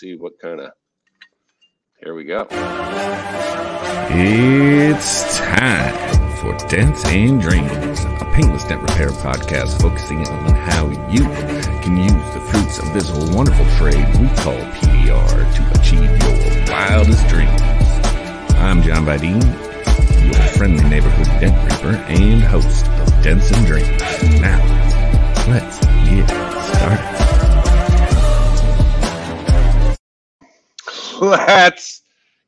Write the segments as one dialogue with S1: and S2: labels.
S1: see what kind of. Here we go.
S2: It's time for Dents and Dreams, a painless dent repair podcast focusing on how you can use the fruits of this wonderful trade we call PDR to achieve your wildest dreams. I'm John Vidine, your friendly neighborhood dent reaper and host of Dents and Dreams. Now, let's get started.
S1: Let's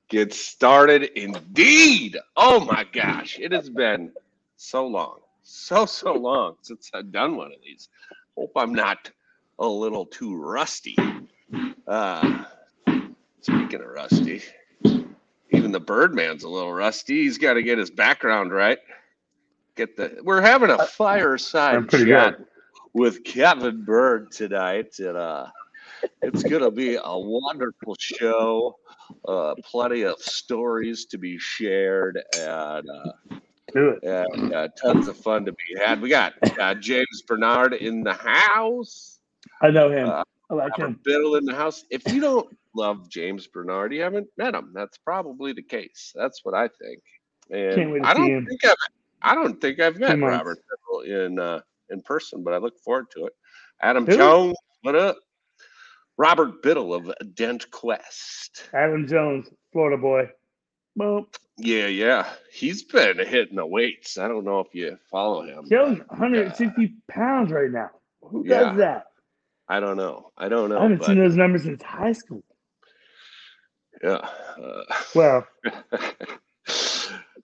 S1: get started indeed. Oh my gosh, it has been so long, so, so long since I've done one of these. Hope I'm not a little too rusty. Uh, speaking of rusty, even the Birdman's a little rusty. He's got to get his background right. Get the. We're having a fireside chat
S3: good.
S1: with Kevin Bird tonight, and uh, it's gonna be a wonderful show. Uh, plenty of stories to be shared, and uh,
S3: Do it.
S1: and uh, tons of fun to be had. We got uh, James Bernard in the house.
S3: I know him.
S1: Uh,
S3: I like him.
S1: Robert Biddle in the house. If you don't love James Bernard, you haven't met him. That's probably the case. That's what I think. And
S3: Can't wait to
S1: I
S3: see
S1: don't
S3: him.
S1: think I've I don't think I've met. Robert Biddle in uh, in person, but I look forward to it. Adam
S3: Who?
S1: Jones, what up? Robert Biddle of Dent Quest.
S3: Adam Jones, Florida boy. Well,
S1: Yeah, yeah. He's been hitting the weights. I don't know if you follow him.
S3: Joe's
S1: but,
S3: 160 pounds right now. Who
S1: Yeah.
S3: does that?
S1: I don't know. I don't know.
S3: I haven't
S1: but,
S3: seen those numbers since high school.
S1: yeah. Uh,
S3: Well,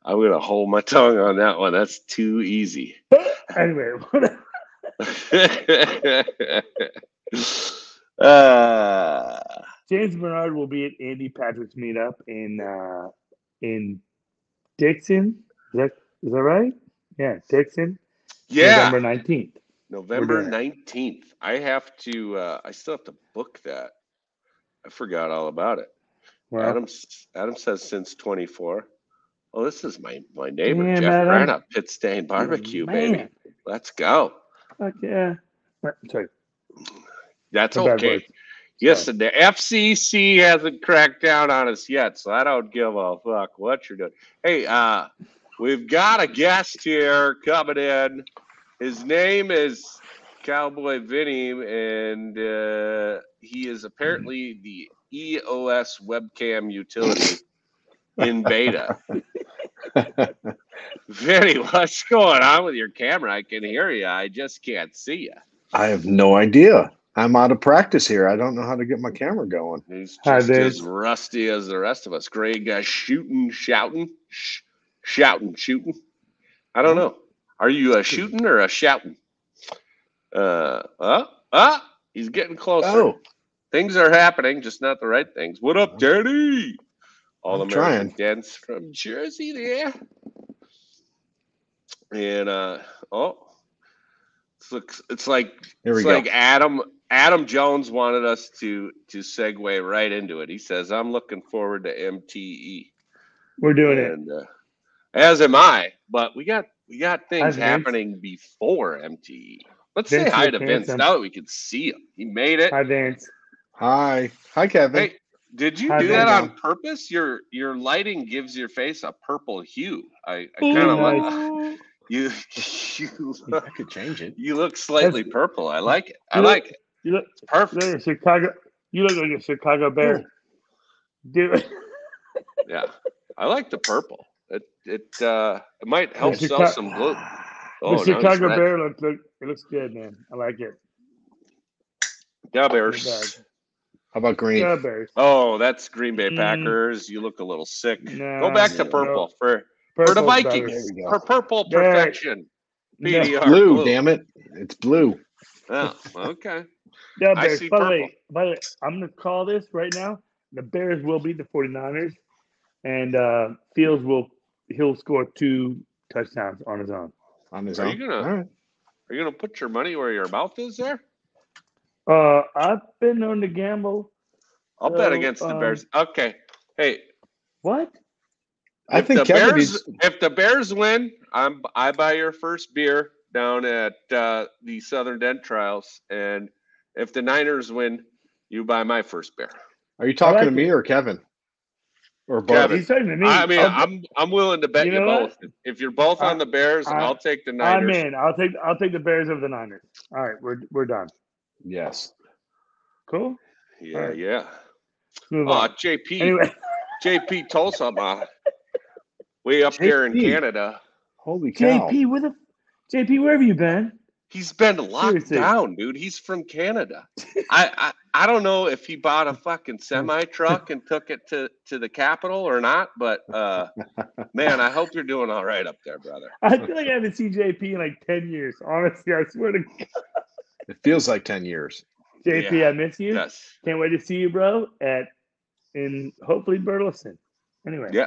S1: I'm gonna hold my tongue on that one. That's too easy.
S3: anyway,
S1: uh,
S3: James Bernard will be at Andy Patrick's meetup in uh, in Dixon. Is that is that right? Yeah, Dixon.
S1: yeah,
S3: November 19th.
S1: November nineteenth. I have to. Uh, I still have to book that. I forgot all about it.
S3: Well,
S1: Adam Adam says since twenty four. Oh, this is my my neighbor
S3: Man,
S1: Jeff. Branna, Pit Stain Barbecue, baby. Let's go.
S3: Fuck yeah. Sorry.
S1: That's okay. and the FCC hasn't cracked down on us yet, so I don't give a fuck what you're doing. Hey, uh, we've got a guest here coming in. His name is Cowboy Vinny, and uh, he is apparently the EOS webcam utility in beta. Vinny, what's going on with your camera? I can hear you. I just can't see you.
S4: I have no idea. I'm out of practice here. I don't know how to get my camera going.
S1: He's
S3: Hi,
S1: just as rusty as the rest of us. Greg uh, shooting, shouting, sh- shouting, shooting. I don't know. Are you a shooting or a shouting? Uh, uh, uh, he's getting closer.
S4: Oh,
S1: Things are happening, just not the right things. What up, Danny? All
S4: I'm
S1: American
S4: trying.
S1: dents from Jersey there. And uh oh, it's looks it's like
S4: here we
S1: it's like Adam Adam Jones wanted us to to segue right into it. He says, "I'm looking forward to MTE,"
S3: We're doing it.
S1: uh, as am I. But we got we got things
S3: Vince.
S1: happening before MTE. Let's
S3: Vince
S1: say hi to Vince
S3: handsome.
S1: now that we can see him. He made it.
S3: Hi, Vance.
S4: Hi, hi, Kevin.
S1: Hey, did you
S3: Hi,
S1: do that on purpose? Your your lighting gives your face a purple hue. I, I kind of like
S3: nice.
S1: you. You
S4: I could change it.
S1: you look slightly purple. I like it. I
S3: You look-
S1: like it.
S3: You look,
S1: It's perfect.
S3: look like a Chicago. You look like a Chicago Bear. Dude,
S1: Yeah, I like the purple. It it uh it might help
S3: The
S1: sell
S3: Chica-
S1: some blue.
S3: the
S1: Oh, no, it's
S3: Chicago
S1: red.
S3: Bear looks look, it looks good, man. I like it.
S1: Yeah, Bears.
S4: How about green?
S3: Yeah, Bears.
S1: Oh, that's Green Bay
S3: Mm.
S1: Packers. You look a little sick.
S3: No,
S1: Go back to
S4: no.
S1: purple for for the Vikings.
S4: There we go.
S1: For purple perfection.
S3: No.
S1: PDR
S4: Blue, damn it. It's blue.
S1: Oh, okay.
S3: Yeah,
S1: I
S3: Bears.
S1: see
S3: By the
S1: purple.
S3: way, by the way, I'm gonna call this right now. The Bears will beat the 49ers, and uh, Fields will he'll score two touchdowns on his own.
S4: On his
S1: Are
S4: own.
S1: you gonna-
S4: All right.
S1: Are you gonna put your money where your mouth is there?
S3: Uh, I've been known to gamble.
S1: I'll bet against the
S3: um,
S1: Bears. Okay. Hey,
S3: What?
S4: I
S1: if
S4: think
S1: the
S4: Kevin
S1: Bears
S4: needs.
S1: if the Bears win, I'm I buy your first beer down at uh, the Southern Dent Trials, and if the Niners win, you buy my first beer.
S4: Are you talking
S3: like
S4: to me
S3: it.
S4: or Kevin? Or both?
S1: Kevin.
S3: He's talking to me.
S1: I mean,
S3: I'll-
S1: I'm I'm willing to bet
S3: You
S1: you,
S3: know what?
S1: both. If you're both
S3: I-
S1: on the Bears,
S3: I-
S1: I'll take the Niners.
S3: I'm in. I'll take I'll take the Bears over the Niners. All right, we're we're done.
S4: Yes.
S3: Cool.
S1: Yeah,
S3: Alright.
S1: yeah.
S3: Move
S1: Oh,
S3: on.
S1: JP,
S3: Anyway,
S1: JP Tulsa, uh, way up there in Canada.
S4: Holy cow.
S3: JP, where the JP, where have you been?
S1: He's been locked
S3: Seriously.
S1: down, dude. He's from Canada. I, I I don't know if he bought a fucking semi truck and took it to to the capital or not, but uh, man, I hope you're doing all right up there, brother.
S3: I feel like I haven't seen JP in like ten years. Honestly, I swear to God.
S4: It feels like 10 years.
S3: JP,
S1: Yeah.
S3: I miss you.
S1: Yes.
S3: Can't wait to see you, bro. At in hopefully Burleson. Anyway.
S1: Yeah.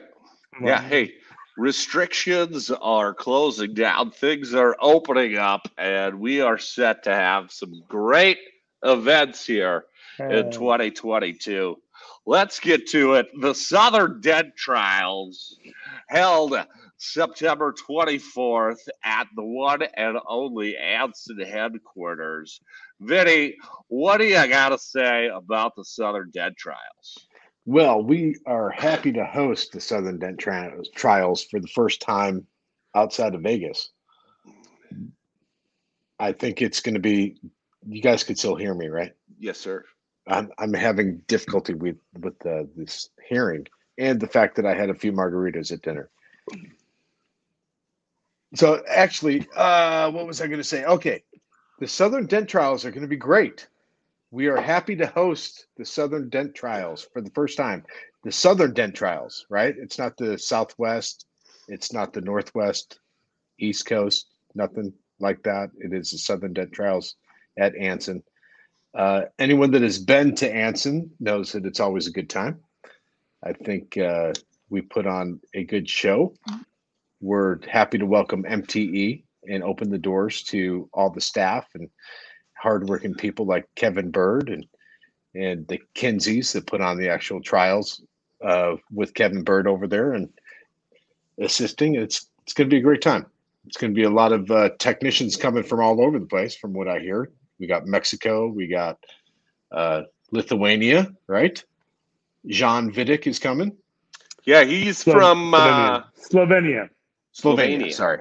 S3: come
S1: Yeah. Hey, restrictions are closing down. Things are opening up, and we are set to have some great events here in
S3: Uh,
S1: 2022. Let's get to it. The Southern Dent Trials held September 24th at the one and only Anson headquarters. Vinny, what do you got to say about the Southern Dent Trials?
S4: Well, we are happy to host the Southern Dent Trials, trials for the first time outside of Vegas. I think it's going to be. You guys could still hear me, right?
S1: Yes, sir.
S4: I'm I'm having difficulty with with the, this hearing and the fact that I had a few margaritas at dinner. So actually, uh, what was I going to say? Okay, the Southern Dent Trials are going to be great. We are happy to host the Southern Dent Trials for the first time. The Southern Dent Trials, right? It's not the Southwest, it's not the Northwest, East Coast, nothing like that. It is the Southern Dent Trials at Anson. Uh, anyone that has been to Anson knows that it's always a good time. I think uh, we put on a good show. We're happy to welcome MTE and open the doors to all the staff and hardworking people like Kevin Bird and and the Kinseys that put on the actual trials uh, with Kevin Bird over there and assisting. It's it's going to be a great time. It's going to be a lot of uh, technicians coming from all over the place, from what I hear. We got Mexico, we got uh, Lithuania, right? Jean Vidic is coming.
S1: Yeah, he's
S3: Slo-
S1: from uh,
S3: Slovenia.
S4: Slovenia,
S1: Slovenia.
S4: sorry.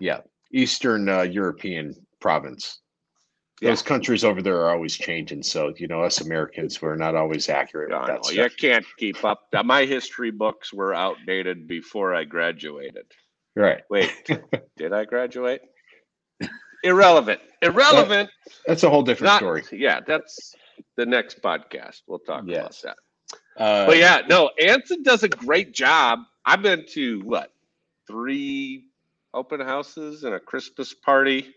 S4: Yeah, Eastern uh, European province.
S1: Yeah.
S4: Those countries over there are always changing. So, you know, us Americans, we're not always accurate that
S1: know, you can't keep up. My history books were outdated before I graduated.
S4: Right.
S1: Wait, did I graduate? Irrelevant. Irrelevant.
S4: That's a whole different
S1: Not,
S4: story.
S1: Yeah, that's the next podcast. We'll talk
S4: Yes.
S1: about that.
S4: Uh,
S1: But yeah, no, Anson does a great job. I've been to what three open houses and a Christmas party,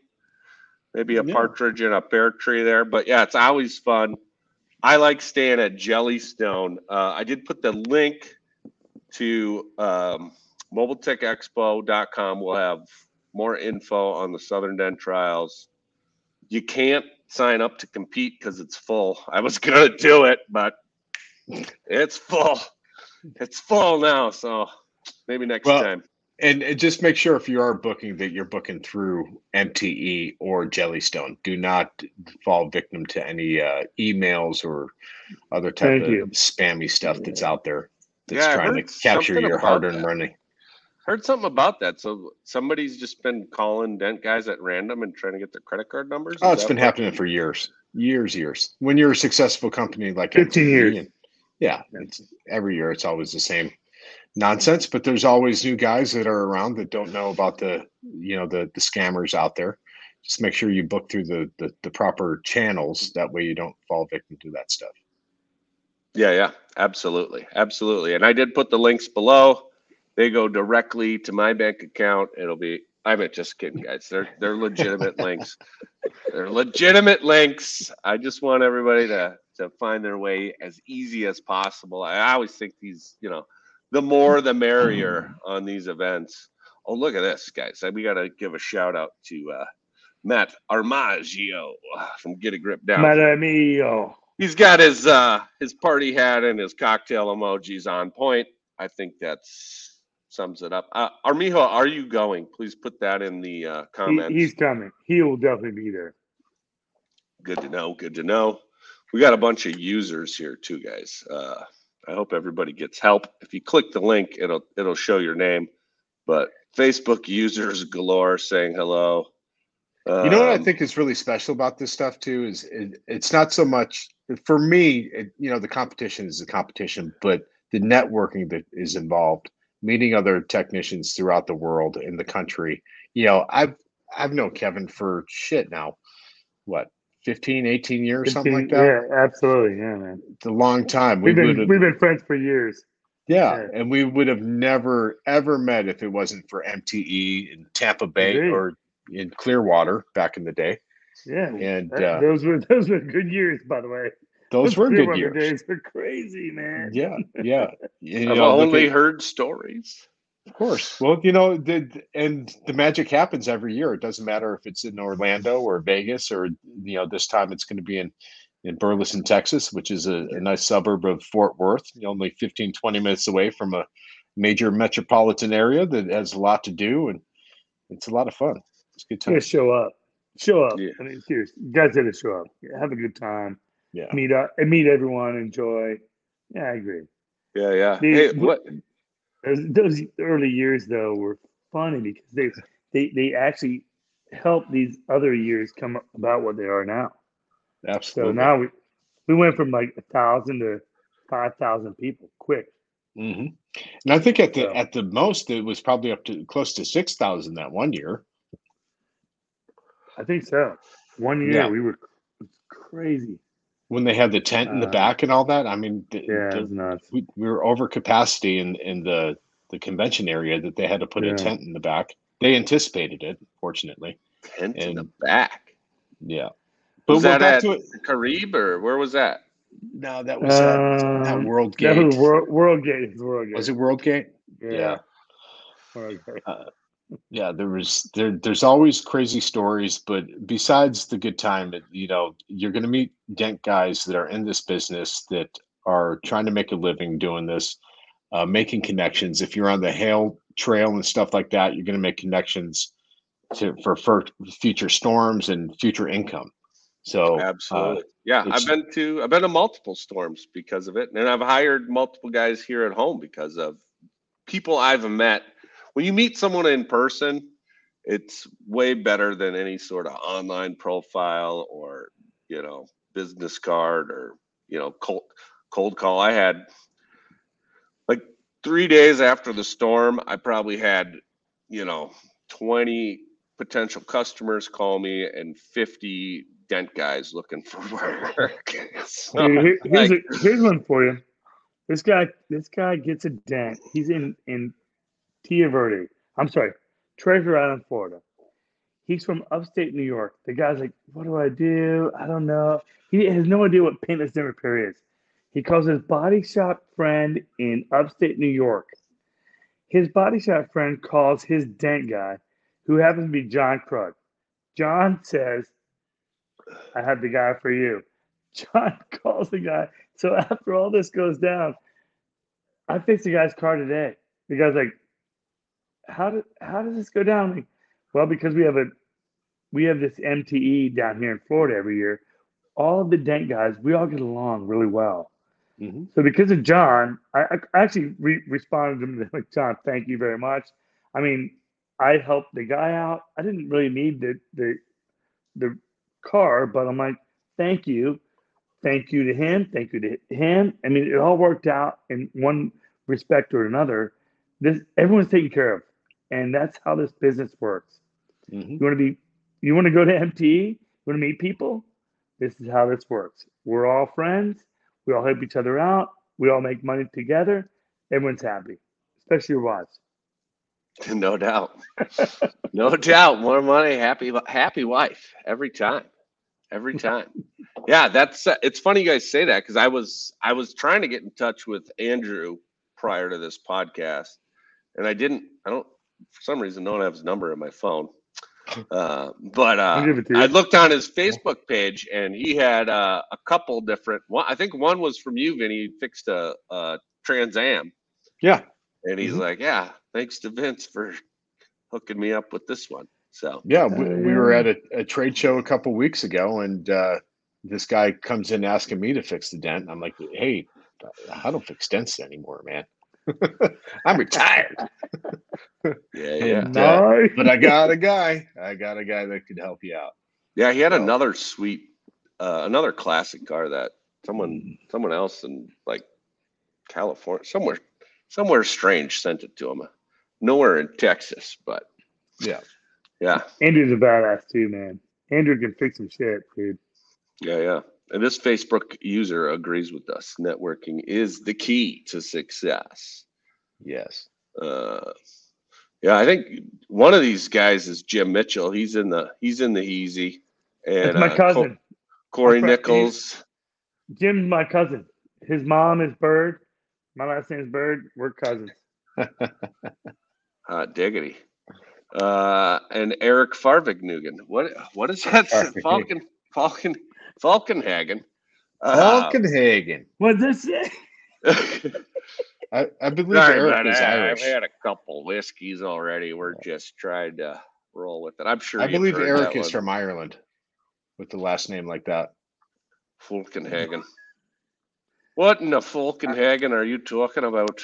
S1: maybe a
S4: Yeah.
S1: partridge and a pear tree there. But yeah, it's always fun. I like staying at Jellystone. Uh, I did put the link to um, mobiletechexpo.com. We'll have more info on the Southern Dent Trials. You can't sign up to compete because it's full. I was gonna do it, but it's full. It's full now, so maybe next
S4: Well,
S1: time.
S4: And, and just make sure if you are booking that you're booking through MTE or Jellystone. Do not fall victim to any uh, emails or other type
S3: Thank
S4: of
S3: you.
S4: spammy stuff that's out there that's
S1: Yeah,
S4: trying to capture your hard-earned money.
S1: Heard something about that. So somebody's just been calling dent guys at random and trying to get their credit card numbers.
S4: Oh, it's been
S1: what-
S4: happening for years, years, years. When you're a successful company like
S3: 15
S4: MTE
S3: years.
S4: and- yeah, it's every year. It's always the same nonsense. But there's always new guys that are around that don't know about the, you know, the the scammers out there. Just make sure you book through the the, the proper channels. That way you don't fall victim to that stuff.
S1: Yeah, yeah, absolutely, absolutely. And I did put the links below. They go directly to my bank account. It'll be. I'm just kidding, guys. They're they're legitimate links. They're legitimate links. I just want everybody to to find their way as easy as possible. I always think these, you know, the more the merrier on these events. Oh, look at this, guys. We got to give a shout out to uh, Matt Armaggio uh, from Get a Grip Down.
S3: Madre mio.
S1: He's got his uh his party hat and his cocktail emojis on point. I think that's sums it up. Uh, Armijo, are you going? Please put that in the uh,
S3: He, he's coming. He will definitely be there.
S1: good to know. Good to know. we got a bunch of users here too, guys. Uh, I hope everybody gets help. If you click the link, it'll it'll show your name. But Facebook users galore saying hello.
S4: You know what I
S1: Um,
S4: think is really special about this stuff too is it, it's not so much for me. It, you know, the competition is the competition, but the networking that is involved, meeting other technicians throughout the world in the country. You know, I've I've known Kevin for shit now, what 15, 18 years, something like that.
S3: Yeah, absolutely. Yeah, man.
S4: It's a long time. We
S3: We've been we've been friends for years.
S4: yeah,
S3: yeah.
S4: and we would have never ever met if it wasn't for MTE in Tampa Bay
S3: Agreed.
S4: or in Clearwater back in the day.
S3: Yeah.
S4: And
S3: That-
S4: uh,
S3: those were those were good years, by the way.
S4: those were good years.
S3: Days were crazy, man.
S4: Yeah, yeah. You
S1: I've only
S4: at-
S1: heard stories.
S4: Of course. Well, you know, the, and the magic happens every year. It doesn't matter if it's in Orlando or Vegas or you know this time it's going to be in in Burleson, Texas, which is a, a nice suburb of Fort Worth, only 15, 20 minutes away from a major metropolitan area that has a lot to do and it's a lot of fun. It's a good time.
S3: Just show up. Show up.
S1: Yeah.
S3: I mean, seriously, you guys got to show up. Have a good time.
S4: Yeah.
S3: Meet up and meet everyone. Enjoy. Yeah, I agree.
S1: Yeah, yeah.
S3: The-
S1: hey, what?
S3: Those, early years though were funny because they they they actually helped these other years come about what they are now.
S4: Absolutely.
S3: So now we we went from like a thousand to five thousand people quick.
S4: hmm And I think at the
S3: So-
S4: at the most it was probably up to close to six thousand that one year.
S3: I think so. One year
S4: Yeah.
S3: we were crazy.
S4: When they had the tent in the
S3: Uh,
S4: back and all that. I mean, the,
S3: Yeah,
S4: the-
S3: nuts.
S4: we, we were over capacity in in the the convention area that they had to put
S3: Yeah.
S4: a tent in the back. They anticipated it, fortunately.
S1: Tent in the back.
S4: Yeah, but
S1: Was
S4: we're
S1: that
S4: back
S1: at
S4: to it.
S1: Carib or where was that?
S4: No, that was uh, that World
S3: That
S4: Gate.
S3: was World, World Gate. It World Gate.
S4: was it World Gate?
S3: Yeah. World Gate.
S4: Yeah there was there there's always crazy stories but besides the good time you know you're going to meet dent guys that are in this business that are trying to make a living doing this uh, making connections if you're on the hail trail and stuff like that you're going to make connections to for, for future storms and future income so
S1: Absolutely. yeah, I've been to I've been to multiple storms because of it, and I've hired multiple guys here at home because of people I've met. When you meet someone in person, it's way better than any sort of online profile or you know business card or you know cold cold call. I had like three days after the storm, I probably had you know twenty potential customers call me and 50 dent guys looking for work. So,
S3: here- here's,
S1: like,
S3: a, here's one for you. This guy, this guy gets a dent. He's in in Tierra Verde. I'm sorry, Treasure Island, Florida. He's from upstate New York. The guy's like, "What do I do? I don't know." He has no idea what paintless dent repair is. He calls his body shop friend in upstate New York. His body shop friend calls his dent guy, who happens to be John Krug. John says, I have the guy for you. John calls the guy. So after all this goes down, I fixed the guy's car today. The guy's like, How did how does this go down? Like, well, because we have a we have this MTE down here in Florida every year. All of the dent guys, we all get along really well.
S4: mhm.
S3: So because of John, I, I actually re- responded to him like, John, thank you very much. I mean, I helped the guy out. I didn't really need the the the car, but I'm like, thank you, thank you to him, thank you to him. I mean, it all worked out in one respect or another. This everyone's taken care of, and that's how this business works.
S4: Mhm.
S3: You want to be, you want to go to MTE, you want to meet people. This is how this works. We're all friends. We all help each other out. We all make money together. Everyone's happy, especially your wives.
S1: no doubt. No doubt. More money, happy happy wife every time. Every time. Yeah, that's uh, it's funny you guys say that because I was I was trying to get in touch with Andrew prior to this podcast, and I didn't. I don't for some reason don't have his number in my phone. Uh, but
S3: I'll
S1: uh,
S3: give it to you.
S1: I looked on his Facebook page and he had uh, a couple different. One, I think one was from you, Vinny. He fixed a, a Trans Am.
S4: Yeah.
S1: And he's
S4: Mhm.
S1: like, "Yeah, thanks to Vince for hooking me up with this one." So
S4: Yeah, we, we were at a, a trade show a couple weeks ago, and uh, this guy comes in asking me to fix the dent. I'm like, hey, I don't fix dents anymore, man. I'm retired.
S1: Yeah, yeah.
S4: And, uh, but I got a guy. I got a guy that could help you out.
S1: Yeah, he had
S4: So-
S1: another sweet, uh, another classic car that someone, someone else in like California, somewhere, somewhere strange sent it to him. Nowhere in Texas, but
S4: Yeah.
S1: yeah,
S3: Andrew's a badass too, man. Andrew can fix some shit, dude.
S1: yeah, yeah. And this Facebook user agrees with us. Networking is the key to success.
S4: Yes.
S1: Uh, yeah, I think one of these guys is Jim Mitchell. He's in the he's in the easy, and
S3: That's my
S1: uh, Co-
S3: cousin.
S1: Corey
S3: My friend-
S1: Nichols.
S3: Jim's my cousin. His mom is Bird. My last name is Bird. We're cousins.
S1: Hot diggity. Uh, and Eric Farvignugan. What what is that?
S4: Farvignugan.
S1: Falcon Falcon Falconhagen. Uh,
S4: Falkenhagen.
S3: What's this say?
S4: I, I believe
S1: sorry
S4: Eric is
S1: that.
S4: Irish.
S1: I've had a couple whiskeys already. We're just trying to roll with it. I'm sure
S4: I believe Eric
S1: that
S4: is
S1: one.
S4: from Ireland with the last name like that.
S1: Falkenhagen. What in the Falkenhagen are you talking about?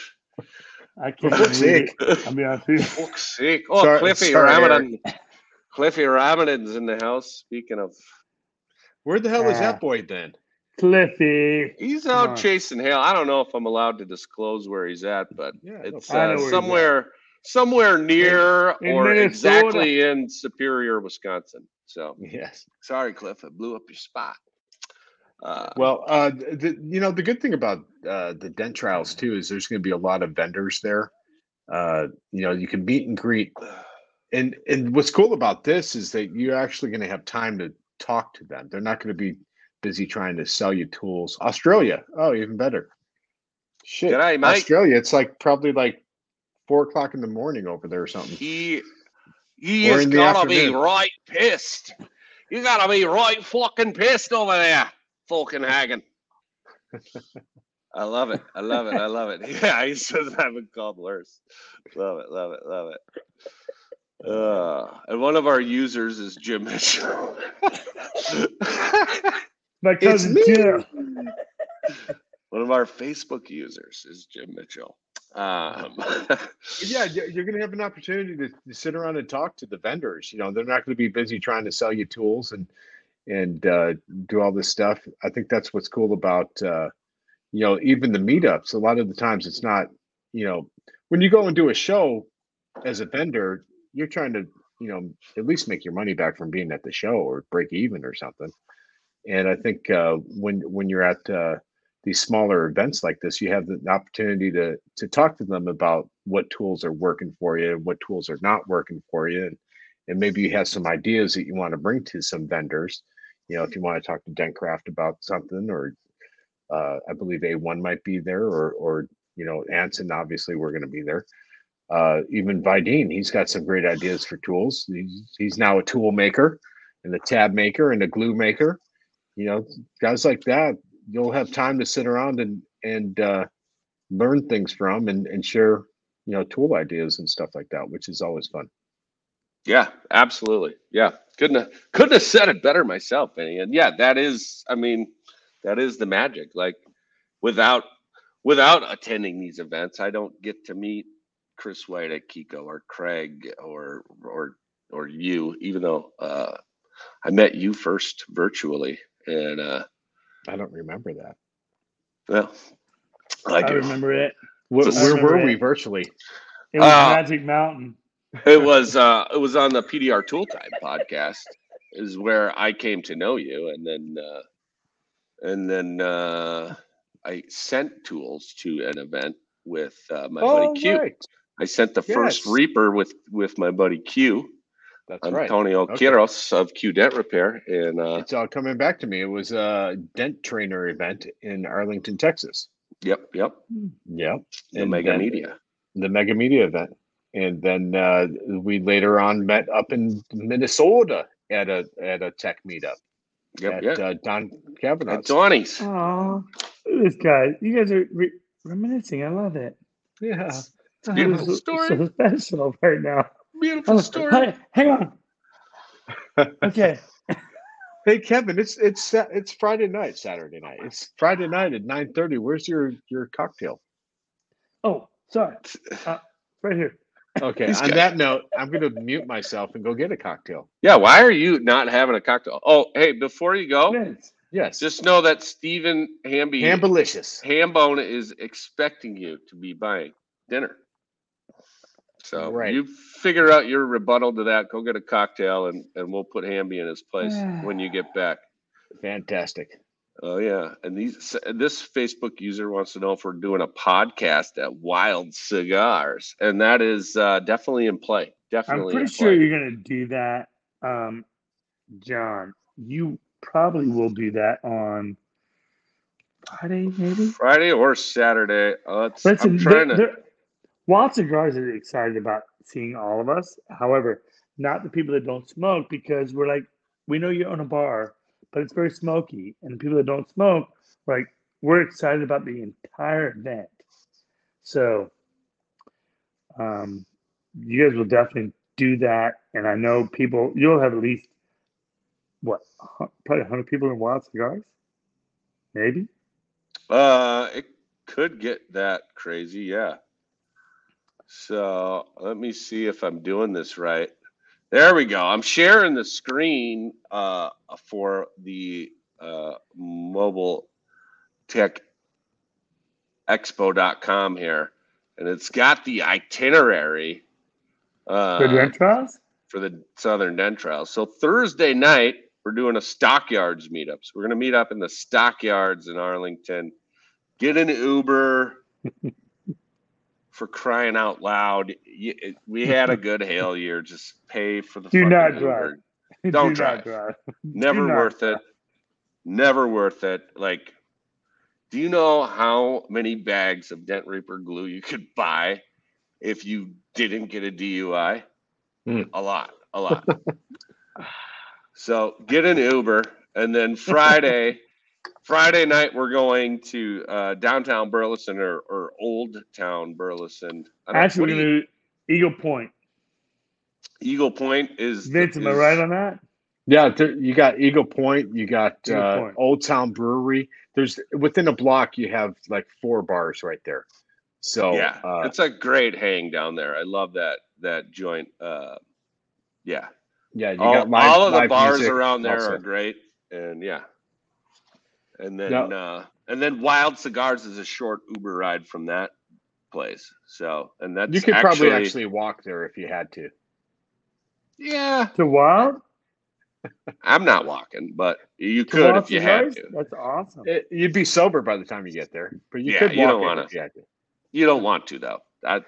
S3: I can't
S4: For fuck's
S3: believe
S4: sake.
S3: I'll be honest.
S1: Fuck's sake. Oh,
S4: Sorry-
S1: Cliffy
S4: sorry,
S1: Ramadan. Cliffy Ramadan's in the house. Speaking of,
S4: Where the hell is
S3: Ah.
S4: that boy then?
S3: Cliffy.
S1: he's out
S3: on.
S1: chasing hail. I don't know if I'm allowed to disclose where he's at, but
S4: Yeah,
S1: it's uh,
S3: where he's at.
S1: somewhere somewhere near
S3: in
S1: or
S3: Minnesota.
S1: exactly in Superior, Wisconsin. So
S4: Yes.
S1: sorry, Cliff, I blew up your spot. Uh,
S4: Well, uh, the, you know, the good thing about uh, the dent trials too is there's going to be a lot of vendors there. Uh, you know, you can meet and greet, and and what's cool about this is that you're actually going to have time to talk to them. They're not going to be busy trying to sell you tools. Australia, oh, even better. Shit,
S1: G'day, mate.
S4: Australia, it's like probably like four o'clock in the morning over there or something.
S1: he he
S4: Or in the
S1: gotta be right pissed. You gotta be right fucking pissed over there, Falkenhagen. I love it. I love it. I love it. Yeah, he says been called worse. Love it. Love it. Love it. Uh, and one of our users is Jim Mitchell.
S3: My
S4: It's
S3: cousin
S4: me.
S3: Jim.
S1: one of our Facebook users is Jim Mitchell. Um,
S4: yeah, you're going to have an opportunity to, to sit around and talk to the vendors. You know, they're not going to be busy trying to sell you tools and and uh, do all this stuff. I think that's what's cool about uh, you know even the meetups. A lot of the times, it's not you know when you go and do a show as a vendor, you're trying to you know at least make your money back from being at the show or break even or something. And I think uh, when when you're at uh, these smaller events like this, you have the opportunity to to talk to them about what tools are working for you, and what tools are not working for you, and, and maybe you have some ideas that you want to bring to some vendors. You know, if you want to talk to Dentcraft about something, or uh, I believe A1 might be there, or or you know, Anson, obviously we're going to be there. Uh, even Vidine, he's got some great ideas for tools. He's, he's now a tool maker and a tab maker and a glue maker. You know, guys like that, you'll have time to sit around and and uh, learn things from and, and share you know tool ideas and stuff like that which is always fun
S1: Yeah, absolutely. Yeah, couldn't have, couldn't have said it better myself, Benny. And yeah, that is, I mean, that is the magic. Like, without without attending these events, I don't get to meet Chris White at Keco or Craig or or or you. Even though uh, I met you first virtually, and uh,
S4: i don't remember that
S1: well, I
S3: I remember it.
S4: Wh-
S1: Just-
S4: where
S3: remember
S4: were
S3: it.
S4: we virtually
S3: It was
S1: Uh,
S3: Magic Mountain.
S1: it was uh it was on the PDR Tool Time podcast is where I came to know you and then uh and then uh I sent tools to an event with uh, my buddy Q.
S4: Oh, right.
S1: I sent the first Reaper with with my buddy Q,
S4: that's right
S1: Antonio
S4: Okay.
S1: Quiros of Q Dent Repair and uh
S4: it's all coming back to me it was a dent trainer event in arlington texas
S1: yep, yep,
S4: yep
S1: the
S4: And
S1: Mega
S4: then-
S1: Media.
S4: the mega media event and then uh, we later on met up in minnesota at a at a tech meetup
S1: Yep,
S4: at
S1: yeah.
S4: uh, don Kavanaugh.
S1: At Donnie's.
S3: Oh, this guy. You guys are re- reminiscing. I love it.
S4: yeah
S1: It's a beautiful
S3: This is
S1: story.
S3: So special right now.
S1: Beautiful
S3: Oh,
S1: story.
S3: hey, hang on. Okay.
S4: Hey Kevin, it's it's it's Friday night, Saturday night. It's Friday night at nine thirty. Where's your your cocktail?
S3: Oh, sorry. Uh, right here.
S4: Okay.
S1: He's
S4: on
S1: got-
S4: that note, I'm going to mute myself and go get a cocktail.
S1: Yeah, why are you not having a cocktail? Oh, hey, before you go,
S3: Yes.
S4: Yes.
S1: just know that Stephen Hamby
S4: Hambalicious.
S1: Hambone is expecting you to be buying dinner. So
S4: Right.
S1: you figure out your rebuttal to that. Go get a cocktail, and and we'll put Hamby in his place when you get back.
S4: Fantastic.
S1: Oh yeah, and these this Facebook user wants to know if we're doing a podcast at Wild Cigars, and that is uh, definitely in play. Definitely, I'm
S3: pretty
S1: in
S3: sure
S1: play.
S3: you're going to do that, um, John. You probably will do that on Friday, maybe.
S1: Friday or Saturday. Uh, let's,
S3: Listen,
S1: I'm trying to.
S3: they're- Wild Cigars is excited about seeing all of us. However, not the people that don't smoke because we're like, we know you own a bar, but it's very smoky. And the people that don't smoke, like, we're excited about the entire event. So, um, you guys will definitely do that. And I know people, you'll have at least, what, probably 100 people in Wild Cigars? Maybe?
S1: Uh, it could get that crazy, yeah. So let me see if I'm doing this right. There we go. I'm sharing the screen uh, for the uh, mobile tech expo.com here, and it's got the itinerary uh,
S3: rent trials?
S1: for the Southern Dent Trials. So Thursday night, we're doing a Stockyards meetup. So we're going to meet up in the Stockyards in Arlington. Get an Uber for crying out loud. We had a good hail year. Just pay for the
S3: Do
S1: fucking
S3: not
S1: Uber.
S3: drive.
S1: Don't
S3: Do not
S1: drive. Never worth it. Never worth it. Like, do you know how many bags of Dent Reaper glue you could buy if you didn't get a DUI?
S4: Hmm.
S1: A lot, a lot. so get an Uber, and then Friday, Friday night we're going to uh, downtown Burleson or, or Old Town Burleson. I don't-
S3: Actually, we're going to Eagle Point.
S1: Eagle Point is
S3: Vince, am I right on that?
S4: Yeah, there, you got Eagle Point, you got uh,
S3: Point.
S4: Old Town Brewery. There's within a block, you have like four bars right there. So
S1: yeah,
S4: uh,
S1: it's a great hang down there. I love that that joint. Uh, yeah,
S4: yeah, you
S1: all,
S4: got live,
S1: all of the bars around there
S4: also.
S1: are great, and yeah, and then
S4: No.
S1: uh, and then Wild Cigars is a short Uber ride from that place. So and that's
S4: You could
S1: actually,
S4: probably actually walk there if you had to.
S1: yeah.
S3: To Wild?
S1: I'm not walking, but you
S3: To
S1: could if you had to.
S3: That's awesome.
S4: It, you'd be sober by the time you get there, but you
S1: Yeah,
S4: could
S1: you
S4: walk
S1: don't
S4: you had to.
S1: You don't want to though. That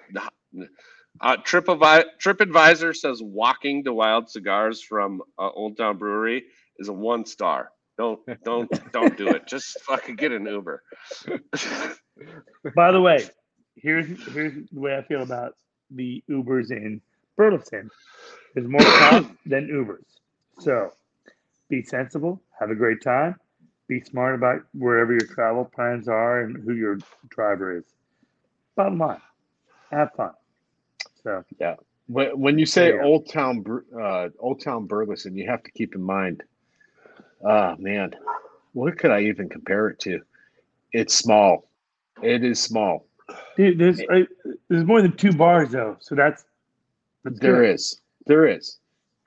S1: uh, Trip TripAdvisor says walking to Wild Cigars from uh, Old Town Brewery is a one star. Don't don't don't do it. Just fucking get an Uber.
S3: By the way, here's here's the way I feel about the Ubers in Burleson. There's more cops than Ubers. So be sensible, have a great time, be smart about wherever your travel plans are and who your driver is. Bottom line, have fun. So yeah,
S4: When, when you say
S3: There you go.
S4: Old Town, uh, Old Town Burleson, you have to keep in mind. Oh man, what could I even compare it to? It's small. It is small.
S3: dude, there's uh, there's more than two bars though, so that's, that's
S4: There
S3: good.
S4: is, there is,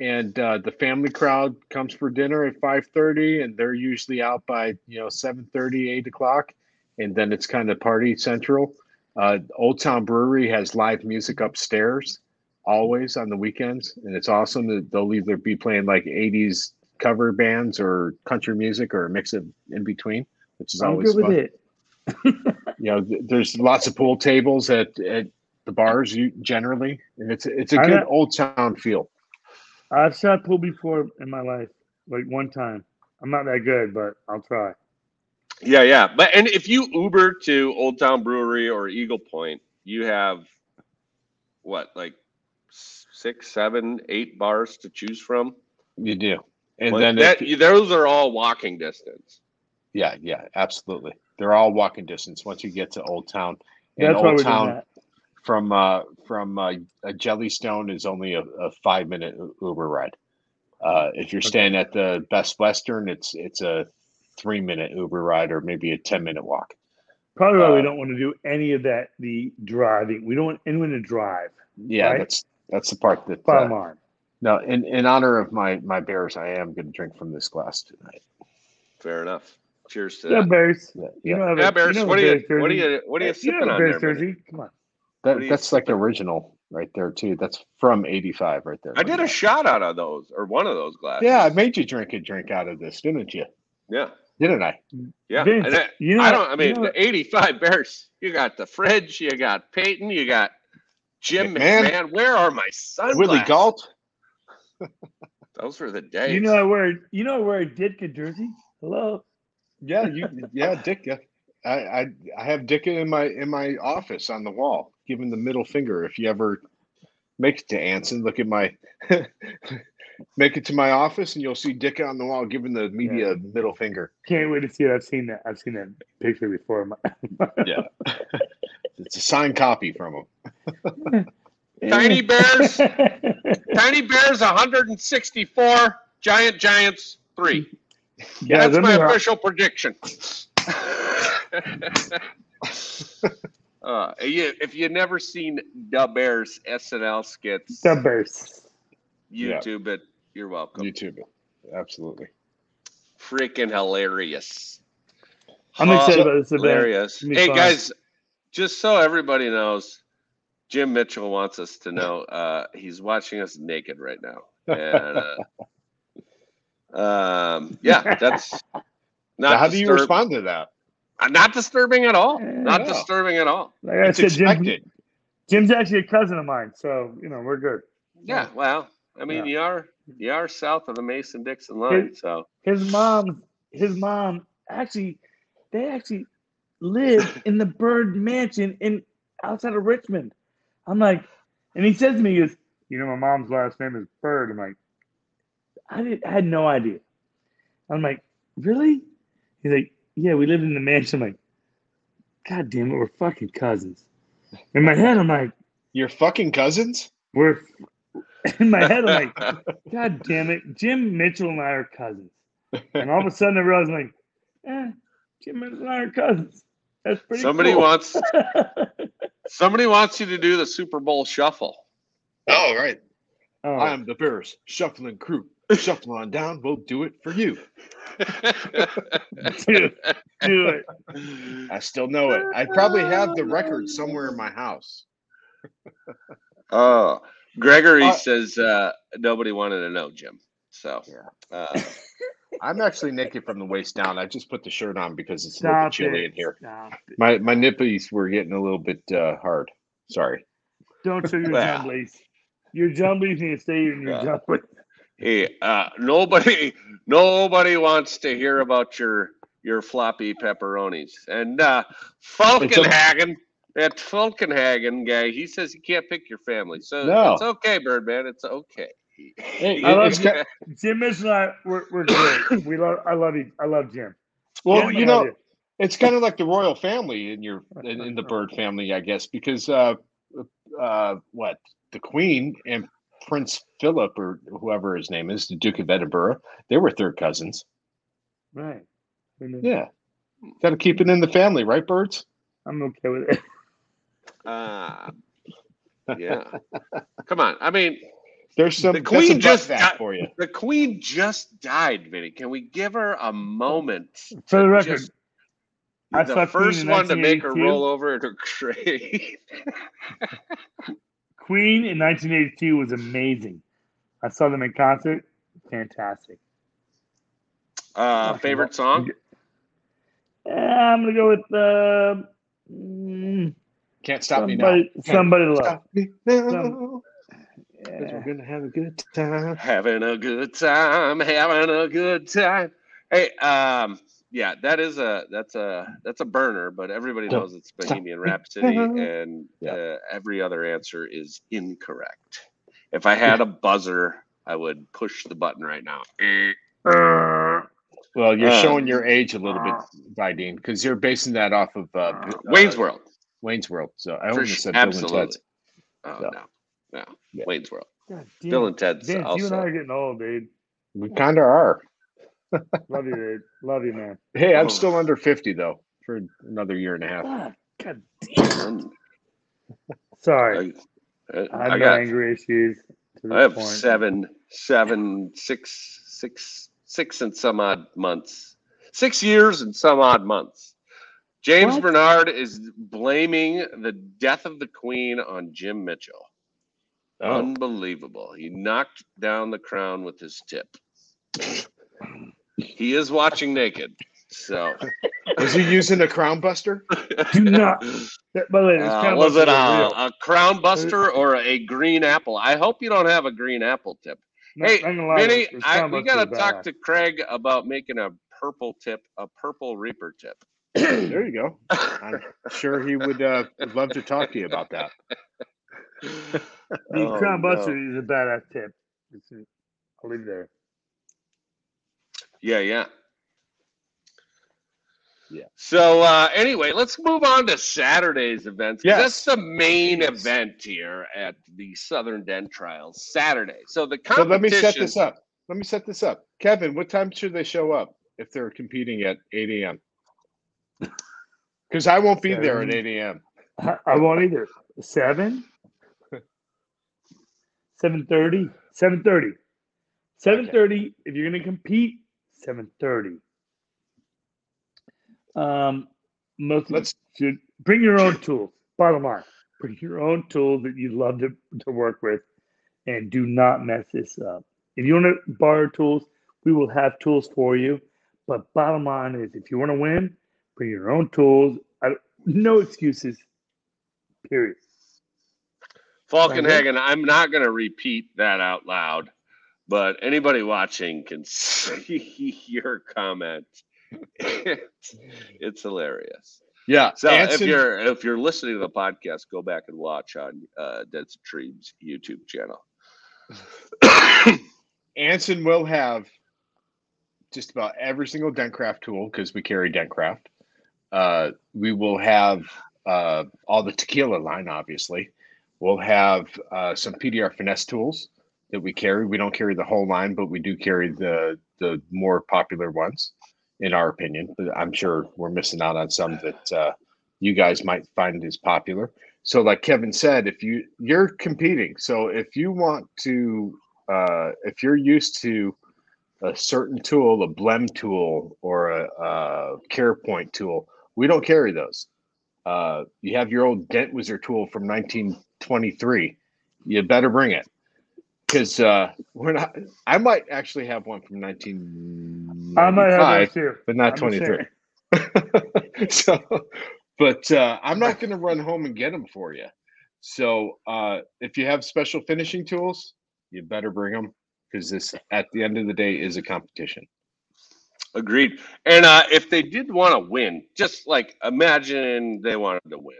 S4: and uh, the family crowd comes for dinner at five thirty, and they're usually out by you know 7:30, 8 o'clock, and then it's kind of party central. Uh, Old Town Brewery has live music upstairs, always on the weekends, and it's awesome. that They'll either be playing like '80s cover bands or country music or a mix of in between, which is
S3: I'm
S4: always
S3: good with it.
S4: You know, th- there's lots of pool tables at at the bars you generally, and it's it's a
S3: I
S4: good
S3: know.
S4: old town feel.
S3: I've shot pool before in my life, like one time. I'm not that good, but I'll try.
S1: Yeah, yeah. But and if you Uber to Old Town Brewery or Eagle Point, you have what like six, seven, eight bars to choose from.
S4: You do. And
S1: Like,
S4: then
S1: that,
S4: if,
S1: those are all walking distance.
S4: yeah, yeah, absolutely. They're all walking distance once you get to Old Town. And
S3: That's
S4: Old
S3: we're
S4: Town from uh from uh, a Jellystone is only a, a five minute Uber ride. Uh, if you're staying at the Best Western, it's it's a three minute Uber ride or maybe a ten minute walk.
S3: Probably why we
S4: Uh,
S3: don't want to do any of that. The driving. We don't want anyone to drive.
S4: Yeah,
S3: Right.
S4: that's that's the part that.
S3: Bottom
S4: Uh,
S3: line.
S4: No, in in honor of my my Bears, I am going to drink from this glass tonight.
S1: Fair enough. Cheers to
S3: Yeah,
S1: that.
S3: Bears.
S4: Yeah,
S3: You
S4: yeah.
S1: Yeah,
S3: a-
S1: Bears.
S3: you
S1: what are you?
S3: Bears
S1: What are you? What are you
S3: you
S1: sipping
S3: know
S1: on
S3: Bears
S1: there? buddy?
S3: jersey. Come on.
S4: That,
S1: What are you
S4: that's like the original right there too. That's from '85 right there.
S1: I did a shot out of those, or one of those glasses.
S4: Yeah, I made you drink a drink out of this, didn't you?
S1: yeah,
S4: Didn't I?
S1: yeah.
S3: Vince,
S1: And I,
S3: you know,
S1: I don't. I mean,
S3: you know,
S1: the '85 Bears. You got the fridge. You got Payton. You got Jim
S4: McMahon.
S1: McMahon. Where are my sunglasses?
S4: Willie Gault.
S1: Those were the days.
S3: you know, I wear, you know, I wear a Ditka jersey. Hello.
S4: Yeah, you. Yeah, Dick. I, I I have Dick in my in my office on the wall, giving the middle finger. If you ever make it to Anson, look at my make it to my office, and you'll see Dick on the wall giving the media middle finger.
S3: Can't wait to see it. I've seen that. I've seen that picture before.
S4: Yeah, it's a signed copy from him.
S1: Tiny Bears. Tiny Bears 164. Giant Giants three.
S3: Yeah,
S1: That's my official prediction. uh, you, if you've never seen the Bears SNL skits,
S3: the Bears.
S4: Yeah.
S1: YouTube it. You're welcome.
S4: YouTube, absolutely.
S1: Freaking hilarious.
S3: I'm excited about this.
S1: Hilarious.
S3: It's gonna be
S1: Hey
S3: fun.
S1: guys, just so everybody knows, Jim Mitchell wants us to know uh, he's watching us naked right now. And uh, um, yeah, that's not
S4: how do you respond to that?
S1: uh, Not disturbing at all. Not
S4: Yeah.
S1: disturbing at all.
S3: Like I
S4: It's
S3: said, Jim,
S4: expected.
S3: Jim's actually a cousin of mine, so you know we're good.
S1: Yeah. Well, I mean,
S3: Yeah.
S1: you are you are south of the Mason Dixon line, so
S3: His mom, his mom, actually, they actually live in the Bird Mansion in outside of Richmond. I'm like, and he says to me, he goes, "You know, my mom's last name is Bird." I'm like, I, did, I had no idea. I'm like, really? He's like, yeah, we lived in the mansion. I'm like, God damn it, we're fucking cousins. In my head, I'm like,
S4: you're fucking cousins?
S3: we're. In my head, I'm like, God damn it, Jim Mitchell and I are cousins. And all of a sudden, I realized, I'm like, eh, Jim Mitchell and I are cousins. That's pretty.
S1: somebody
S3: cool.
S1: wants somebody wants you to do the Super Bowl shuffle.
S4: Oh, right.
S3: oh,
S4: I am the Bears shuffling crew. Shuffle on down. We'll do it for you.
S3: do, do it.
S4: I still know it. I probably have the record somewhere in my house.
S1: Oh, Gregory
S4: Uh,
S1: says uh, nobody wanted to know, Jim. So,
S4: Yeah.
S1: uh,
S4: I'm actually naked from the waist down. I just put the shirt on because it's a little chilly
S3: it.
S4: in here.
S3: Stop.
S4: My my nippies were getting a little bit uh, hard. Sorry.
S3: Don't show your
S1: Well.
S3: jumblies. Your jumblies need to stay in your
S1: Yeah.
S3: jumblies.
S1: hey, uh, nobody, nobody wants to hear about your your floppy pepperonis. And uh, Falkenhagen, that Falkenhagen guy, he says you can't pick your family, so
S4: No.
S1: it's okay, Birdman. It's okay.
S4: Hey,
S3: I love
S4: it's ki-
S3: Jim is not. We're, we're great. We love. I love you. I love Jim.
S4: well,
S3: Jim,
S4: you know,
S3: you.
S4: it's kind of like the royal family in your in, in the bird family, I guess, because uh, uh, what the Queen and Prince Philip or whoever his name is, the Duke of Edinburgh, they were third cousins.
S3: right. I
S4: Yeah, got to keep it in the family, right, birds?
S3: I'm okay with it.
S1: Uh, yeah. Come on. I mean,
S4: There's some
S1: The Queen
S4: some butt
S1: just
S4: fat
S1: got-
S4: for you.
S1: the Queen just died, Vinny. Can we give her a moment?
S3: For the record,
S1: just-
S3: I
S1: the first one to make her
S3: 1982.
S1: roll over in her grave.
S3: Queen in 1982 was amazing. I saw them in concert. Fantastic.
S1: Uh, favorite song?
S3: I'm gonna go with uh, mm,
S4: Can't stop me now.
S3: somebody. Somebody to love.
S4: Stop me now.
S3: Some-
S4: 'cause we're gonna have a good time.
S1: Having a good time, having a good time. Hey, um, yeah, that is a that's a that's a burner, but everybody knows it's Bohemian Rhapsody, and
S4: Yeah.
S1: uh, every other answer is incorrect. If I had a buzzer, I would push the button right now.
S3: Uh,
S4: Well, you're
S1: Uh,
S4: showing your age a little bit, Vidine, because you're basing that off of uh, B-
S1: Wayne's
S4: uh,
S1: World,
S4: Wayne's World. So I
S1: for
S4: almost
S1: sure.
S4: said Bill and. Ted's.
S1: Oh
S4: Yeah.
S1: no, no,
S4: Yeah.
S1: Wayne's World.
S3: God
S1: Bill and Ted's
S3: Vince, you and I are getting old, dude.
S4: We kind of are.
S3: Love you, dude. Love you, man.
S4: Hey, I'm
S1: Oh.
S4: still under 50 though for another year and a half.
S3: Ah, God damn. Sorry.
S1: I,
S3: I
S1: I
S3: have no
S1: got
S3: anger issues.
S1: I have
S3: point.
S1: seven, seven, six, six, six and some odd months. Six years and some odd months. James
S3: What?
S1: Bernard is blaming the death of the Queen on Jim Mitchell.
S4: Oh,
S1: Unbelievable. He knocked down the crown with his tip. he is watching naked. So,
S4: was he using a crown buster?
S3: Do not. That- By the way,
S1: uh,
S3: kind
S1: was it a, a crown buster or a green apple? I hope you don't have a green apple tip.
S3: No,
S1: hey,
S3: I'm gonna lie,
S1: Vinny, I, we got to
S3: is
S1: talk
S3: badass.
S1: to Craig about making a purple tip, a purple Reaper tip.
S4: there you go. I'm sure he would uh, would love to talk to you about that.
S3: The
S1: Oh,
S3: Crown
S1: no.
S3: Buster is a badass tip. It's- I'll leave it there.
S1: Yeah, yeah.
S4: Yeah.
S1: So uh, anyway, let's move on to Saturday's events.
S4: Yes.
S1: That's the main
S4: Yes.
S1: event here at the Southern Dent Trials, Saturday. So the
S4: So
S1: competition.
S4: let me set this up. Let me set this up. Kevin, what time should they show up if they're competing at 8 a.m.? Because I won't be there at 8 a.m.
S3: I, I won't either. Seven. Seven thirty. Seven thirty. Seven thirty. If you're gonna compete, seven thirty. Um, most
S4: Let's-
S3: should bring your own tools. Bottom line, bring your own tools that you love to, to work with, and do not mess this up. If you want to borrow tools, we will have tools for you. But bottom line is, if you want to win, bring your own tools. I, no excuses. Period.
S1: Falkenhagen, I'm not going to repeat that out loud, but anybody watching can see your comment. It's, it's hilarious.
S4: Yeah.
S1: So if you're if you're listening to the podcast, go back and watch on uh, Dead Streams YouTube channel.
S4: Anson will have just about every single Dentcraft tool because we carry Dentcraft. Uh, we will have uh, all the tequila line, obviously. We'll have uh, some PDR finesse tools that we carry. We don't carry the whole line, but we do carry the the more popular ones, in our opinion. But I'm sure we're missing out on some that uh, you guys might find as popular. So, like Kevin said, if you you're competing, so if you want to uh, if you're used to a certain tool, a blem tool or a, a care point tool, we don't carry those. Uh, you have your old dent wizard tool from 1923. You better bring it because uh, we're not. I might actually have one from 1995,
S3: I might have too.
S4: but not
S3: I'm
S4: 23. so, but uh, I'm not going to run home and get them for you. So, uh, if you have special finishing tools, you better bring them because this, at the end of the day, is a competition.
S1: Agreed. And uh, if they did want to win, just like imagine they wanted to win,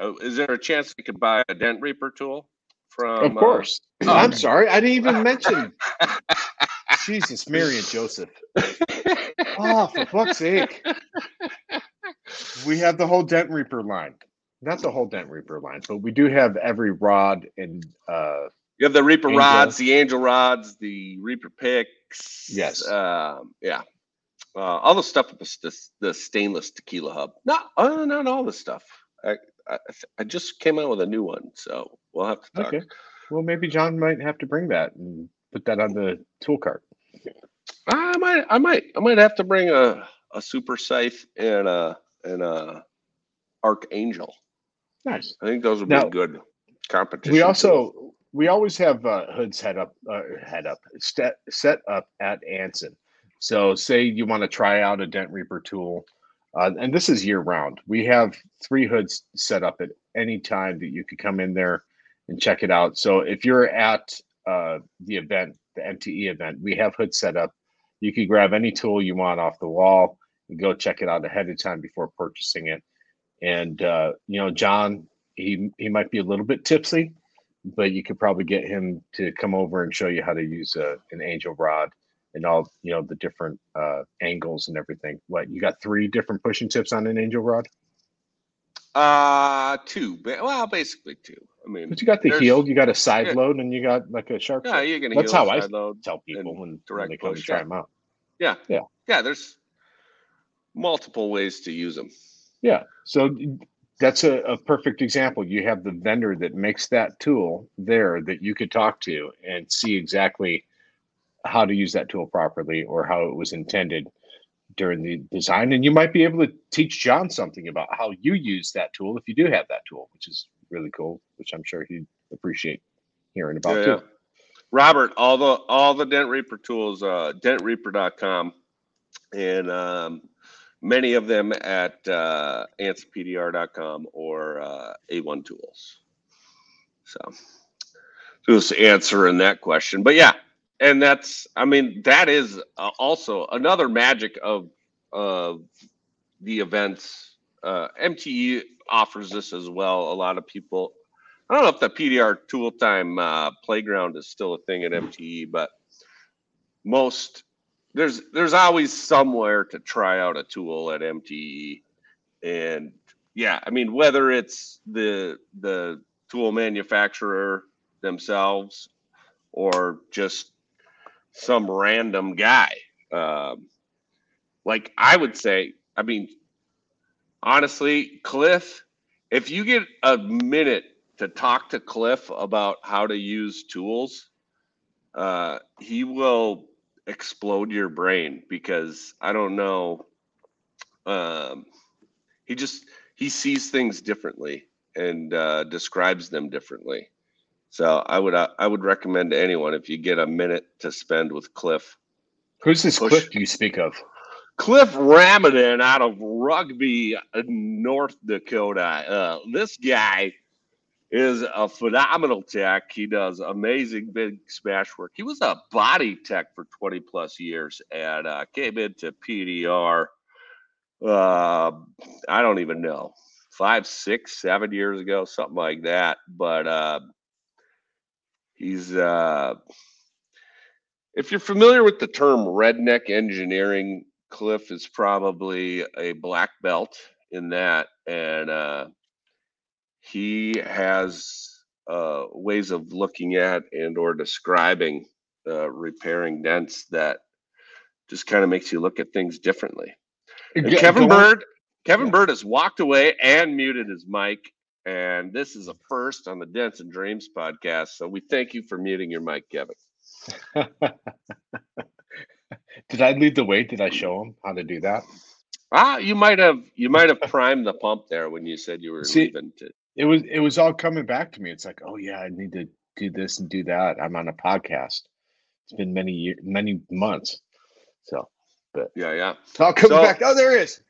S1: uh, is there a chance they could buy a Dent Reaper tool from?
S4: of course.
S1: oh,
S4: I'm sorry, I didn't even mention. Jesus, Mary and Joseph. Oh, for fuck's sake! We have the whole Dent Reaper line. Not the whole Dent Reaper line, but we do have every rod and uh,
S1: you have the Reaper
S4: Angel.
S1: rods, the Angel rods, the Reaper picks.
S4: Yes.
S1: Um, yeah. Uh, all the stuff with the, the stainless tequila hub. Not, uh, not all the stuff. I, I, I just came out with a new one, so we'll have to talk.
S4: Okay. Well, maybe John might have to bring that and put that on the tool cart.
S1: I might, I might, I might have to bring a, a super scythe and a and a archangel.
S4: Nice.
S1: I think those would
S4: Now,
S1: be good competition.
S4: We
S1: tools.
S4: also we always have uh, hoods head up uh, head up set set up at Anson. So say you want to try out a Dent Reaper tool, uh, and this is year round. We have three hoods set up at any time that you could come in there and check it out. So if you're at uh, the event, the MTE event, we have hoods set up. You can grab any tool you want off the wall and go check it out ahead of time before purchasing it. And uh, you know, John, he he might be a little bit tipsy, but you could probably get him to come over and show you how to use a, an angel rod and all you know the different uh, angles and everything. What you got three different pushing tips on an angel rod?
S1: Uh, two. Well, basically two. I mean,
S4: But you got the heel, you got a side
S1: yeah.
S4: load, and you got like a sharp.
S1: Yeah,
S4: shot.
S1: you can.
S4: That's how I tell people when, when they come
S1: push,
S4: to try
S1: yeah.
S4: them out.
S1: Yeah, yeah, yeah, there's multiple ways to use them.
S4: Yeah. So that's a, a perfect example. You have the vendor that makes that tool there that you could talk to and see exactly how to use that tool properly or how it was intended during the design. And you might be able to teach John something about how you use that tool if you do have that tool, which is really cool, which I'm sure he'd appreciate hearing about
S1: Yeah,
S4: too.
S1: yeah. Robert, all the all the Dent Reaper tools, uh, dentreaper.com, and um, many of them at uh, ansonpdr.com or uh, A1 Tools. So, just answering that question, but yeah, and that's I mean that is uh, also another magic of of the events. Uh, MTE offers this as well. A lot of people I don't know if the PDR tool time uh, playground is still a thing at MTE, but most there's there's always somewhere to try out a tool at MTE, and yeah, I mean whether it's the the tool manufacturer themselves or just some random guy. Um, like I would say, I mean, honestly, Cliff, if you get a minute to talk to Cliff about how to use tools, uh, he will explode your brain because I don't know. Um, he just he sees things differently and uh, describes them differently. So I would uh, I would recommend to anyone if you get a minute to spend with Cliff.
S4: Who's this
S1: Push.
S4: clip you speak of?
S1: Cliff Ramadan out of Rugby, uh, North Dakota. Uh, this guy is a phenomenal tech. He does amazing big smash work. He was a body tech for 20 plus years and uh, came into PDR. Uh, I don't even know, five, six, seven years ago, something like that. But uh, he's, uh, if you're familiar with the term redneck engineering, Cliff is probably a black belt in that. And, uh, he has uh, ways of looking at and or describing uh, repairing dents that just kind of makes you look at things differently. Kevin. Bird, Kevin Bird has walked away and muted his mic, and this is a first on the Dents and Dreams podcast. So we thank you for muting your mic, Kevin.
S4: Did I lead the way? Did I show him how to do that?
S1: Ah, you might have you might have primed the pump there when you said you were
S4: See-
S1: leaving. To,
S4: It was it was all coming back to me. It's like, oh yeah, I need to do this and do that. I'm on a podcast. It's been many years, many months. So but
S1: yeah, yeah.
S4: it's all coming
S1: So-
S4: back. Oh, there he is.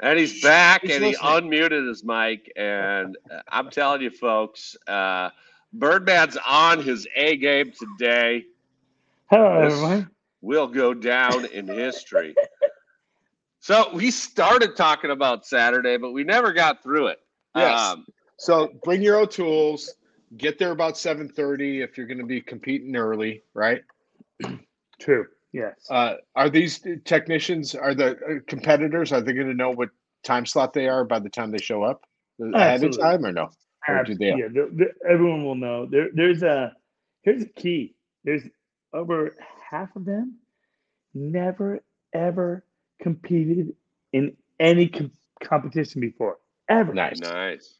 S1: And he's back
S4: He's
S1: and he unmuted his mic. And uh, I'm telling you, folks, uh, Birdman's on his A game today.
S3: Hello,
S1: Yes.
S3: everyone.
S1: Will go down in history. So we started talking about Saturday, but we never got through it.
S4: Yes.
S1: Um,
S4: So bring your own tools. Get there about seven thirty if you're going to be competing early, right?
S3: True. Yes.
S4: Uh, are these technicians? Are the uh, competitors? Are they going to know what time slot they are by the time they show up ahead of time, or no? Or
S3: Abs-
S4: do they-
S3: yeah, the- the- everyone will know. There, there's a here's a key. There's over half of them never ever competed in any com- competition before. Ever.
S4: Nice.
S1: nice.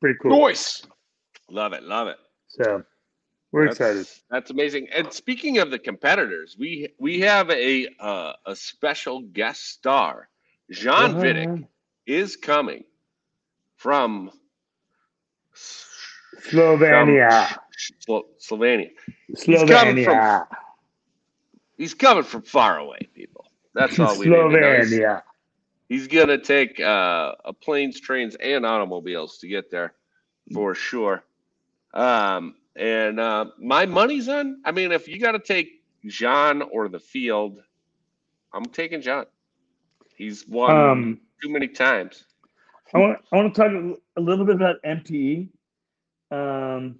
S3: Pretty cool.
S4: Nice.
S1: Love it. Love it.
S3: So we're
S1: That's-
S3: excited.
S1: That's amazing. And speaking of the competitors, we we have a uh, a special guest star. John Vidic
S3: Uh-huh.
S1: is coming from
S3: Slovenia.
S1: Slo- Slovenia. He's coming from- He's coming from far away, people. That's all we need know. He's-
S3: Slovenia.
S1: He's gonna take uh, a planes, trains, and automobiles to get there for sure. Um, and uh, my money's on. I mean, if you got to take John or the field, I'm taking John. He's won
S3: Um,
S1: too many times.
S3: I want I want to talk a- little bit about MTE. Um,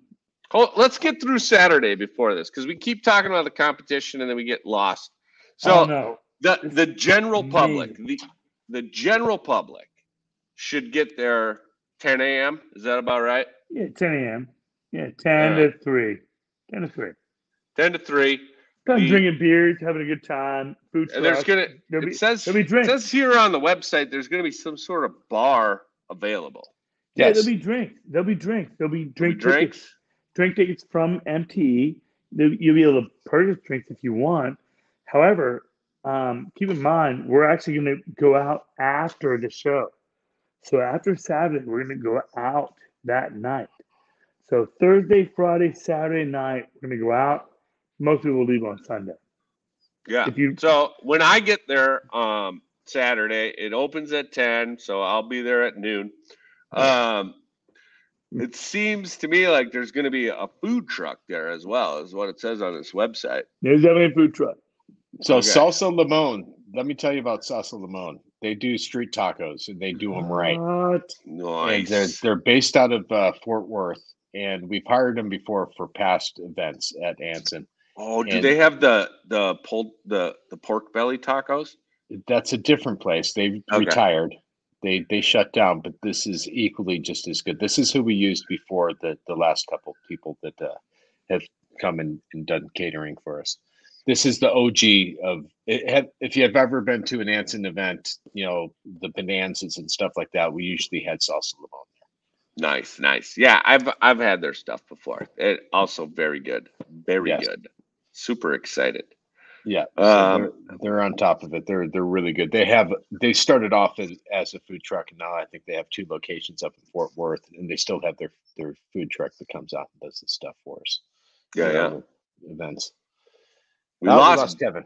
S1: Hold, let's get through Saturday before this because we keep talking about the competition and then we get lost. So
S3: oh no,
S1: the the general
S3: Me.
S1: public, the the general public should get there 10 a.m. Is that about right?
S3: Yeah, 10 a.m. Yeah, 10
S1: All
S3: to 3. 10 to 3.
S1: 10 to 3.
S3: Come
S1: We-
S3: drinking beers, having a good time. Food
S1: And there's gonna
S3: There'll
S1: it
S3: be,
S1: says
S3: there'll be
S1: it
S3: drinks.
S1: says here on the website there's gonna be some sort of bar available.
S3: Yeah,
S4: Yes.
S3: there'll be drinks. There'll be drinks. There'll be drink
S1: There'll be
S3: tickets. Drink tickets from MTE. You'll be able to purchase drinks if you want. However, um, keep in mind we're actually going to go out after the show. So after Saturday, we're going to go out that night. So Thursday, Friday, Saturday night, we're going to go out. Most people will leave on Sunday.
S1: Yeah.
S3: If you
S1: So when I get there um Saturday, it opens at 10, so I'll be there at noon. Um it seems to me like there's going to be a food truck there as well, is what it says on this website.
S3: there's definitely a food truck.
S4: So
S1: Okay.
S4: Salsa Limon. Let me tell you about Salsa Limon. They do street tacos and they do them right.
S3: What?
S4: And
S1: Nice.
S4: they're they're based out of uh, Fort Worth, and we've hired them before for past events at Anson.
S1: oh, do
S4: and-
S1: they have the the pulled the the pork belly tacos?
S4: That's a different place. They've
S1: Okay.
S4: retired. They they shut down, but this is equally just as good. This is who we used before the the last couple people that uh, have come and, and done catering for us. This is the OG of it, have, if you have ever been to an Anson event, you know the bonanzas and stuff like that. We usually had salsa limon.
S1: Nice, nice. Yeah, I've I've had their stuff before. It also very good. Very
S4: Yes.
S1: good. Super excited.
S4: Yeah, so
S1: Um,
S4: they're, they're on top of it. They're they're really good. They have they started off as, as a food truck, and now I think they have two locations up in Fort Worth, and they still have their their food truck that comes out and does this stuff for us.
S1: Yeah, yeah.
S4: Events.
S1: We
S4: Oh,
S1: lost
S4: Kevin.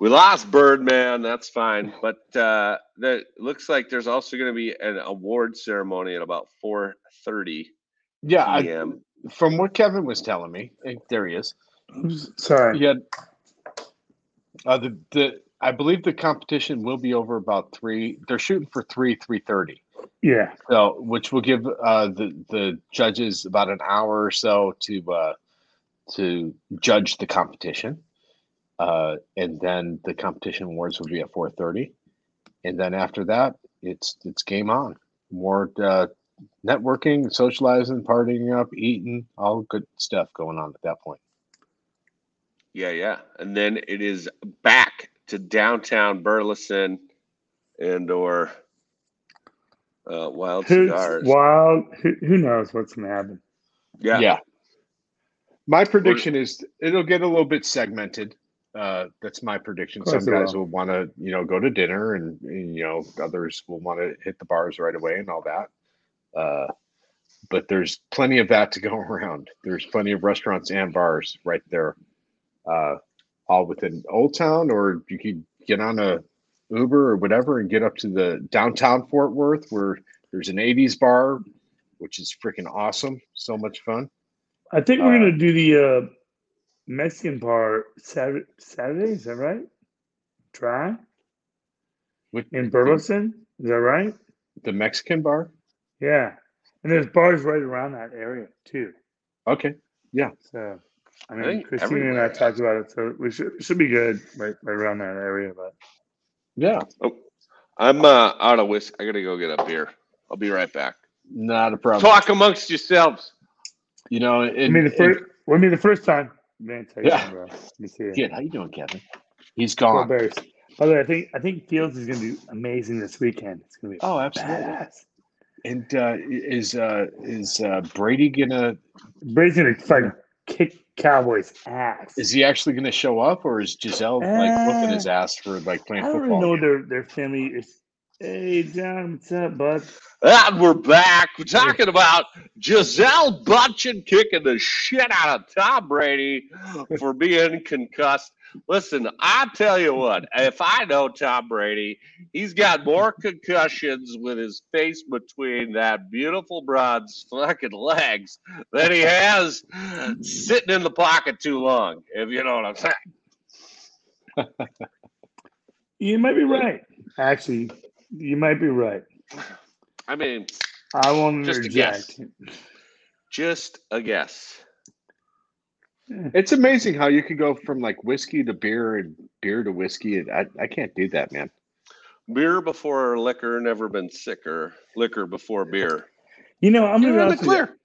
S1: We lost Birdman. That's fine, but uh, that looks like there's also going to be an award ceremony at about 4:30
S4: Yeah, I, from what Kevin was telling me, eh, there he is.
S3: Sorry.
S4: He had uh, the the I believe the competition will be over about three. They're shooting for three three thirty.
S3: Yeah.
S4: So, which will give uh, the the judges about an hour or so to uh, to judge the competition, uh, and then the competition awards will be at four thirty, and then after that, it's it's game on. More uh, networking, socializing, partying up, eating, all good stuff going on at that point.
S1: Yeah, yeah, and then it is back to downtown Burleson and or uh, Wild
S3: Who's
S1: Cigars.
S3: wild? Who, who knows what's going to happen?
S1: Yeah,
S4: yeah. My prediction is it'll get a little bit segmented. Uh, that's my prediction. Some guys
S3: will.
S4: will want to, you know, go to dinner, and, and, you know, others will want to hit the bars right away and all that. Uh, but there's plenty of that to go around. There's plenty of restaurants and bars right there, uh, all within Old Town, or you could get on a Uber or whatever and get up to the downtown Fort Worth, where there's an '80s bar, which is freaking awesome. So much fun.
S3: I think we're
S4: Uh,
S3: going to do the uh, Mexican part Saturday, Saturday. Is that right? Try
S4: With
S3: in Burleson. Is that right?
S4: the Mexican bar.
S3: Yeah. And there's bars right around that area too.
S4: Okay. Yeah.
S3: So, I
S1: I
S3: mean,
S1: think
S3: Christina and I talked about it, so we should should be good right, right around that area. But
S4: Yeah.
S1: Oh, I'm uh, out of whiskey. I gotta go get a beer. I'll be right back.
S4: Not a problem.
S1: Talk amongst yourselves.
S4: You know,
S3: I
S4: it,
S3: mean, the first, well, I mean, the first time. Man, you
S4: Yeah.
S3: bro. Let me see it.
S4: How you doing, Kevin? He's gone.
S3: Bears. By the way, I think I think Fields is going to do amazing this weekend. It's going to be
S4: Oh, absolutely.
S3: badass.
S4: And uh, is uh, is uh, Brady gonna?
S3: Brady's going to fucking kick Cowboys ass.
S4: Is he actually gonna show up, or is Gisele like whooping his ass for like playing I
S3: don't
S4: football?
S3: really know their their family is. Hey, John, what's up, bud?
S1: And we're back. We're talking about Gisele Bündchen kicking the shit out of Tom Brady for being concussed. Listen, I tell you what, if I know Tom Brady, he's got more concussions with his face between that beautiful broad's fucking legs than he has sitting in the pocket too long, if you know what I'm saying.
S3: You might be right. Actually, you might be right.
S1: I mean,
S3: I won't
S1: Just a
S3: interject.
S1: just a guess.
S4: It's amazing how you could go from like whiskey to beer and beer to whiskey. And I, I can't do that, man.
S1: Beer before liquor, never been sicker. Liquor before beer.
S3: You know, I'm gonna be
S1: You're in the
S3: honest with you.
S1: clear.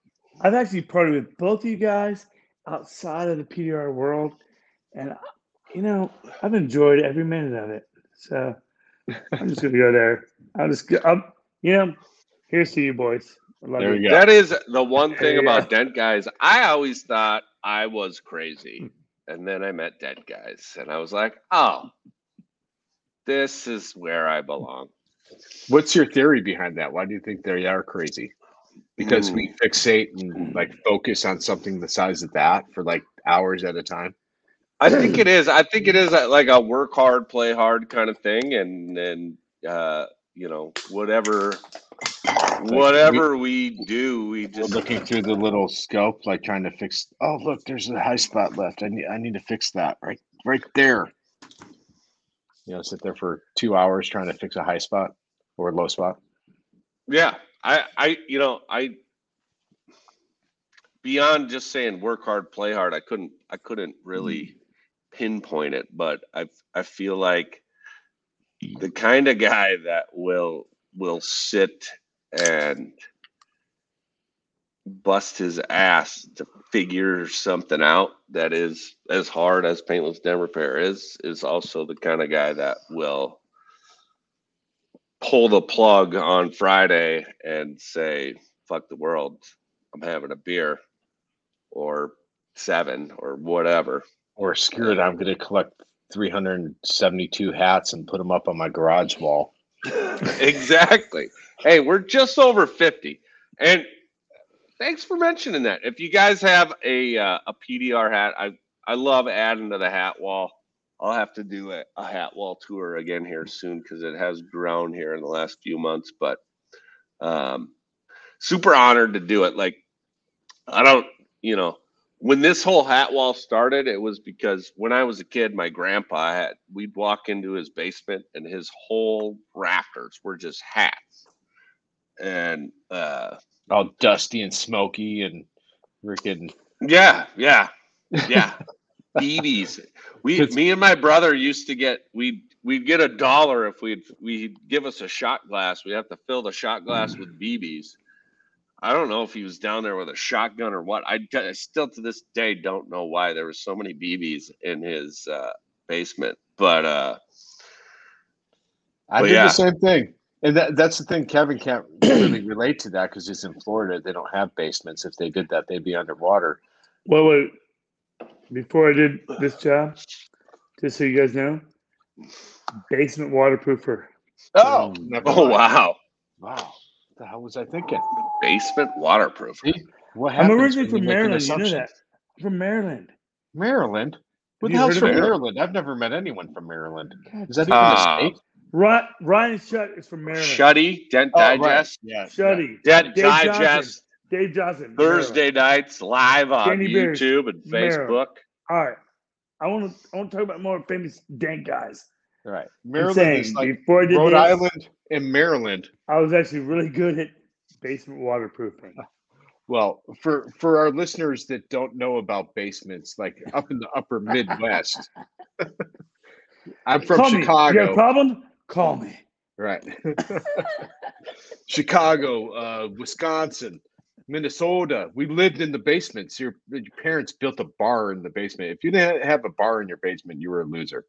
S3: I've actually partied with both of you guys outside of the PDR world, and you know, I've enjoyed every minute of it. So I'm just gonna go there. I'll just go. I'm, you know, here's to you boys. I love
S4: There
S3: you.
S4: go.
S1: That is the one thing
S3: Yeah.
S1: about dent guys. I always thought I was crazy. And then I met dent guys and I was like, oh, this is where I belong.
S4: What's your theory behind that? Why do you think they are crazy? Because we hmm. fixate and like hmm. focus on something the size of that for like hours at a time.
S1: I think it is. I think it is like a work hard, play hard kind of thing. And then, uh, you know, whatever, whatever we do, we just
S4: looking through the little scope, like trying to fix. Oh, look, there's a high spot left. I need, I need to fix that right, right there. You know, sit there for two hours trying to fix a high spot or a low spot.
S1: Yeah, I, I, you know, I beyond just saying work hard, play hard. I couldn't, I couldn't really pinpoint it, but I, I feel like mm. the kind of guy that will will sit and bust his ass to figure something out that is as hard as paintless dent repair is is also the kind of guy that will pull the plug on Friday and say fuck the world. I'm having a beer or seven or whatever
S4: Or it, I'm going to collect 372 hats and put them up on my garage wall.
S1: exactly. Hey, we're just over 50. And thanks for mentioning that. If you guys have a uh, a PDR hat, I I love adding to the hat wall. I'll have to do a, a hat wall tour again here soon because it has grown here in the last few months. But um, super honored to do it. Like I don't, you know, when this whole hat wall started, it was because when I was a kid, my grandpa had we'd walk into his basement and his whole rafters were just hats. And uh
S4: All dusty and smoky and freaking.
S1: yeah, yeah, yeah. BBs. We me and my brother used to get we'd we'd get a dollar if we'd we'd give us a shot glass. We'd have to fill the shot glass with BBs. I don't know if he was down there with a shotgun or what. I still to this day don't know why there were so many BBs in his uh, basement. But uh,
S4: I
S1: But
S4: did
S1: yeah.
S4: the same thing. And that, that's the thing. Kevin can't really relate to that because he's in Florida. They don't have basements. If they did that, they'd be underwater.
S3: Well, wait. Before I did this job, just so you guys know, basement waterproofer.
S4: Oh, never
S1: oh wow,
S4: Wow. What the hell was I thinking?
S1: basement waterproof.
S4: See? What
S3: I'm originally from
S4: you make an
S3: Maryland. You know that. From Maryland.
S4: Maryland? Who
S3: Have
S4: the hell's from
S3: of it?
S4: Maryland? I've never met anyone from Maryland. Is that even
S1: Uh,
S4: a state?
S3: Ryan, Ryan Shutt is from Maryland.
S1: Shuddy, Dent
S4: Oh, right.
S1: Digest,
S4: Yeah.
S3: Shuddy.
S1: Dent
S3: Dave
S1: Digest,
S3: Johnson. Dave Johnson.
S1: Thursday nights live on
S3: Danny Beers,
S1: YouTube and
S3: Maryland.
S1: Facebook.
S3: All right. I want to. I want to talk about more famous dank guys.
S4: Right. Maryland
S3: saying
S4: is like
S3: before
S4: Rhode
S3: this,
S4: Island and Maryland.
S3: I was actually really good at basement waterproofing.
S4: Well, for for our listeners that don't know about basements, like up in the upper Midwest, I'm from
S3: Call me. You got a
S4: Chicago,
S3: problem? Call me.
S4: right? Chicago, uh, Wisconsin, Minnesota. We lived in the basements. Your, your parents built a bar in the basement. If you didn't have a bar in your basement, you were a loser.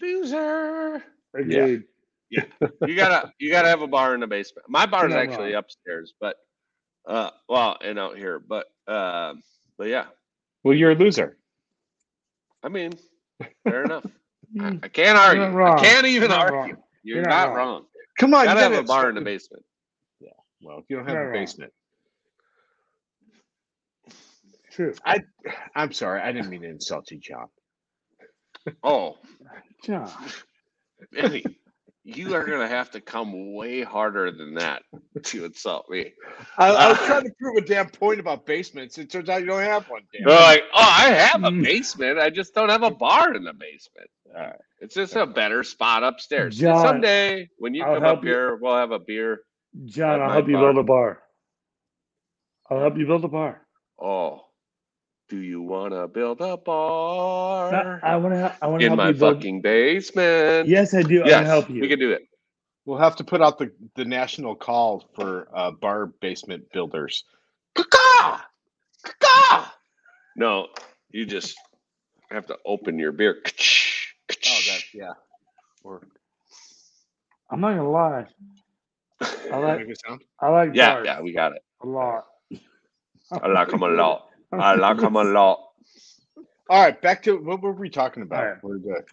S1: Loser.
S3: Agreed.
S1: You gotta you gotta have a bar in the basement. My bar is actually
S3: wrong.
S1: upstairs, but uh well and out here. But um but yeah,
S4: Well, you're a loser.
S1: I mean, fair enough. I, I can't
S3: You're
S1: argue.
S3: not wrong.
S1: I can't even
S3: You're not
S1: argue.
S3: wrong.
S1: You're,
S3: You're
S1: not,
S3: not
S1: wrong.
S3: wrong.
S4: Come on,
S1: gotta
S4: you
S1: have a bar in the basement. Yeah.
S4: Well, if you don't have
S3: You're
S4: a
S3: not wrong.
S4: basement,
S3: True.
S4: I'm sorry. I didn't mean to insult you, John.
S1: Oh,
S3: John.
S1: Benny, you are gonna have to come way harder than that to insult me.
S4: I, I was trying to prove a damn point about basements. It turns out you don't have one. Damn.
S1: They're like, oh, I have a
S3: Mm.
S1: basement. I just don't have a bar in the basement.
S4: All right.
S1: It's just a better spot upstairs.
S3: John,
S1: Someday when you
S3: I'll
S1: come up
S3: you.
S1: here, we'll have a beer.
S3: John, I'll
S1: my
S3: help you build a bar. I'll help you build a bar.
S1: Oh, do you want to build a bar
S3: I want to. I want to
S1: in
S3: help
S1: my
S3: you build.
S1: fucking basement?
S3: Yes, I do. I want to help you.
S1: we can do it.
S4: We'll have to put out the, the national call for uh, bar basement builders. Caw! Caw!
S1: No, you just have to open your beer.
S4: Oh, that yeah. Or
S3: I'm not gonna lie. I like
S4: make.
S3: I like
S1: yeah,
S3: darts
S1: yeah, we got it.
S3: a lot.
S1: I like them a lot. I like them a lot.
S4: All right, back to what were we talking about?
S3: All right.
S4: We're good.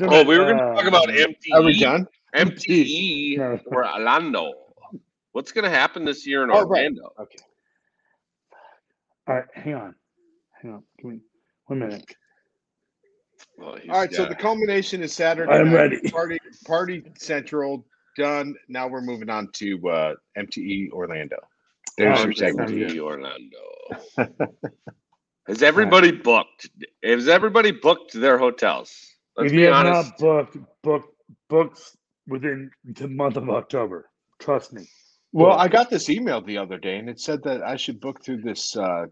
S1: Oh, we were going to talk about MTE.
S4: Are we done?
S1: MTE
S3: No.
S1: or Orlando. What's going to happen this year in
S4: Oh, right.
S1: Orlando?
S4: Okay.
S3: All right, hang on, hang on. Give me one minute.
S1: Well, he's
S4: All right, so
S1: got-
S4: the culmination is Saturday.
S3: I'm
S4: night.
S3: ready.
S4: Party Party Central done. Now we're moving on to uh, MTE Orlando. There's
S3: Oh,
S4: your
S3: okay.
S4: segment.
S3: Sounds
S1: Orlando. Has everybody booked? Has everybody booked their hotels? Let's
S3: if
S1: be
S3: you have
S1: honest.
S3: not booked, book books within the month of October. Trust me.
S4: Well, I got this email the other day, and it said that I should book through this uh,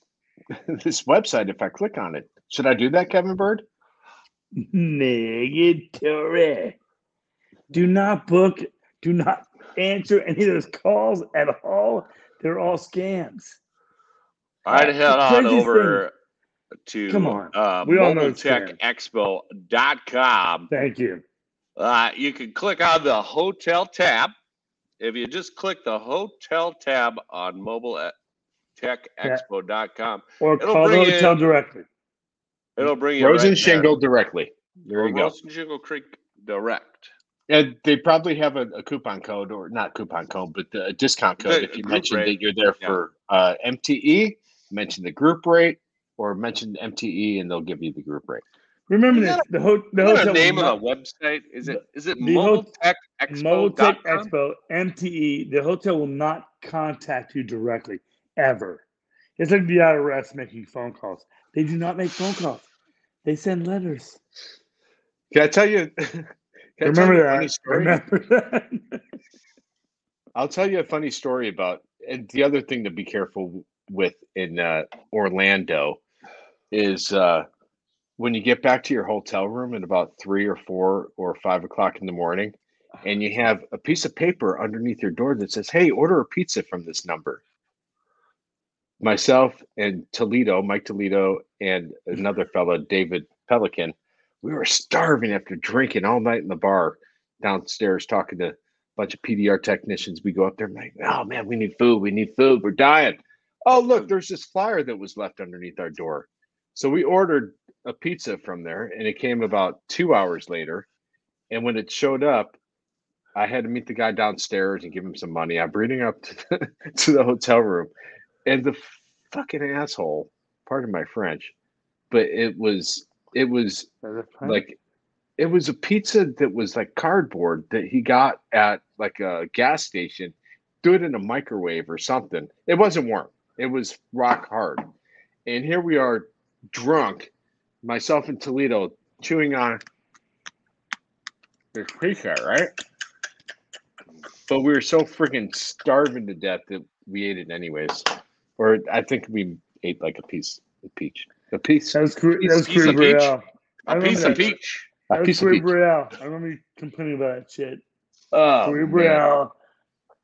S4: this website if I click on it. Should I do that, Kevin Bird?
S3: Negatory. Do not book. Do not answer any of those calls at all. They're all scams.
S1: I'd head on
S3: craziest
S1: over to
S3: Come on.
S1: uh,
S3: We all know it's scam.
S1: mobiletechexpo.com.
S3: Thank you.
S1: Uh, you can click on the hotel tab. If you just click the hotel tab on mobiletechexpo.com,
S3: Or
S1: It'll
S3: call the hotel
S1: in-
S3: directly.
S1: it'll bring you
S4: Rose and
S1: right.
S4: Shingle directly. There
S1: Or
S4: you go.
S1: Rosen Shingle Creek Direct.
S4: And they probably have a, a coupon code, or not coupon code, but a discount code
S1: The
S4: if you
S1: group
S4: mention
S1: rate.
S4: that you're there
S1: Yeah.
S4: for uh, MTE. Mention the group rate, or mention MTE, and they'll give you the group rate.
S3: Remember
S1: You
S3: this: the, ho- the hotel
S1: the name
S3: will
S1: of the website? Is it is it
S3: the ho-
S1: mobiletechexpo.com?
S3: Motec Expo MTE. The hotel will not contact you directly ever. It's like the IRS making phone calls. They do not make phone calls. They send letters.
S4: Can I tell you? Can
S3: Remember
S4: a funny
S3: that.
S4: story?
S3: Remember that.
S4: I'll tell you a funny story about and the other thing to be careful with in uh, Orlando is uh, when you get back to your hotel room at about three or four or five o'clock in the morning, and you have a piece of paper underneath your door that says, "Hey, order a pizza from this number." Myself and Toledo, Mike Toledo, and another fellow, David Pelican, we were starving after drinking all night in the bar downstairs, talking to a bunch of PDR technicians. We go up there, like, oh man, we need food. We need food. We're dying. Oh, look, there's this flyer that was left underneath our door. So we ordered a pizza from there, and it came about two hours later. And when it showed up, I had to meet the guy downstairs and give him some money. I bring him up to, to the hotel room, and the fucking asshole, pardon my French, but it was it was like it was a pizza that was like cardboard that he got at like a gas station threw it in a microwave or something. It wasn't warm. It was rock hard. And here we are drunk myself and toledo chewing on this pizza right? But we were so freaking starving to death that we ate it anyways. Or i think we ate like a piece of peach a piece
S3: That was Cru-
S1: Piece-
S3: that was
S1: piece of
S3: Cruz
S1: peach.
S3: Real. I
S1: A piece of
S3: that.
S1: peach.
S4: a
S3: was
S4: piece of
S3: Cruz
S4: peach
S3: Real. I remember you complaining about that shit.
S4: oh,
S3: Cruz
S4: man.
S3: Real.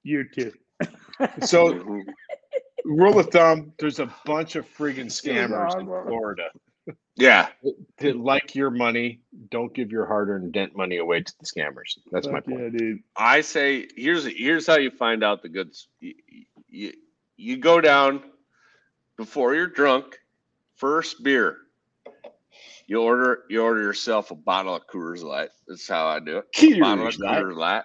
S3: You too.
S4: so rule of thumb there's a bunch of friggin' scammers in florida
S1: Yeah.
S4: that like your money don't give your hard-earned dent money away to the scammers that's my point
S3: Yeah, dude.
S1: I say here's here's how you find out the goods. You, you, you go down before you're drunk. First beer. You order you order yourself a bottle of Coors Light. That's how I do it. Bottle of
S4: Coors Light.
S1: Coors Light.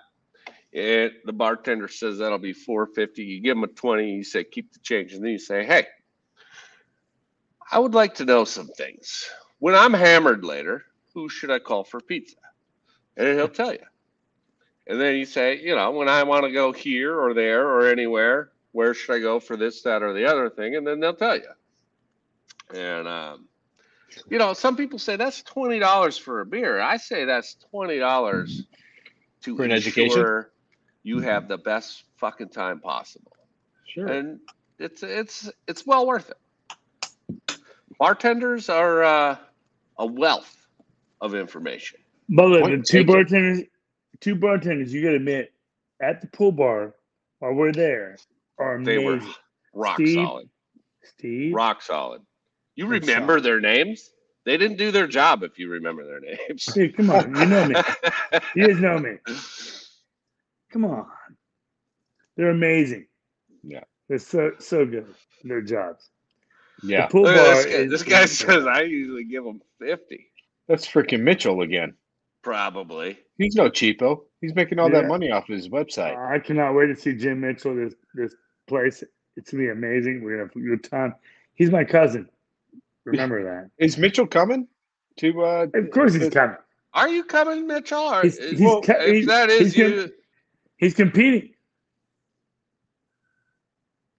S1: And the bartender says that'll be four fifty. You give him a twenty. You say keep the change, and then you say, "Hey, I would like to know some things. When I'm hammered later, who should I call for pizza?" And he'll tell you. And then you say, you know, when I want to go here or there or anywhere, where should I go for this, that, or the other thing? And then they'll tell you. And, um, you know, some people say that's twenty dollars for a beer. I say that's twenty dollars to
S4: For an
S1: ensure
S4: education?
S1: you have the best fucking time possible,
S4: sure
S1: and it's it's it's well worth it. Bartenders are uh, a wealth of information.
S3: But look, the two
S4: taken.
S3: bartenders, two bartenders, you got to admit, at the pool bar while we're there, are
S1: They
S3: amazing.
S1: were rock
S3: Steve,
S1: solid.
S3: Steve,
S1: Rock solid. You remember
S3: solid.
S1: their names? They didn't do their job if you remember their names.
S3: Dude, come on, you know me. You guys know me. Come on, they're amazing.
S4: Yeah.
S3: they're so so good. at Their jobs.
S4: Yeah,
S3: The pool bar
S1: this guy. This guy says I usually give him 50.
S4: that's freaking Mitchell again.
S1: Probably.
S4: He's no cheapo. He's making all
S3: Yeah.
S4: that money off his website.
S3: I cannot wait to see Jim Mitchell. This this place. It's gonna be amazing. We're gonna have a good time. He's my cousin. Remember that.
S4: Is Mitchell coming to? uh
S3: Of course he's coming.
S1: Are you coming, Mitchell? Or
S3: He's-
S1: is-
S3: he's
S1: well,
S3: ca-
S1: if
S3: he's-
S1: that is
S3: he's gonna-
S1: you,
S3: He's competing.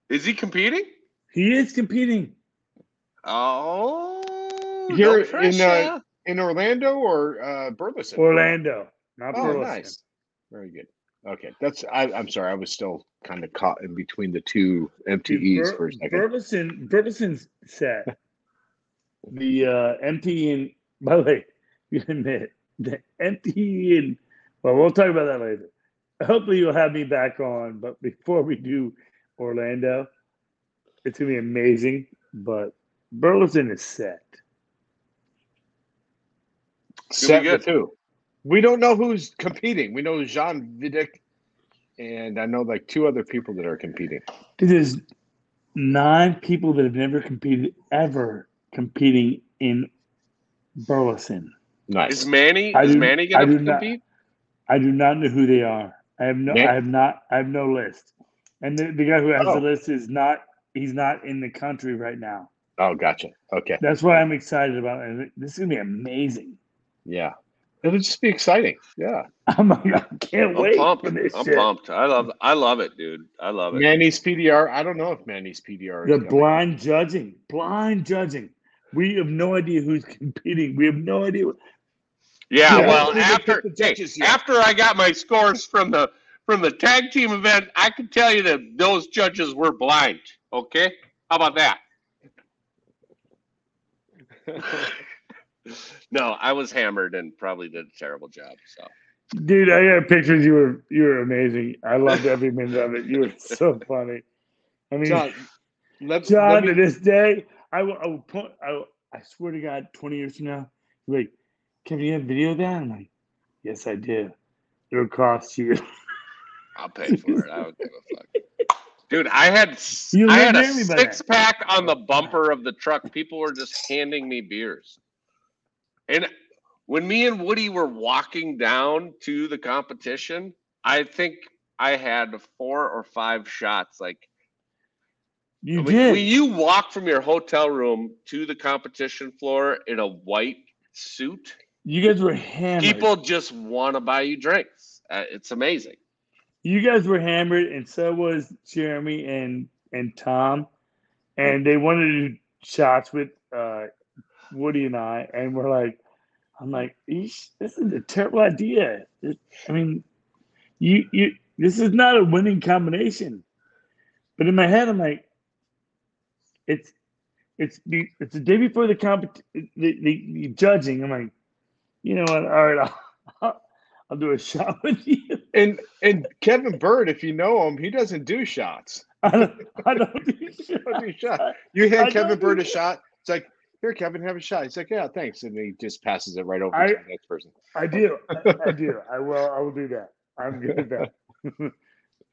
S1: is he competing?
S3: He is competing.
S1: Oh,
S4: Here
S1: no
S4: in,
S1: pressure.
S4: in Orlando or uh Burleson?
S3: Orlando, not
S4: Oh,
S3: Burleson.
S4: nice. Very good. Okay, that's. I, I'm sorry. I was still kind of caught in between the two MTEs
S3: Bur-
S4: for a second.
S3: Burleson, Burleson's set. the uh, MTE and by the way, you admit the MTE and well, we'll talk about that later. Hopefully, you'll have me back on. But before we do Orlando, it's gonna be amazing. But Burleson is set.
S4: Set
S1: good.
S4: with who? We don't know who's competing. We know Jean Vidic, and I know like two other people that are competing.
S3: Dude, There's nine people that have never competed ever competing in Burleson.
S4: Nice.
S1: Is Manny?
S3: I
S1: is
S3: do-
S1: Manny
S3: I
S1: going
S3: do
S1: to
S3: not-
S1: compete?
S3: I do not know who they are. I have no.
S4: Man-
S3: I have not. I have no list. And the, the guy who has
S4: Oh.
S3: the list is not. He's not in the country right now.
S4: Oh, gotcha. Okay.
S3: That's why I'm excited about it. This is gonna be amazing.
S4: Yeah. It'll just be exciting. Yeah.
S3: I'm like, I can't
S1: I'm
S3: wait
S1: pumped.
S3: for this
S1: I'm
S3: shit.
S1: pumped. I love. I love it, dude. I love it.
S4: Manny's PDR. I don't know if Manny's PDR is
S3: The
S4: coming.
S3: blind judging, blind judging. We have no idea who's competing. We have no idea.
S1: Yeah,
S3: Yeah.
S1: well, after hey, after I got my scores from the from the tag team event, I can tell you that those judges were blind. Okay, how about that? No, I was hammered and probably did a terrible job. So
S3: Dude, I got pictures. You were you were amazing. I loved every minute of it. You were so funny. I mean,
S4: John, let,
S3: John,
S4: let
S3: to this day, I will, I will point, I, I swear to God, 20 years from now, like, Kevin, you have video of that? I'm like, yes, I do. It'll cost you.
S1: I'll pay for it. I don't give a fuck. Dude, I had
S3: You
S1: I had a
S3: near me by then.
S1: six pack on the bumper of the truck. People were just handing me beers. And when me and Woody were walking down to the competition, I think I had four or five shots. Like
S3: You
S1: when,
S3: did.
S1: when you walk from your hotel room to the competition floor in a white suit,
S3: you guys were hammered.
S1: people just want to buy you drinks. Uh, it's amazing.
S3: you guys were hammered, and so was Jeremy and and Tom, and they wanted to do shots with uh, Woody and I, and we're like, I'm like, this is a terrible idea. It- I mean, you you this is not a winning combination. But in my head, I'm like, it's it's the it's the day before the compet the, the, the judging. I'm like, you know what? All right, I'll, I'll do a shot with you.
S4: and and Kevin Bird, if you know him, he doesn't do shots.
S3: I don't, I don't do
S4: He don't do
S3: shots.
S4: shots. You
S3: I
S4: hand
S3: don't
S4: Kevin Bird a shot. It's like, here, Kevin, have a shot. He's like, yeah, thanks, and he just passes it right over
S3: I-
S4: to the next person.
S3: I do. I, I do. I will. I will do that. I'm good at that.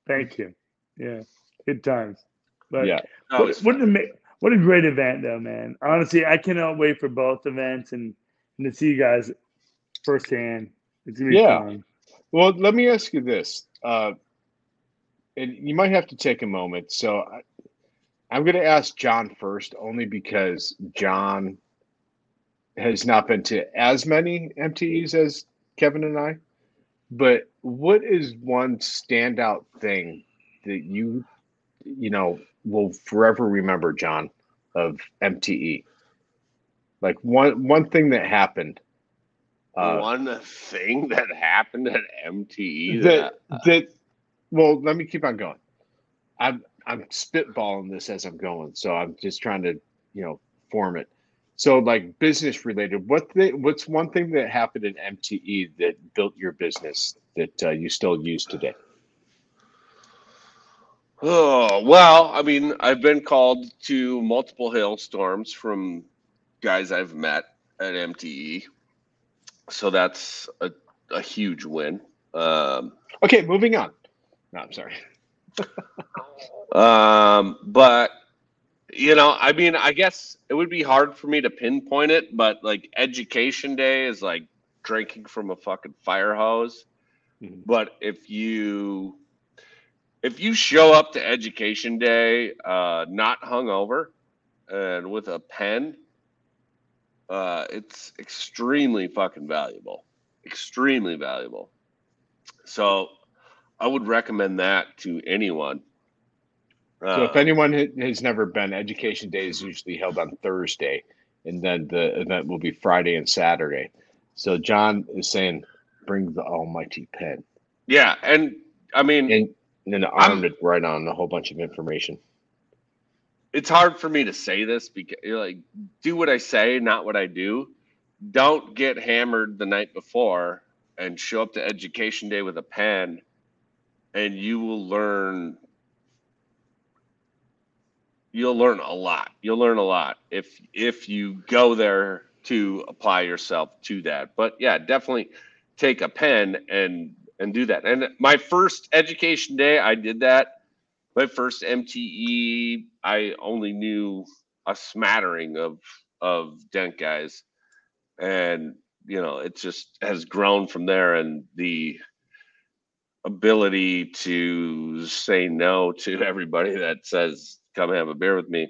S3: Thank you. Yeah, good times. But
S4: yeah,
S1: No,
S3: what,
S1: it's
S3: what, an ama- what a great event, though, man. Honestly, I cannot wait for both events and, and to see you guys firsthand. It's gonna be
S4: Yeah.
S3: fun.
S4: Well, let me ask you this, uh, and you might have to take a moment. So, I, I'm going to ask John first, only because John has not been to as many MTEs as Kevin and I. But what is one standout thing that you, you know, will forever remember, John, of MTE? Like one one thing that happened. Uh,
S1: one thing that happened at MTE
S4: that
S1: that,
S4: that well let me keep on going i'm i'm spitballing this as i'm going so i'm just trying to you know form it so like business related what the, what's one thing that happened in mte that built your business that uh, you still use today?
S1: Oh, well, I mean, I've been called to multiple hailstorms from guys I've met at MTE. So that's a, a huge win. Um,
S4: Okay, moving on. No, I'm sorry.
S1: um, but, you know, I mean, I guess it would be hard for me to pinpoint it, but like education day is like drinking from a fucking fire hose.
S4: Mhm.
S1: But if you if you show up to education day uh, not hungover and with a pen, uh, it's extremely fucking valuable. Extremely valuable. So I would recommend that to anyone.
S4: So if
S1: Uh,
S4: anyone has never been, Education Day is usually held on Thursday, and then the event will be Friday and Saturday. So John is saying, bring the almighty pen,
S1: yeah, and I mean,
S4: and, and then
S1: I'm-
S4: armed it right on a whole bunch of information.
S1: it's hard for me to say this because you're like do what I say, not what I do. Don't get hammered the night before and show up to education day with a pen and you will learn you'll learn a lot. You'll learn a lot if if you go there to apply yourself to that. But yeah, definitely take a pen and and do that. And my first education day, I did that my first MTE, I only knew a smattering of of dent guys, and you know it just has grown from there. And the ability to say no to everybody that says come have a beer with me,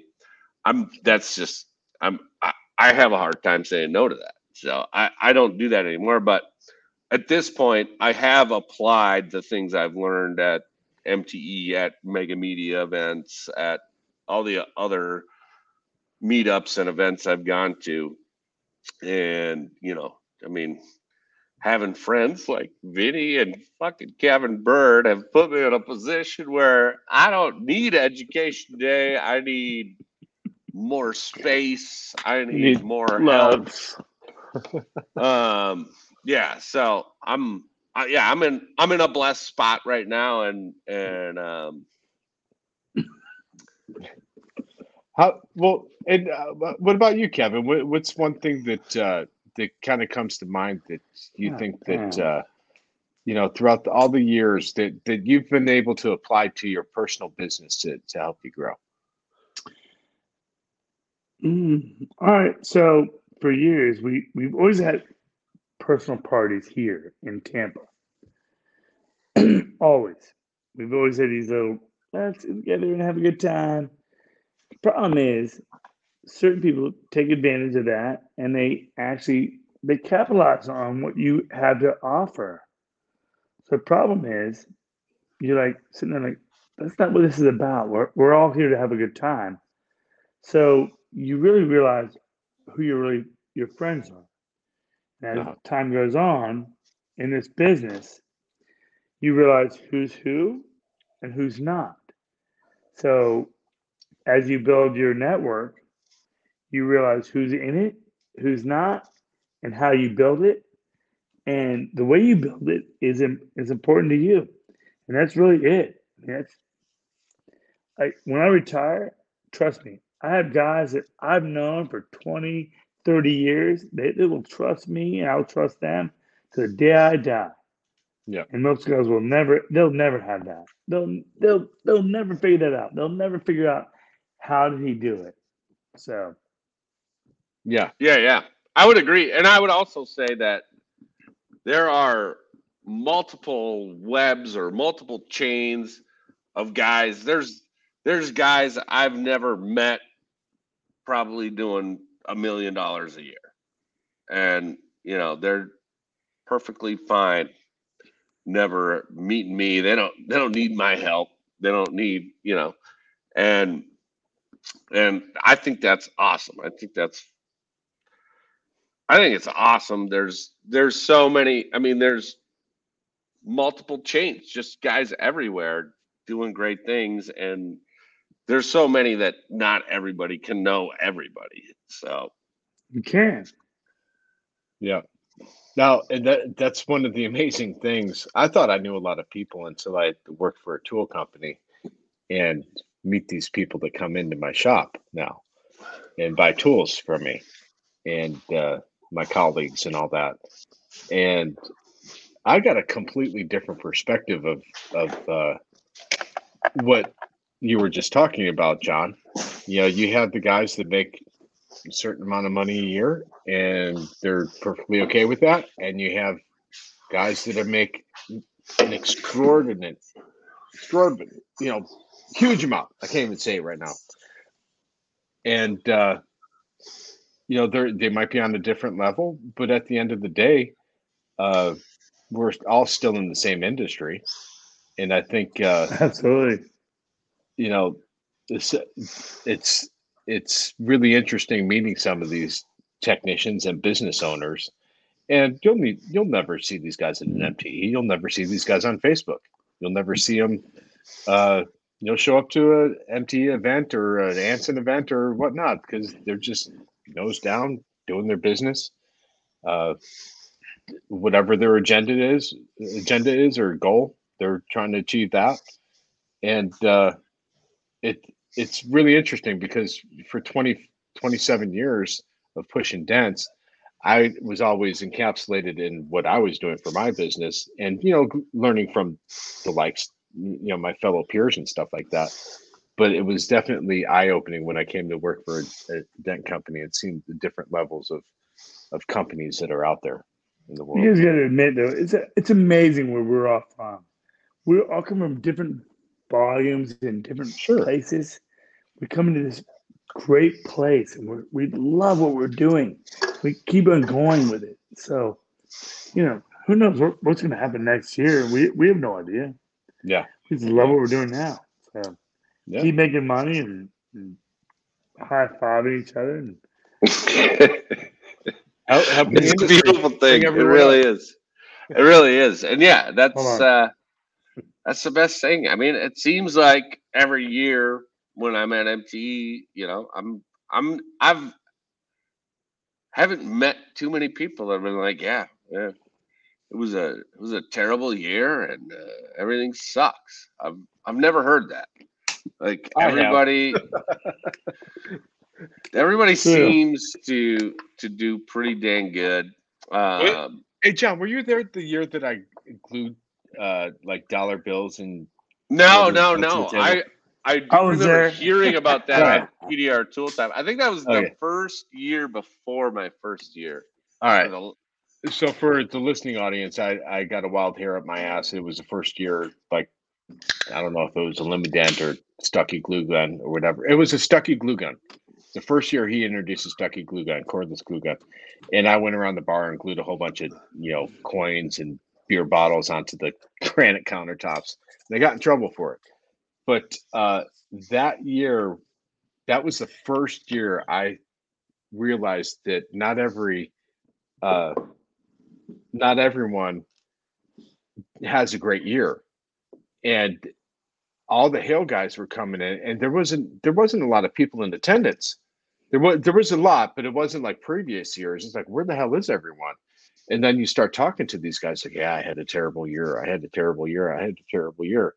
S1: I'm that's just I'm I, I have a hard time saying no to that. So I I don't do that anymore. But at this point, I have applied the things I've learned at MTE at mega media events, at all the other meetups and events I've gone to. And, you know, I mean, having friends like Vinny and fucking Kevin Bird have put me in a position where I don't need education day. I need more space. I need,
S3: need
S1: more help um yeah so i'm uh, yeah i'm in i'm in a blessed spot right now and and um
S4: How well? And uh, what about you, Kevin? What, what's one thing that uh, that kind of comes to mind that you
S3: Oh,
S4: think that
S3: man.
S4: uh, you know throughout the, all the years that that you've been able to apply to your personal business to to help you grow?
S3: Mm, all right. So for years, we we've always had personal parties here in Tampa. always, we've always had these little let's get together and have a good time. Problem is, certain people take advantage of that, and they actually they capitalize on what you have to offer. So the problem is, you're like sitting there like, that's not what this is about. We're we're all here to have a good time. So you really realize who your really your friends are. And as
S4: Uh-huh.
S3: time goes on in this business, you realize who's who and who's not. So as you build your network, you realize who's in it, who's not, and how you build it. And the way you build it is is important to you. And that's really it. That's like when I retire, trust me, I have guys that I've known for 20, 30 years. They, they will trust me and I'll trust them to the day I die.
S4: Yeah.
S3: And most guys will never, they'll never have that. They'll, they'll, they'll never figure that out. They'll never figure out how did he do it. So,
S4: Yeah,
S1: yeah yeah i would agree and i would also say that there are multiple webs or multiple chains of guys there's there's guys i've never met probably doing a million dollars a year. And you know they're perfectly fine. Never meeting me. They don't they don't need my help. They don't need you know. And and i think that's awesome. I think that's i think it's awesome. There's there's so many i mean there's multiple chains just guys everywhere doing great things. And there's so many that not everybody can know everybody so
S3: you can.
S4: yeah. Now, and that that's one of the amazing things. I thought I knew a lot of people until I worked for a tool company and meet these people that come into my shop now and buy tools from me and uh, my colleagues and all that. And I got a completely different perspective of of uh, what you were just talking about, John. You know, you have the guys that make a certain amount of money a year and they're perfectly okay with that. And you have guys that make an extraordinary, extraordinary, you know, huge amount. I can't even say it right now. And, uh, you know, they're, they might be on a different level, but at the end of the day, uh, we're all still in the same industry. And I think, uh,
S3: Absolutely.
S4: You know, it's, it's, it's really interesting meeting some of these technicians and business owners. And you'll meet, you'll never see these guys at an MTE. You'll never see these guys on Facebook. You'll never see them. Uh, you'll show up to an MTE event or an Anson event or whatnot because they're just nose down doing their business. Uh, whatever their agenda is, agenda is or goal, they're trying to achieve that. And uh, it it's really interesting because for 20, 27 years of pushing dents, I was always encapsulated in what I was doing for my business and, you know, learning from the likes, you know, my fellow peers and stuff like that. But it was definitely eye opening when I came to work for a, a dent company and seeing the different levels of, of companies that are out there in the world.
S3: You guys gotta admit though, it's a, it's amazing where we're all from. We're all come from different volumes and different
S4: Sure.
S3: places. We come into this great place and we're, we love what we're doing. We keep on going with it. So, you know, who knows what, what's going to happen next year? We we have no idea.
S4: Yeah.
S3: We just love what we're doing now. So
S4: Yeah.
S3: keep making money and, and high fiving each other. And
S4: Help, help
S1: It's a beautiful thing. It
S4: everyone
S1: really is. It really is. And yeah, that's
S3: Hold
S1: uh that's the best thing. I mean, it seems like every year when I'm at MTE, you know, I'm I'm I've haven't met too many people that have been like, yeah, yeah. It was a it was a terrible year and uh, everything sucks. I've I've never heard that. Like everybody everybody
S3: True.
S1: seems to to do pretty dang good. Um
S4: Hey John, were you there the year that I glued uh like dollar bills and
S1: No,
S4: Yeah,
S1: no, no. I I do
S3: I was
S1: remember
S3: there.
S1: hearing about that
S4: Right.
S1: on PDR Tool Time. I think that was the first year before my first year.
S4: all right.
S1: The-
S4: So for the listening audience, I I got a wild hair up my ass. It was the first year, like I don't know if it was a Limident or Stucky glue gun or whatever. It was a Stucky glue gun. The first year he introduced a Stucky glue gun, cordless glue gun, and I went around the bar and glued a whole bunch of you know coins and beer bottles onto the granite countertops. They got in trouble for it, but uh, that year, that was the first year I realized that not every uh, not everyone has a great year. And all the hail guys were coming in and there wasn't there wasn't a lot of people in attendance. There was there was a lot but it wasn't like previous years. It's like where the hell is everyone and then you start talking to these guys like yeah i had a terrible year i had a terrible year i had a terrible year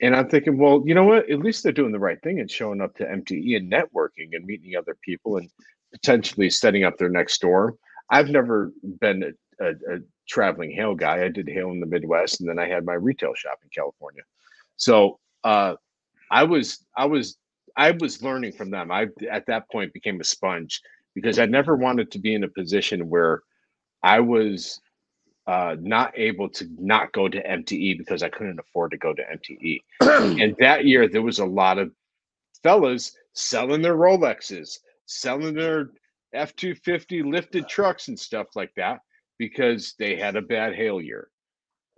S4: and i'm thinking well you know what at least they're doing the right thing and showing up to mte and networking and meeting other people and potentially setting up their next store i've never been a, a, a traveling hail guy. I did hail in the Midwest, and then I had my retail shop in California. So uh, I was I was I was learning from them. I at that point became a sponge because I never wanted to be in a position where I was uh, not able to not go to MTE because I couldn't afford to go to MTE. and that year there was a lot of fellas selling their Rolexes, selling their F two fifty lifted trucks and stuff like that because they had a bad hail year.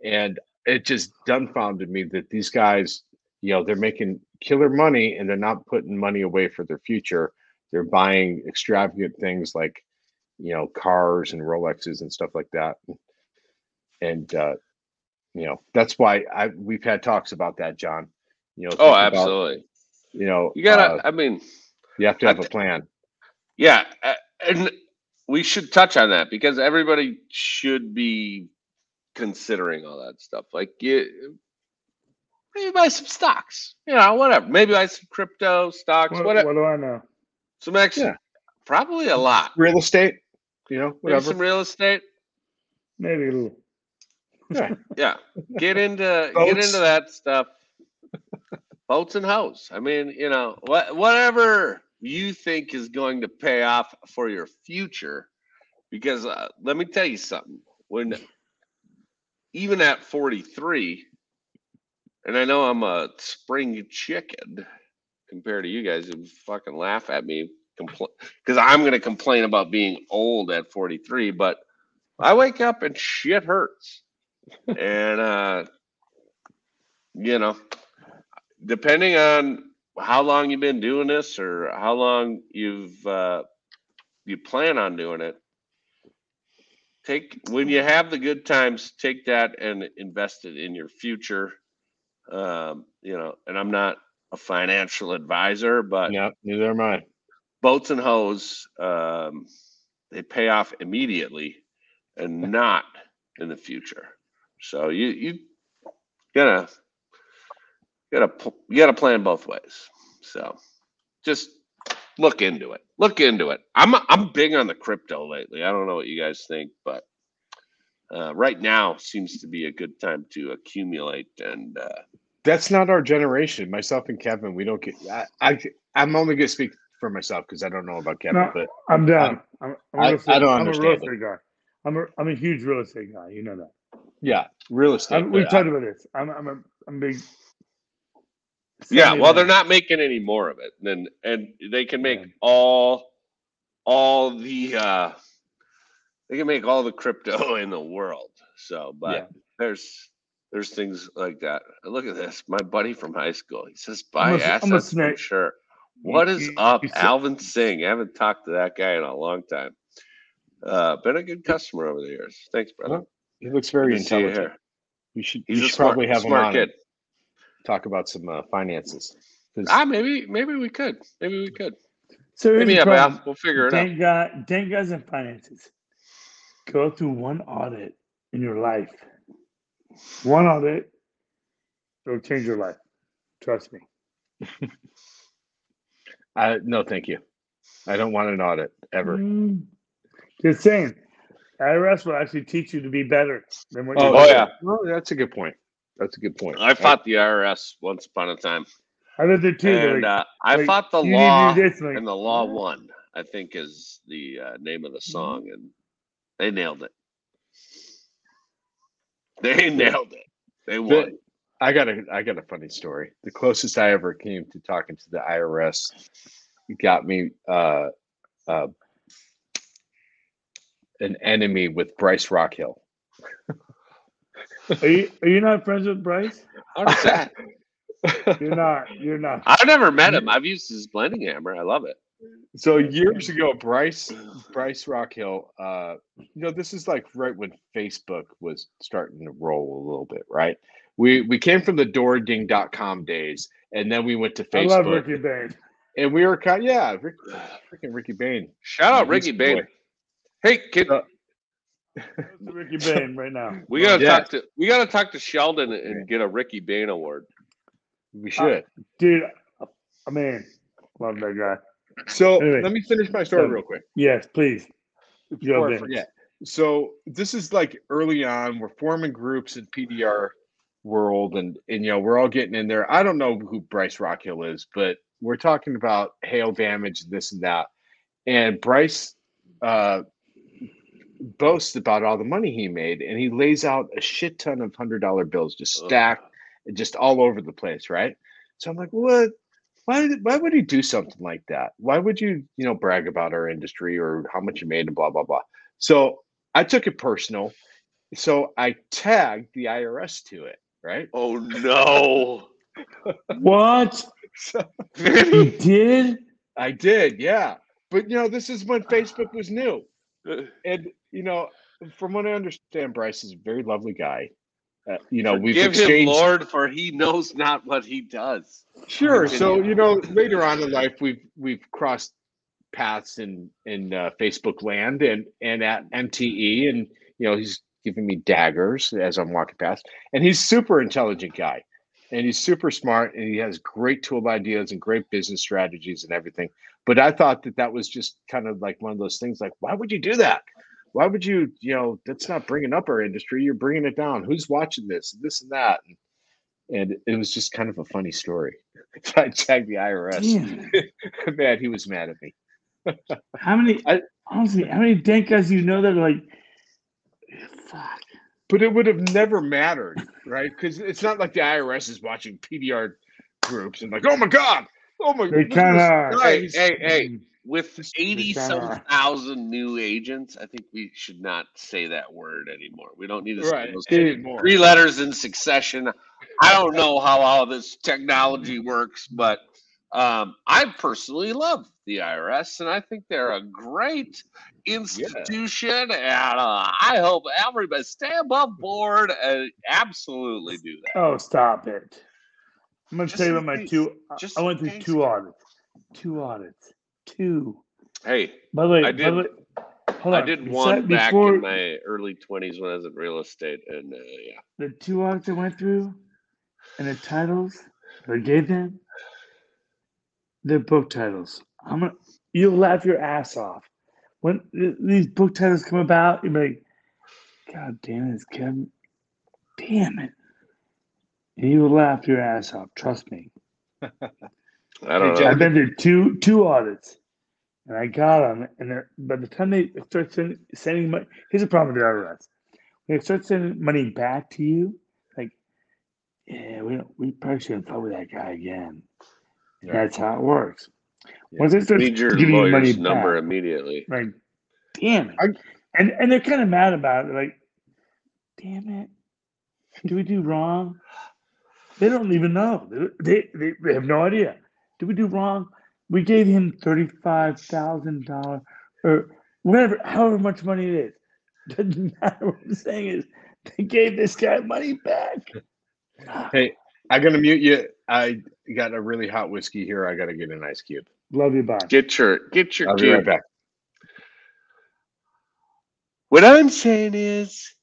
S4: And it just dumbfounded me that these guys, you know, they're making killer money and they're not putting money away for their future. They're buying extravagant things like, you know, cars and Rolexes and stuff like that. And uh, you know, that's why I we've had talks about that, John. You know,
S1: oh,
S4: think about,
S1: absolutely.
S4: you know,
S1: You gotta.
S4: uh,
S1: I mean,
S4: you have to
S1: I
S4: have a plan.
S1: yeah, uh, and we should touch on that because everybody should be considering all that stuff. Like, you, maybe buy some stocks, you know, whatever. Maybe buy some crypto stocks,
S3: What,
S1: whatever.
S3: what do I know?
S1: Some extra,
S4: Yeah.
S1: probably a lot.
S4: Real estate, you know,
S1: Maybe
S4: whatever.
S1: some real estate.
S3: Maybe a little.
S1: Yeah, get into get into that stuff. Boats and hoes. I mean, you know, what whatever you think is going to pay off for your future, because uh, let me tell you something. When even at forty three, and I know I'm a spring chicken compared to you guys who fucking laugh at me because I'm going to complain about being old at 43, but I wake up and shit hurts and uh you know depending on how long you've been doing this or how long you've uh you plan on doing it take when you have the good times take that and invest it in your future um you know and i'm not a financial advisor but
S4: yeah, neither am I.
S1: boats and hose um they pay off immediately and not in the future. So you you gotta gotta you gotta plan both ways. So just look into it. Look into it. I'm i'm big on the crypto lately. I don't know what you guys think but uh, right now seems to be a good time to accumulate and uh,
S4: That's not our generation. Myself and Kevin, we don't get. I, I I'm only gonna speak for myself because I don't know about Kevin,
S3: No.
S4: but
S3: I'm down. I'm, I'm, a
S4: I-
S3: real estate-
S4: I don't
S3: I'm a real
S4: understand it.
S3: estate guy. I'm a, I'm a huge real estate guy. You know that.
S4: yeah, real estate.
S3: I'm, we've talked about this. I'm, I'm a, I'm big.
S1: yeah well they're not making any more of it and and they can make
S3: Yeah.
S1: all all the uh they can make all the crypto in the world so but
S4: Yeah.
S1: there's there's things like that look at this my buddy from high school he says
S3: I'm
S1: buy
S3: a- I'm a
S1: assets from
S3: snake.
S1: sure
S3: You-
S1: what is
S3: you-
S1: up
S3: you
S1: alvin singh i haven't talked to that guy in a long time uh been a good customer over the years thanks brother
S4: Well, he looks very
S1: Good to you
S4: intelligent.
S1: here.
S4: You should.
S1: he's
S4: you should
S1: smart,
S4: probably have him
S1: smart
S4: on
S1: kid
S4: talk about some uh, finances. 'Cause-
S1: ah maybe maybe we could maybe we could
S3: So here's
S1: Hit
S3: the problem.
S1: Al. We'll figure it out.
S3: Thank God, thank in finances. Go through one audit in your life. One audit, it'll change your life. Trust me.
S4: I no, thank you. I don't want an audit ever.
S3: Mm. Just saying, IRS will actually teach you to be better than what
S4: Oh,
S3: you're
S1: Oh, yeah.
S4: Well, that's a good point. That's a good point.
S1: I fought the IRS once upon a time,
S3: I did it too.
S1: and
S3: like,
S1: uh, I
S3: like,
S1: fought the
S3: you need to
S1: law,
S3: do this, like,
S1: and the law
S3: what?
S1: won. I think is the uh, name of
S3: Mm-hmm.
S1: the song, and they nailed it. They nailed it. They won.
S4: The- I got a I got a funny story. The closest I ever came to talking to the IRS got me uh, uh, an enemy with Bryce Rockhill.
S3: Are you are you not friends with Bryce?
S1: How?
S3: You're not. You're not.
S1: I've never met him. I've used his blending hammer. I love it.
S4: so years ago, Bryce Bryce Rockhill, uh, you know, this is like right when Facebook was starting to roll a little bit, right? We we came from the DoorDing.com days, and then we went to Facebook.
S3: I love
S4: Facebook,
S3: Ricky Bain.
S4: and we were kind, of, yeah, Rick, freaking Ricky Bain.
S1: Shout out Ricky
S4: the
S1: Bain.
S4: boy.
S1: Hey, kid,
S4: Uh,
S3: Ricky Bain right now.
S1: we gotta
S4: Yeah.
S1: talk to we gotta talk to Sheldon and get a Ricky Bain award.
S4: We should.
S3: Dude, I mean, love that guy.
S4: So
S3: Anyway.
S4: let me finish my story
S3: So-
S4: real quick
S3: Yes, please.
S4: before I forget. So this is like early on. We're forming groups in PDR world, and and you know we're all getting in there. I don't know who Bryce Rockhill is, but we're talking about hail damage, this and that. And Bryce uh, boasts about all the money he made, and he lays out a shit ton of hundred dollar bills just
S1: Ugh.
S4: stacked, just all over the place, right? So I'm like, what? Why? Why would he do something like that? Why would you, you know, brag about our industry or how much you made and blah blah blah? So I took it personal. So I tagged the IRS to it, right?
S1: Oh no.
S3: What? You did?
S4: I did, yeah. But you know, this is when Facebook was new. and you know, from what I understand, Bryce is a very lovely guy. Uh, you know, we've
S1: Give him
S4: exchanged.
S1: Lord, for he knows not what he does.
S4: Sure. So you know, later on in life, we've we've crossed paths in in uh, Facebook land and and at MTE, and you know he's giving me daggers as I'm walking past, and he's super intelligent guy, and he's super smart, and he has great tool ideas and great business strategies and everything. But I thought that that was just kind of like one of those things, like why would you do that? Why would you, you know, that's not bringing up our industry. You're bringing it down. Who's watching this? This and that. And, and it was just kind of a funny story. So I tagged the IRS. Man, he was mad at me.
S3: How many?
S4: I-
S3: honestly, how many dent guys you know that are like, fuck?
S4: But it would have never mattered, right? Because it's not like the IRS is watching PDR groups and like, oh my god, oh my.
S3: They
S4: look
S3: kind of
S1: Hey, hey, hey! With
S3: Just-
S1: eighty some thousand new agents, I think we should not say that word anymore. We don't need to say
S4: Right,
S1: those
S4: anymore.
S1: three letters in succession. I don't know how all this technology works, but um, I personally love the IRS, and I think they're a great institution. And uh, I hope everybody stay above board and absolutely do that.
S3: Oh, stop it! I'm gonna
S1: Just
S3: tell you about my two.
S1: Just
S3: I went through two audits. Two audits. Two.
S1: Hey,
S3: By the way,
S1: I did-
S3: way,
S1: I did one
S3: said
S1: back
S3: before
S1: in my early twenties when I was in real estate, and uh, yeah.
S3: the two audits I went through, and the titles I gave them, they're book titles. I'm gonna. You'll laugh your ass off when these book titles come about. You're like, God damn it, it's Kevin. Damn it. And you will laugh your ass off. Trust me.
S1: I don't know.
S3: I've been through two two audits, and I got them. And they're, by the time they start sending, sending money, here's the problem with the IRS: when they start sending money back to you, like, yeah, we don't, we probably shouldn't fuck with that guy again. And
S4: Yeah.
S3: That's how it works.
S4: Yeah.
S3: Once they start
S1: Need your
S3: giving you money
S1: lawyer's number
S3: back,
S1: immediately.
S3: like, damn it,
S4: I-
S3: and and they're kind of mad about it. Like, damn it, do we do wrong? They don't even know. They, they, they have no idea. Did we do wrong? We gave him thirty-five thousand dollars or whatever, however much money it is. Doesn't matter. What I'm saying is, they gave this guy money back.
S4: Hey, I'm gonna mute you. I got a really hot whiskey here. I gotta get an ice cube.
S3: Love you, bye.
S1: Get your get your
S4: I'll be right back.
S1: What I'm saying is,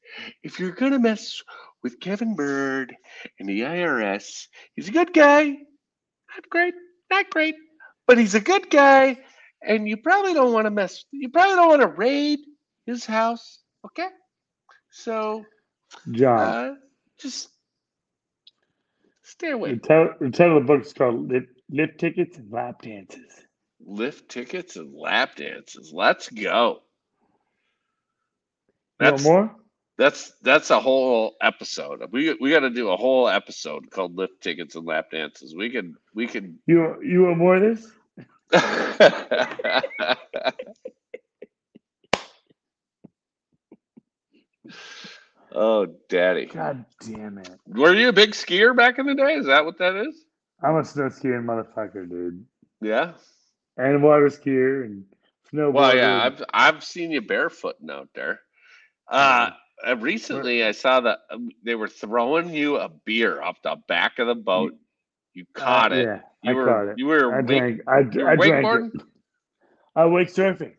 S1: if you're gonna mess with Kevin Bird and the IRS, he's a good guy. Not great, not great, but he's a good guy, and you probably don't want to mess. You probably don't want to raid his house. Okay, so
S3: John,
S1: uh, just stay
S3: the, title, the title of the book is called Lift, Lip Tickets and Lap Dances.
S1: Lift tickets and lap dances. Let's go.
S3: You want
S1: That's
S3: more?
S1: That's that's a whole episode. We we got to do a whole episode called lift tickets and lap dances. We can we can.
S3: You you want more of this?
S1: oh, daddy!
S3: God damn it!
S1: Were you a big skier back in the day? Is that what that is?
S3: I'm a snow skiing motherfucker, dude.
S1: Yeah.
S3: And water skier and snowboarder.
S1: Well, yeah. I've I've seen you barefooting out there. Uh, uh, recently I saw that um, they were throwing you a beer off the back of the boat. You caught
S3: Uh,
S1: it.
S3: Yeah,
S1: You
S3: I
S1: were
S3: caught it.
S1: you were
S3: I
S1: wake,
S3: drank. I,
S1: you were
S3: I drank it. I wake surfing.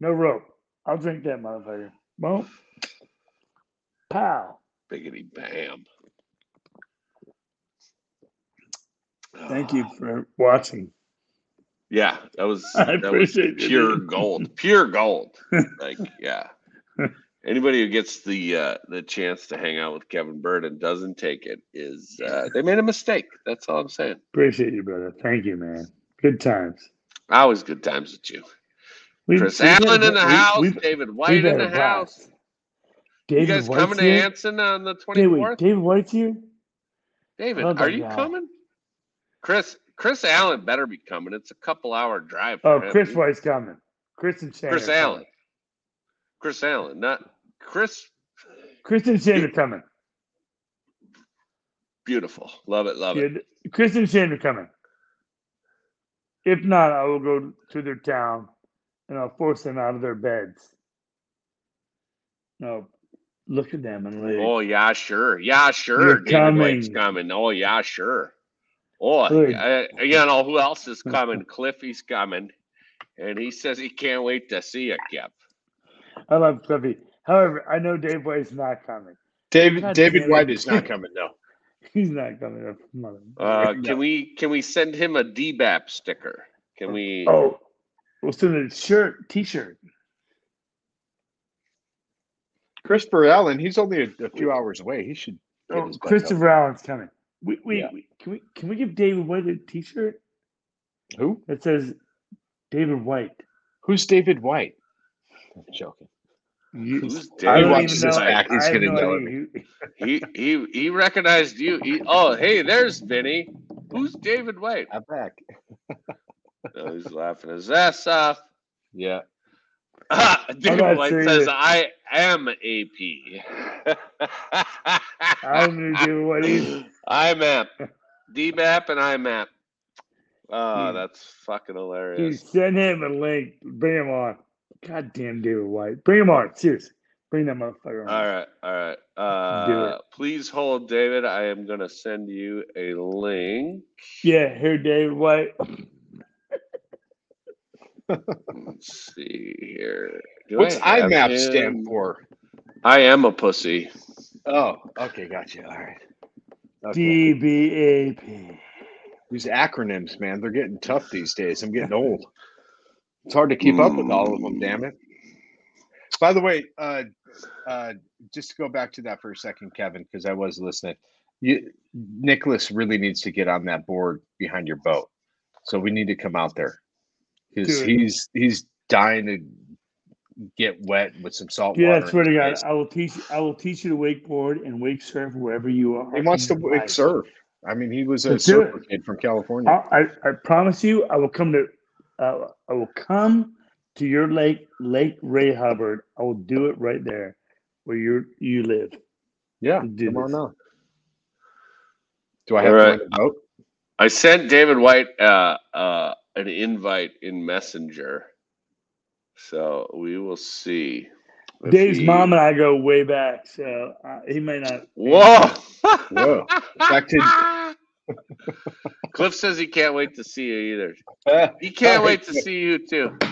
S3: No rope. I'll drink that motherfucker. Boom. Pow.
S1: Biggity bam.
S3: Thank you for watching.
S1: Yeah, that was
S3: I
S1: that was
S3: appreciate it,
S1: pure
S3: dude.
S1: gold. Pure gold. like, yeah. Anybody who gets the uh, the chance to hang out with Kevin Bird and doesn't take it is uh, they made a mistake. That's all I'm saying.
S3: Appreciate you, brother. Thank you, man. Good times.
S1: Always good times with you.
S3: We've-
S1: Chris
S3: we've
S1: Allen
S3: a
S1: in the
S3: we-
S1: house.
S3: we've-
S1: David
S3: we've
S1: White in the house.
S3: blast.
S1: You
S3: David
S1: guys
S3: White's
S1: coming to
S3: here?
S1: Anson on the
S3: Hey, wait,
S1: 24th?
S3: David White's here?
S1: David, oh,
S3: Love
S1: are you
S3: guy.
S1: coming? Chris Chris Allen better be coming. It's a couple hour drive. For
S3: Oh,
S1: him.
S3: Chris White's coming. Chris and Shane.
S1: Chris Allen.
S3: coming.
S1: Chris Allen, not Chris.
S3: Chris and Shane are coming.
S1: Beautiful. Love it. Love it.
S3: Yeah, Chris and Shane are coming. If not, I will go to their town and I'll force them out of their beds. No, look at them and leave.
S1: Oh yeah, sure. Yeah, sure.
S3: You're
S1: David White's
S3: coming.
S1: coming. Oh yeah, sure. Oh,
S3: Good.
S1: uh, you know who else is coming? Cliffy's coming, and he says he can't wait to see you, Kev.
S3: I love Cliffy. However, I know Dave White's not coming.
S4: David
S3: God
S4: David
S3: damn.
S4: White is not coming. No.
S3: He's not coming. Up, mother.
S1: Uh,
S4: No.
S1: can we can we send him a DBAP sticker? Can we?
S3: oh, we'll send a shirt, T-shirt.
S4: Christopher Allen, he's only a, a few hours away. He should.
S3: Oh,
S4: his butt up.
S3: Christopher Allen's coming. We, we,
S4: Yeah.
S3: we- can we can we give David White a T-shirt
S4: Who?
S3: It says David White?
S4: Who's David White? I'm joking.
S3: You,
S1: Who's
S3: I
S1: David
S3: don't
S1: White?
S4: watches this back, he's
S3: I
S4: gonna
S3: no
S4: know
S3: idea who-
S1: He he he recognized you. He, oh, hey, there's Vinny. Who's David White?
S4: I'm back.
S1: Oh, he's laughing his ass off.
S4: Yeah.
S1: David
S3: not
S1: White says. "I am AP."
S3: I don't know David White either.
S1: IMAP, DBAP, and IMAP. Oh,
S3: Hmm.
S1: that's fucking
S3: Dude,
S1: hilarious.
S3: send him a link. Bring him on. God damn David White. Bring him on. Seriously. Bring that motherfucker on.
S1: All right, all right. Uh, please hold, David. I am gonna send you a link.
S3: Yeah, here, David White.
S1: Let's see here. Do
S4: What's
S1: I
S4: IMAP
S1: him?
S4: stand for?
S1: I am a pussy.
S4: Oh, okay, gotcha. All right. Okay.
S3: DBAP.
S4: These acronyms, man, they're getting tough these days. I'm getting old. It's hard to keep up with all of them. Damn it. By the way, uh, uh, just to go back to that for a second, Kevin, because I was listening. You, Nicholas really needs to get on that board behind your boat. So we need to come out there because he's he's dying to get wet with some salt
S3: Yeah,
S4: water.
S3: I swear to
S4: in his
S3: God. I will teach. I will teach you to wakeboard and wake surf wherever you are.
S4: He wants to
S3: in
S4: w-
S3: life.
S4: surf. I mean, he was a
S3: Let's
S4: surfer kid from California.
S3: I, I, I promise you, I will come to. Uh, I will come to your lake, Lake Ray Hubbard. I will do it right there, where you you live.
S4: yeah,
S3: do
S4: come on now. Do I have
S1: All
S4: to
S1: right.
S4: a boat?
S1: I sent David White uh, uh, an invite in Messenger, so we will see. if
S3: Dave's
S1: he-
S3: mom and I go way back, so uh, he may not.
S1: Whoa!
S4: Whoa. Back to
S1: Cliff says he can't wait to see you either. He can't wait to see you too.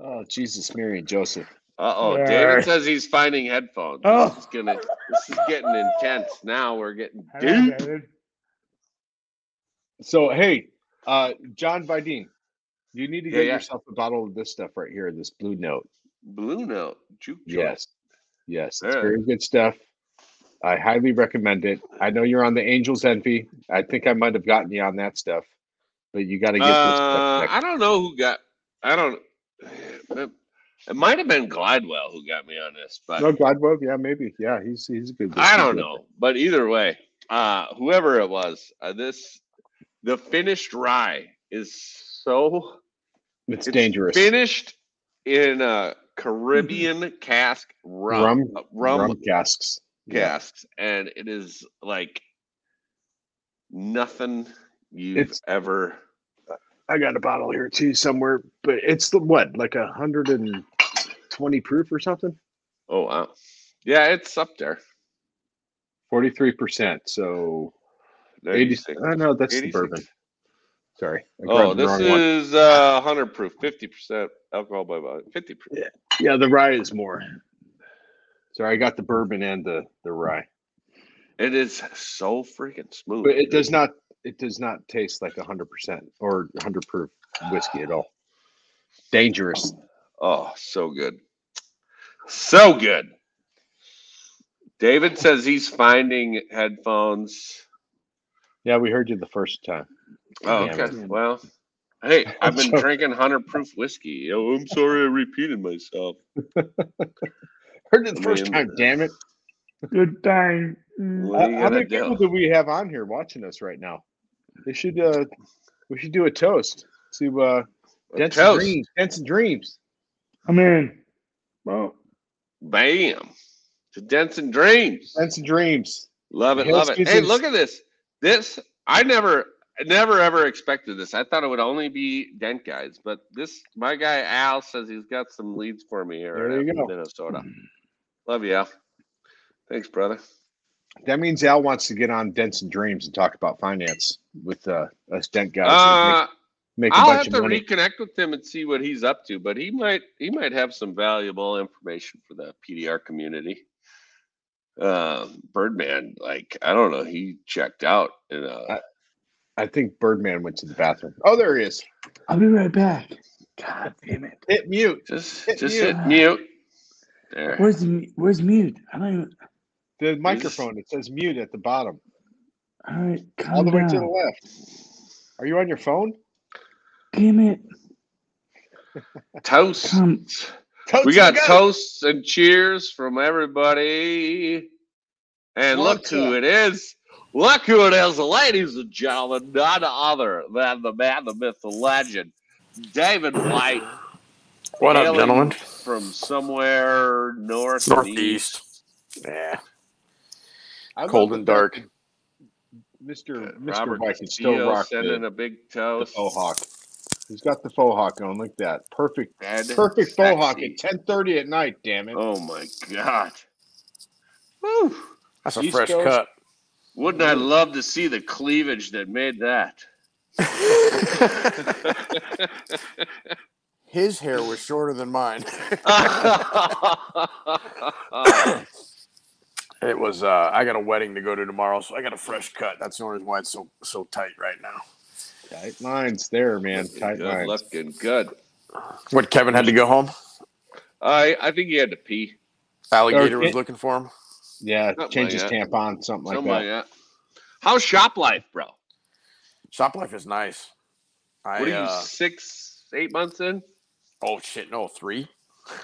S4: Oh, Jesus, Mary, and Joseph.
S1: Uh oh.
S3: Yeah.
S1: David says he's finding headphones.
S3: Oh.
S1: This is gonna. This is getting intense. Now we're getting
S3: Hello,
S1: deep.
S4: So, hey, uh, John Vidine, you need to
S1: Yeah,
S4: get
S1: yeah.
S4: yourself a bottle of this stuff right here, this Blue Note.
S1: Blue Note. Juke.
S4: Yes. Yes, it's very good stuff. I highly recommend it. I know you're on the Angels Envy. I think I might have gotten you on that stuff, but you got to get this
S1: Uh,
S4: stuff.
S1: I don't know who got. I don't. It, it might have been Glidewell who got me on this, but
S4: No, Gladwell, yeah, maybe. Yeah, he's he's a good.
S1: I don't know. But either way, uh, whoever it was, uh, this the finished rye is so
S4: It's,
S1: it's
S4: dangerous.
S1: Finished in a Caribbean cask rum
S4: Rum-
S1: uh, rum,
S4: Rum casks. Yeah.
S1: casks, and it is like nothing you've
S4: It's-
S1: ever.
S4: I got a bottle here too somewhere, but it's the what, like a hundred and twenty proof or something?
S1: Oh wow, yeah, it's up there.
S4: Forty three percent. So eighty.
S1: 86.
S4: I know that's the
S1: 86.
S4: bourbon. Sorry.
S1: Oh, this
S4: wrong one.
S1: is uh, 100 proof, 50% alcohol by volume, 50 proof.
S4: Yeah, the rye is more. Sorry, I got the bourbon and the the rye,
S1: It is so freaking smooth.
S4: but it does not. It does not taste like hundred percent or hundred proof whiskey at all. Dangerous.
S1: Oh, so good. So good. David says he's finding headphones.
S4: Yeah, we heard you the first time.
S1: Oh,
S4: Damn
S1: okay.
S4: it.
S1: Well, hey, I've been drinking 100 proof whiskey. Oh, I'm sorry I repeated myself.
S4: Heard it the
S1: I
S4: first
S1: mean,
S4: time. Damn it!
S3: Good time.
S4: Uh, how many
S1: do?
S4: people do we have on here watching us right now? They should. uh We should do a toast to uh
S1: A
S4: Denson
S1: toast.
S4: Dreams. Dents and Dreams.
S3: I'm in. Well,
S1: Bam. To Dents and Dreams.
S4: Dents and Dreams.
S1: Love it, love it. Hey, look at this. This I never never ever expected this. I thought it would only be dent guys, but this my guy Al says he's got some leads for me here in
S4: go.
S1: Minnesota. Love you, Al. Thanks, brother.
S4: That means Al wants to get on Dents and Dreams and talk about finance with uh, us dent guys.
S1: Uh,
S4: make, make
S1: I'll have to
S4: money.
S1: reconnect with him and see what he's up to, but he might he might have some valuable information for the PDR community. Um, Birdman, like I don't know, he checked out. In a,
S4: I- I think Birdman went to the bathroom. Oh, there he is.
S3: I'll be right back. God damn it.
S4: Hit mute.
S1: just
S4: hit
S1: just
S4: mute.
S1: hit mute. There.
S3: Where's the mu- where's mute? I don't even.
S4: The microphone. It says mute at the bottom,
S3: All right, calm
S4: all the way to the left. Are you on your phone?
S3: Damn it.
S1: Toast.
S3: Come.
S4: Totes
S1: we got
S4: go.
S1: toasts and cheers from everybody. And look who it is. Look who it is, ladies and gentlemen. None other than the man, the myth, the legend, David White.
S5: What up, gentlemen?
S1: From somewhere north
S5: Northeast. Yeah,
S4: I love
S5: cold and dark.
S4: Mr.
S1: Uh,
S4: Mr.
S1: Robert
S4: White can still
S1: Castillo
S4: rock
S1: sending
S4: the,
S1: a big toast.
S4: faux hawk. He's got the faux hawk Look at that. Perfect,
S1: Ed,
S4: perfect faux hawk at ten thirty at night. Damn it!
S1: Oh my God. Woo.
S5: That's a
S4: East
S5: fresh
S4: Coast.
S5: cut.
S1: Wouldn't I love to see the cleavage that made that?
S5: His hair was shorter than mine. it was. uh I got a wedding to go to tomorrow, so I got a fresh cut. That's the only reason why it's so so tight right now.
S4: Tight lines there, man. Tight
S1: good
S4: lines.
S1: looking good.
S5: What Kevin had to go home.
S1: I I think he had to pee.
S5: Alligator
S4: Or-
S5: was looking for him.
S4: Yeah,
S1: Something
S4: change
S1: like
S4: his
S1: that.
S4: tampon, something like
S1: Something
S4: that.
S1: like that. How's shop life, bro?
S5: Shop life is nice. I
S1: What are you
S5: uh,
S1: six, eight months in?
S5: oh shit no three.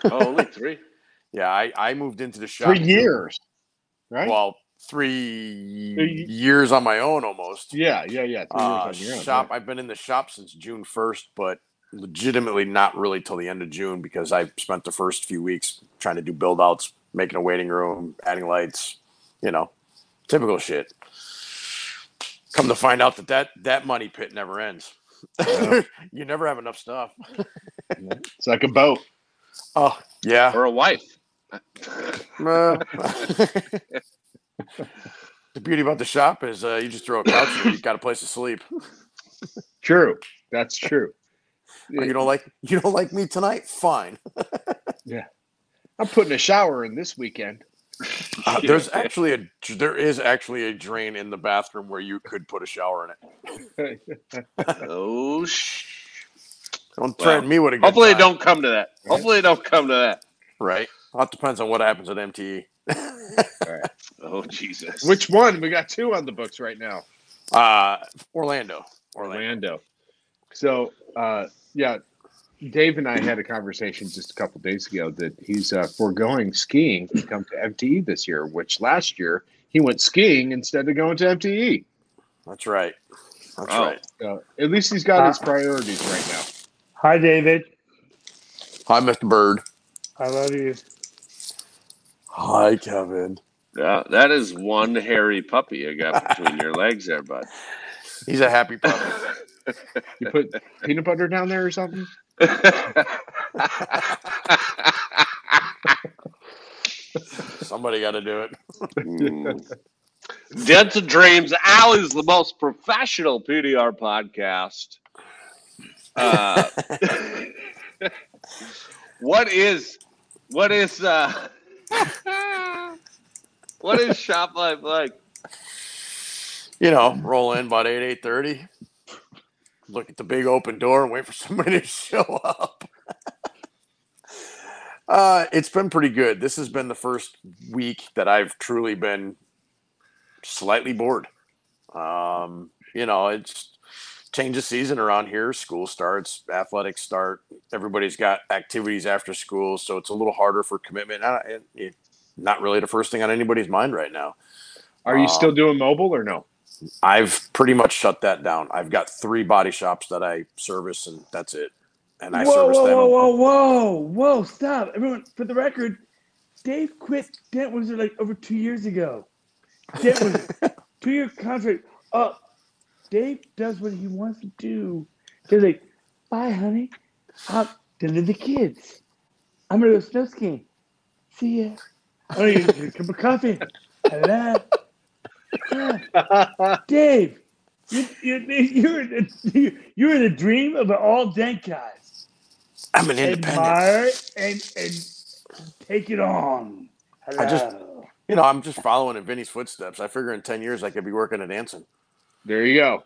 S1: Oh, only three.
S5: Yeah, I I moved into the shop
S4: Three years, right?
S5: Well, three
S4: Three-
S5: years on my own almost.
S4: yeah, yeah, yeah. Three
S5: Uh,
S4: years on your own.
S5: shop. I've been in the shop since June first, but legitimately not really till the end of June because I spent the first few weeks trying to do build outs, making a waiting room, adding lights, you know, typical shit. Come to find out that that, that money pit never ends.
S4: Yeah.
S5: you never have enough stuff.
S4: It's like a boat.
S5: Oh yeah.
S1: Or a wife.
S5: Uh, the beauty about the shop is uh, you just throw a couch in, you got a place to sleep.
S4: True. That's true.
S5: Oh, you don't like you don't like me tonight? Fine.
S4: Yeah, I'm putting a shower in this weekend.
S5: Uh, there's actually a there is actually a drain in the bathroom where you could put a shower in it.
S1: oh, sh-
S5: Don't
S1: Well,
S5: threaten me with a good
S1: hopefully it don't come to that. Hopefully it don't come to that.
S5: right. Well, that depends on what happens at MTE.
S1: Oh, Jesus.
S4: Which one? We got two on the books right now.
S5: Uh, Orlando. Orlando.
S4: Orlando. So, uh, yeah, Dave and I had a conversation just a couple days ago that he's uh, foregoing skiing to come to MTE this year, which last year he went skiing instead of going to MTE.
S5: That's right. That's
S1: Oh.
S5: right.
S4: So at least he's got his priorities right now.
S3: Hi, David.
S5: Hi, Mr. Bird.
S3: I love you.
S5: Hi, Kevin.
S1: Yeah, that is one hairy puppy you got between your legs there, bud.
S5: He's a happy puppy.
S4: You put peanut butter down there or something?
S5: Somebody got to do it.
S1: Mm. Dead to Dreams. Al is the most professional PDR podcast. Uh, what is what is uh, what is shop life like?
S5: You know, roll in about eight eight thirty. Look at the big open door and wait for somebody to show up. uh, it's been pretty good. This has been the first week that I've truly been slightly bored. Um, you know, it's change of season around here. School starts, athletics start. Everybody's got activities after school, so it's a little harder for commitment. It, it, not really the first thing on anybody's mind right now.
S4: Are you
S5: Um,
S4: still doing mobile or no?
S5: I've pretty much shut that down. I've got three body shops that I service, and that's it. And I
S3: whoa,
S5: service
S3: whoa,
S5: them.
S3: whoa, whoa, whoa, whoa! Stop, everyone. For the record, Dave quit Dent Wizard like over two years ago. Dent Wizard, two-year contract up. Dave does what he wants to do. He's like, "Bye, honey. I'm dinner the kids. I'm gonna go snow skiing. See ya. I'm gonna get a cup of coffee. Hello. Ah, Dave, you, you, you're, the, you're the dream of all dent guys.
S5: I'm an independent.
S3: Admire and, and take it on. Hello.
S5: I just- You know, I'm just following in Vinny's footsteps. I figure in 10 years I could be working at Anson.
S4: There you go.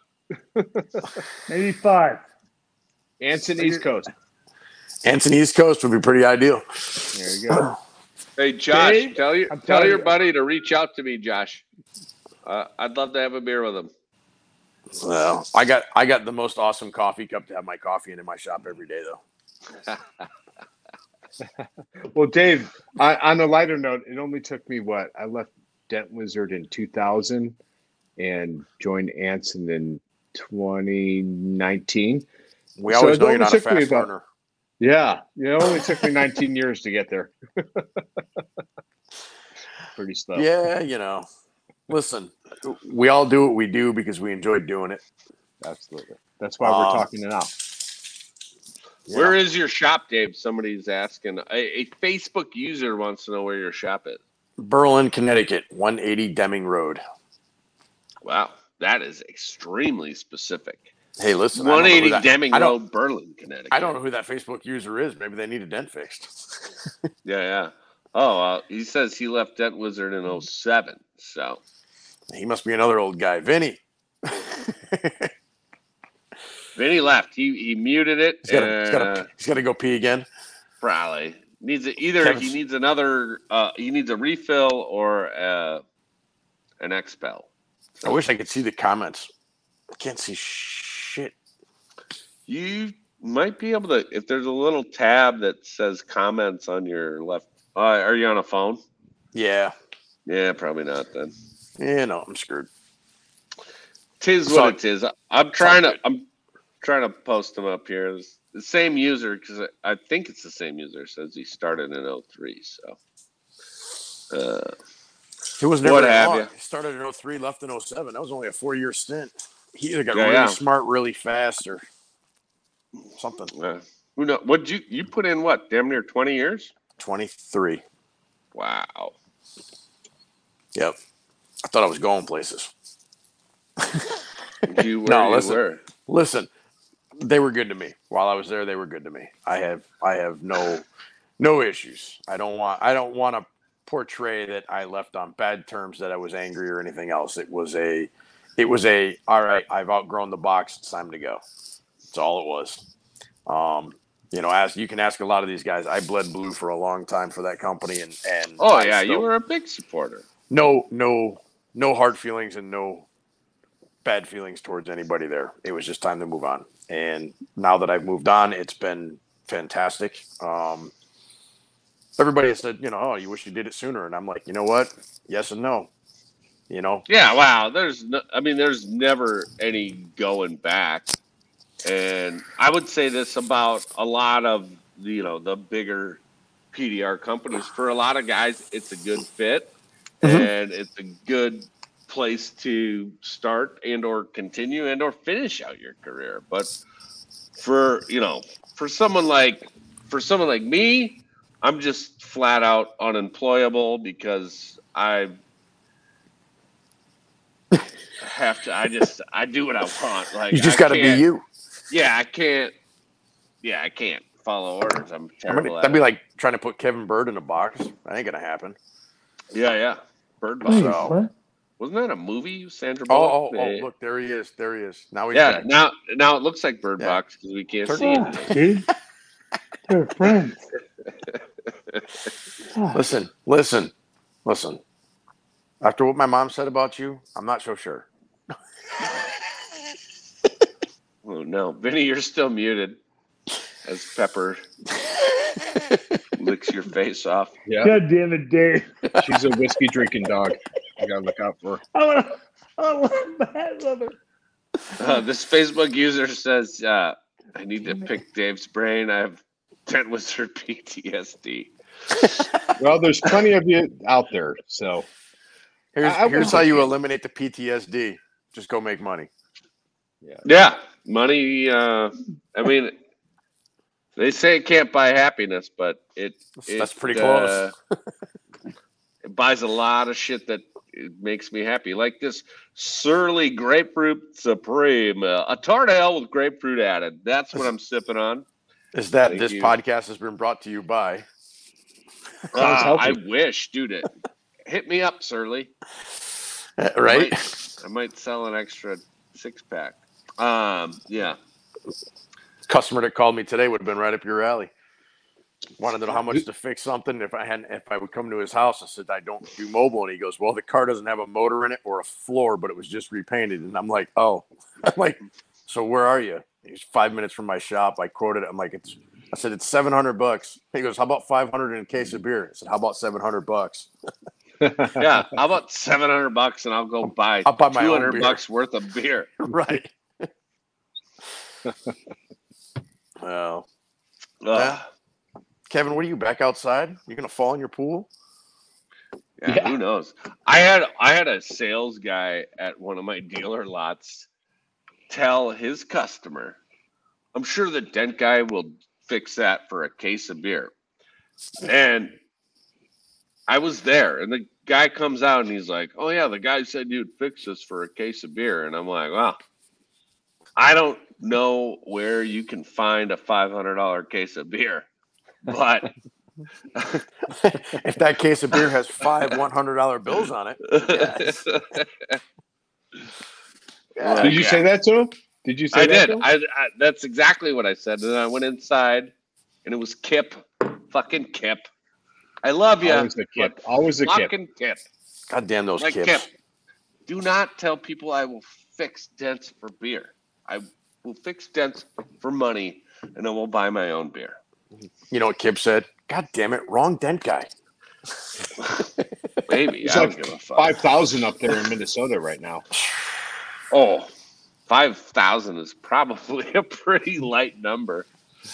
S3: maybe five.
S4: Anson East Coast.
S5: Anson East Coast would be pretty ideal.
S4: There you go.
S1: Hey, Josh,
S3: Dave,
S1: tell your tell your
S3: you.
S1: buddy to reach out to me, Josh. Uh, I'd love to have a beer with him.
S5: Well, I got I got the most awesome coffee cup to have my coffee in in my shop every day though.
S4: Well, Dave, I, on a lighter note, it only took me what? I left Dent Wizard in 2000 and joined Anson in 2019.
S5: We always
S4: it
S5: know you're not a
S4: took me
S5: fast
S4: about-
S5: learner.
S4: Yeah, it only took me 19 years to get there. Pretty slow.
S5: Yeah, you know. Listen, we all do what we do because we enjoy doing it.
S4: absolutely. That's why
S5: Um,
S4: we're talking it out.
S5: you
S1: Where
S5: know.
S1: is your shop, Dave? Somebody's asking. A, a Facebook user wants to know where your shop is.
S5: Berlin, Connecticut, 180 Deming Road.
S1: Wow, that is extremely specific.
S5: Hey, listen, I don't know who
S1: 180
S5: that-
S1: Deming Road, Berlin, Connecticut.
S5: I don't know who that Facebook user is. Maybe they need a dent fixed.
S1: Yeah, yeah. Oh, uh, he says he left Dent Wizard in 07. So
S5: he must be another old guy, Vinny.
S1: Vinny left. He he muted it.
S5: He's got to
S1: uh,
S5: go pee again.
S1: probably needs a, either
S5: Kevin's-
S1: he needs another. Uh, he needs a refill or uh, an expel.
S5: I wish I could see the comments. I can't see shit.
S1: You might be able to if there's a little tab that says comments on your left. Uh, are you on a phone?
S5: Yeah,
S1: Yeah, probably not then.
S5: yeah, no, I'm screwed.
S1: Tis what it is. I'm trying to. I'm trying to post them up here. It's the same user because I, think it's the same user. Says he started in 03. So. Uh,
S5: He was never
S1: What have
S5: long.
S1: ya?
S5: He started in 03, left in 07. That was only a four year stint. He either got
S1: Yeah,
S5: really
S1: yeah.
S5: smart really fast or something.
S1: uh, who know? What you you put in? What? Damn near 20 years.
S5: 23.
S1: Wow.
S5: Yep. I thought I was going places.
S1: You were.
S5: No,
S1: you
S5: listen.
S1: were.
S5: Listen, they were good to me. While I was there, they were good to me. I have I have no no issues. I don't want I don't want to portray that I left on bad terms that I was angry or anything else. It was a it was a all right, I've outgrown the box, it's time to go. That's all it was. Um, you know, as you can ask a lot of these guys, I bled blue for a long time for that company and and
S1: Oh
S5: I
S1: yeah, you were a big supporter.
S5: no no no hard feelings and no bad feelings towards anybody there it was just time to move on and now that i've moved on it's been fantastic um everybody has said you know oh you wish you did it sooner and i'm like you know what yes and no you know
S1: Yeah. Wow. There's. No, I mean, there's never any going back. And I would say this about a lot of the, you know the bigger PDR companies. For a lot of guys, it's a good fit,
S5: Mhm.
S1: and it's a good place to start and or continue and or finish out your career. But for you know, for someone like for someone like me, I'm just flat out unemployable because I have to. I just I do what I want. Like
S5: you just got to be you
S1: Yeah, I can't. Yeah, I can't follow orders. I'm
S5: I mean,
S1: terrible
S5: that'd
S1: at
S5: be like trying to put kevin bird in a box that ain't gonna happen
S1: yeah, yeah. Bird Box.
S5: So-
S3: what?
S1: Wasn't that a movie? Sandra
S5: oh
S1: Bullock.
S5: oh, oh
S1: Yeah.
S5: look there he is there he is now he's
S1: yeah.
S5: back.
S1: Now, now it looks like Bird
S5: Yeah.
S1: Box because we can't
S5: Turn-
S1: see
S3: Oh,
S1: it.
S3: dude. They're friends. Oh,
S5: listen listen listen after what my mom said about you i'm not so sure
S1: Oh no, Vinny, you're still muted. As Pepper licks your face off.
S4: Yeah,
S3: God damn it, Dave.
S4: she's a whiskey drinking dog. You gotta look out for her.
S3: I want to. I want to love it.
S1: Uh, this Facebook user says, uh, "I need to pick Dave's brain. I have Dent Wizard PTSD."
S4: Well, there's plenty of you out there, so
S5: Here's,
S4: I- I
S5: here's how you eliminate the PTSD. Just go make money.
S1: Yeah. Yeah, money. Uh, I mean, they say it can't buy happiness, but it.
S5: That's
S1: it,
S5: pretty
S1: uh,
S5: close.
S1: it buys a lot of shit that it makes me happy. Like this Surly Grapefruit Supreme, uh, a tart ale with grapefruit added. That's what I'm sipping on.
S5: Is that
S1: Thank
S5: this
S1: you.
S5: podcast has been brought to you by?
S1: Ah, I wish, dude. It hit me up, Surly.
S5: Uh, Right?
S1: I might sell an extra six pack. Um, yeah.
S5: Customer that called me today would have been right up your alley. Wanted to know how much to fix something. If I hadn't, if I would come to his house, I said I don't do mobile, and he goes, "Well, the car doesn't have a motor in it or a floor, but it was just repainted." And I'm like, "Oh, I'm like, so where are you?" He's five minutes from my shop. I quoted it. I'm like, "It's," I said, "It's seven hundred bucks." He goes, "How about five hundred in a case of beer?" I said, "How about seven hundred bucks?"
S1: Yeah. How about 700 bucks and I'll go buy
S5: I'll buy
S1: 200 bucks worth of beer.
S5: right. well,
S1: Ugh.
S5: Kevin, what are you back outside? You're gonna fall in your pool?
S1: Yeah,
S4: Yeah.
S1: who knows? I had I had a sales guy at one of my dealer lots tell his customer, I'm sure the dent guy will fix that for a case of beer. And I was there, and the guy comes out and he's like, Oh yeah, the guy said you'd fix this for a case of beer. And I'm like, Wow, I don't know where you can find a five hundred dollar case of beer, but
S5: if that case of beer has five one hundred dollar bills on it, Yes.
S1: Yeah.
S4: Did you say that to him? Did you say
S1: I
S4: that
S1: did. I, I that's exactly what I said. And I went inside, and it was Kip, fucking Kip. I love you,
S4: Always the kip. Always the kip.
S1: fucking Kip.
S5: God damn those
S1: Like
S5: kids.
S1: Kip. Do not tell people I will fix dents for beer. I will fix dents for money, and then we'll buy my own beer.
S5: You know what Kip said? God damn it, wrong dent guy.
S1: Maybe
S4: It's
S1: I don't
S4: like
S1: give a fuck.
S4: Five thousand up there in Minnesota right now.
S1: Oh, 5,000 is probably a pretty light number.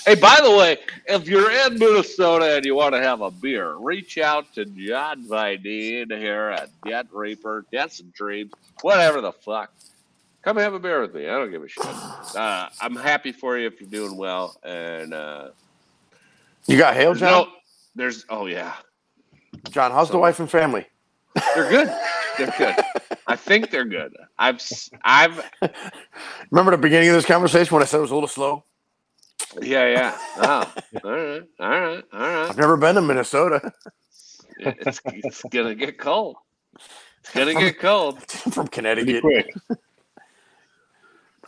S1: Hey, by the way, if you're in Minnesota and you want to have a beer, reach out to John Vidine here at Dent Reaper, Dents and Dreams, whatever the fuck. Come have a beer with me. I don't give a shit. Uh, I'm happy for you if you're doing well. And uh,
S5: You got hail, John?
S1: no, there's, oh, yeah.
S5: John, how's the wife and family?
S1: They're good. They're good. I think they're good. I've, I've,
S5: Remember the beginning of this conversation when I said it was a little slow?
S1: yeah, yeah. Oh, all right, all right, all right.
S5: I've never been to Minnesota.
S1: It's, it's gonna get cold. It's gonna get cold.
S5: From
S4: Pretty
S5: Connecticut.
S4: quick.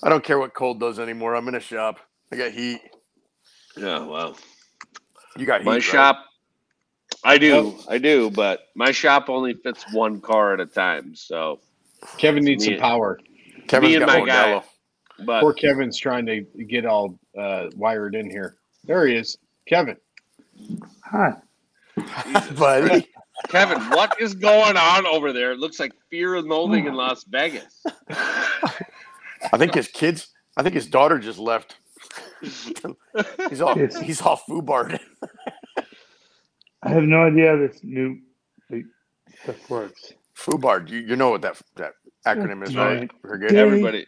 S5: I don't care what cold does anymore. I'm in a shop. I got heat.
S1: Yeah, well,
S5: You got heat.
S1: my
S5: right?
S1: shop. I do, I do, but my shop only fits one car at a time. So,
S4: Kevin needs
S1: Me-
S4: some power.
S5: Kevin's
S1: me and
S5: got
S1: my guy.
S5: Modelo.
S1: but
S4: Poor Kevin's trying to get all uh, wired in here. There he is. Kevin.
S3: Hi.
S1: Jesus
S5: Buddy.
S1: Kevin, what is going on over there? It looks like fear and loathing in Las Vegas.
S5: I think his kids. I think his daughter just left. He's all
S3: Yes.
S5: he's all foobarred.
S3: I have no idea how this new like, stuff works.
S5: Foobarred. You, you know what that that acronym is, right?
S3: Right.
S5: Very
S1: Everybody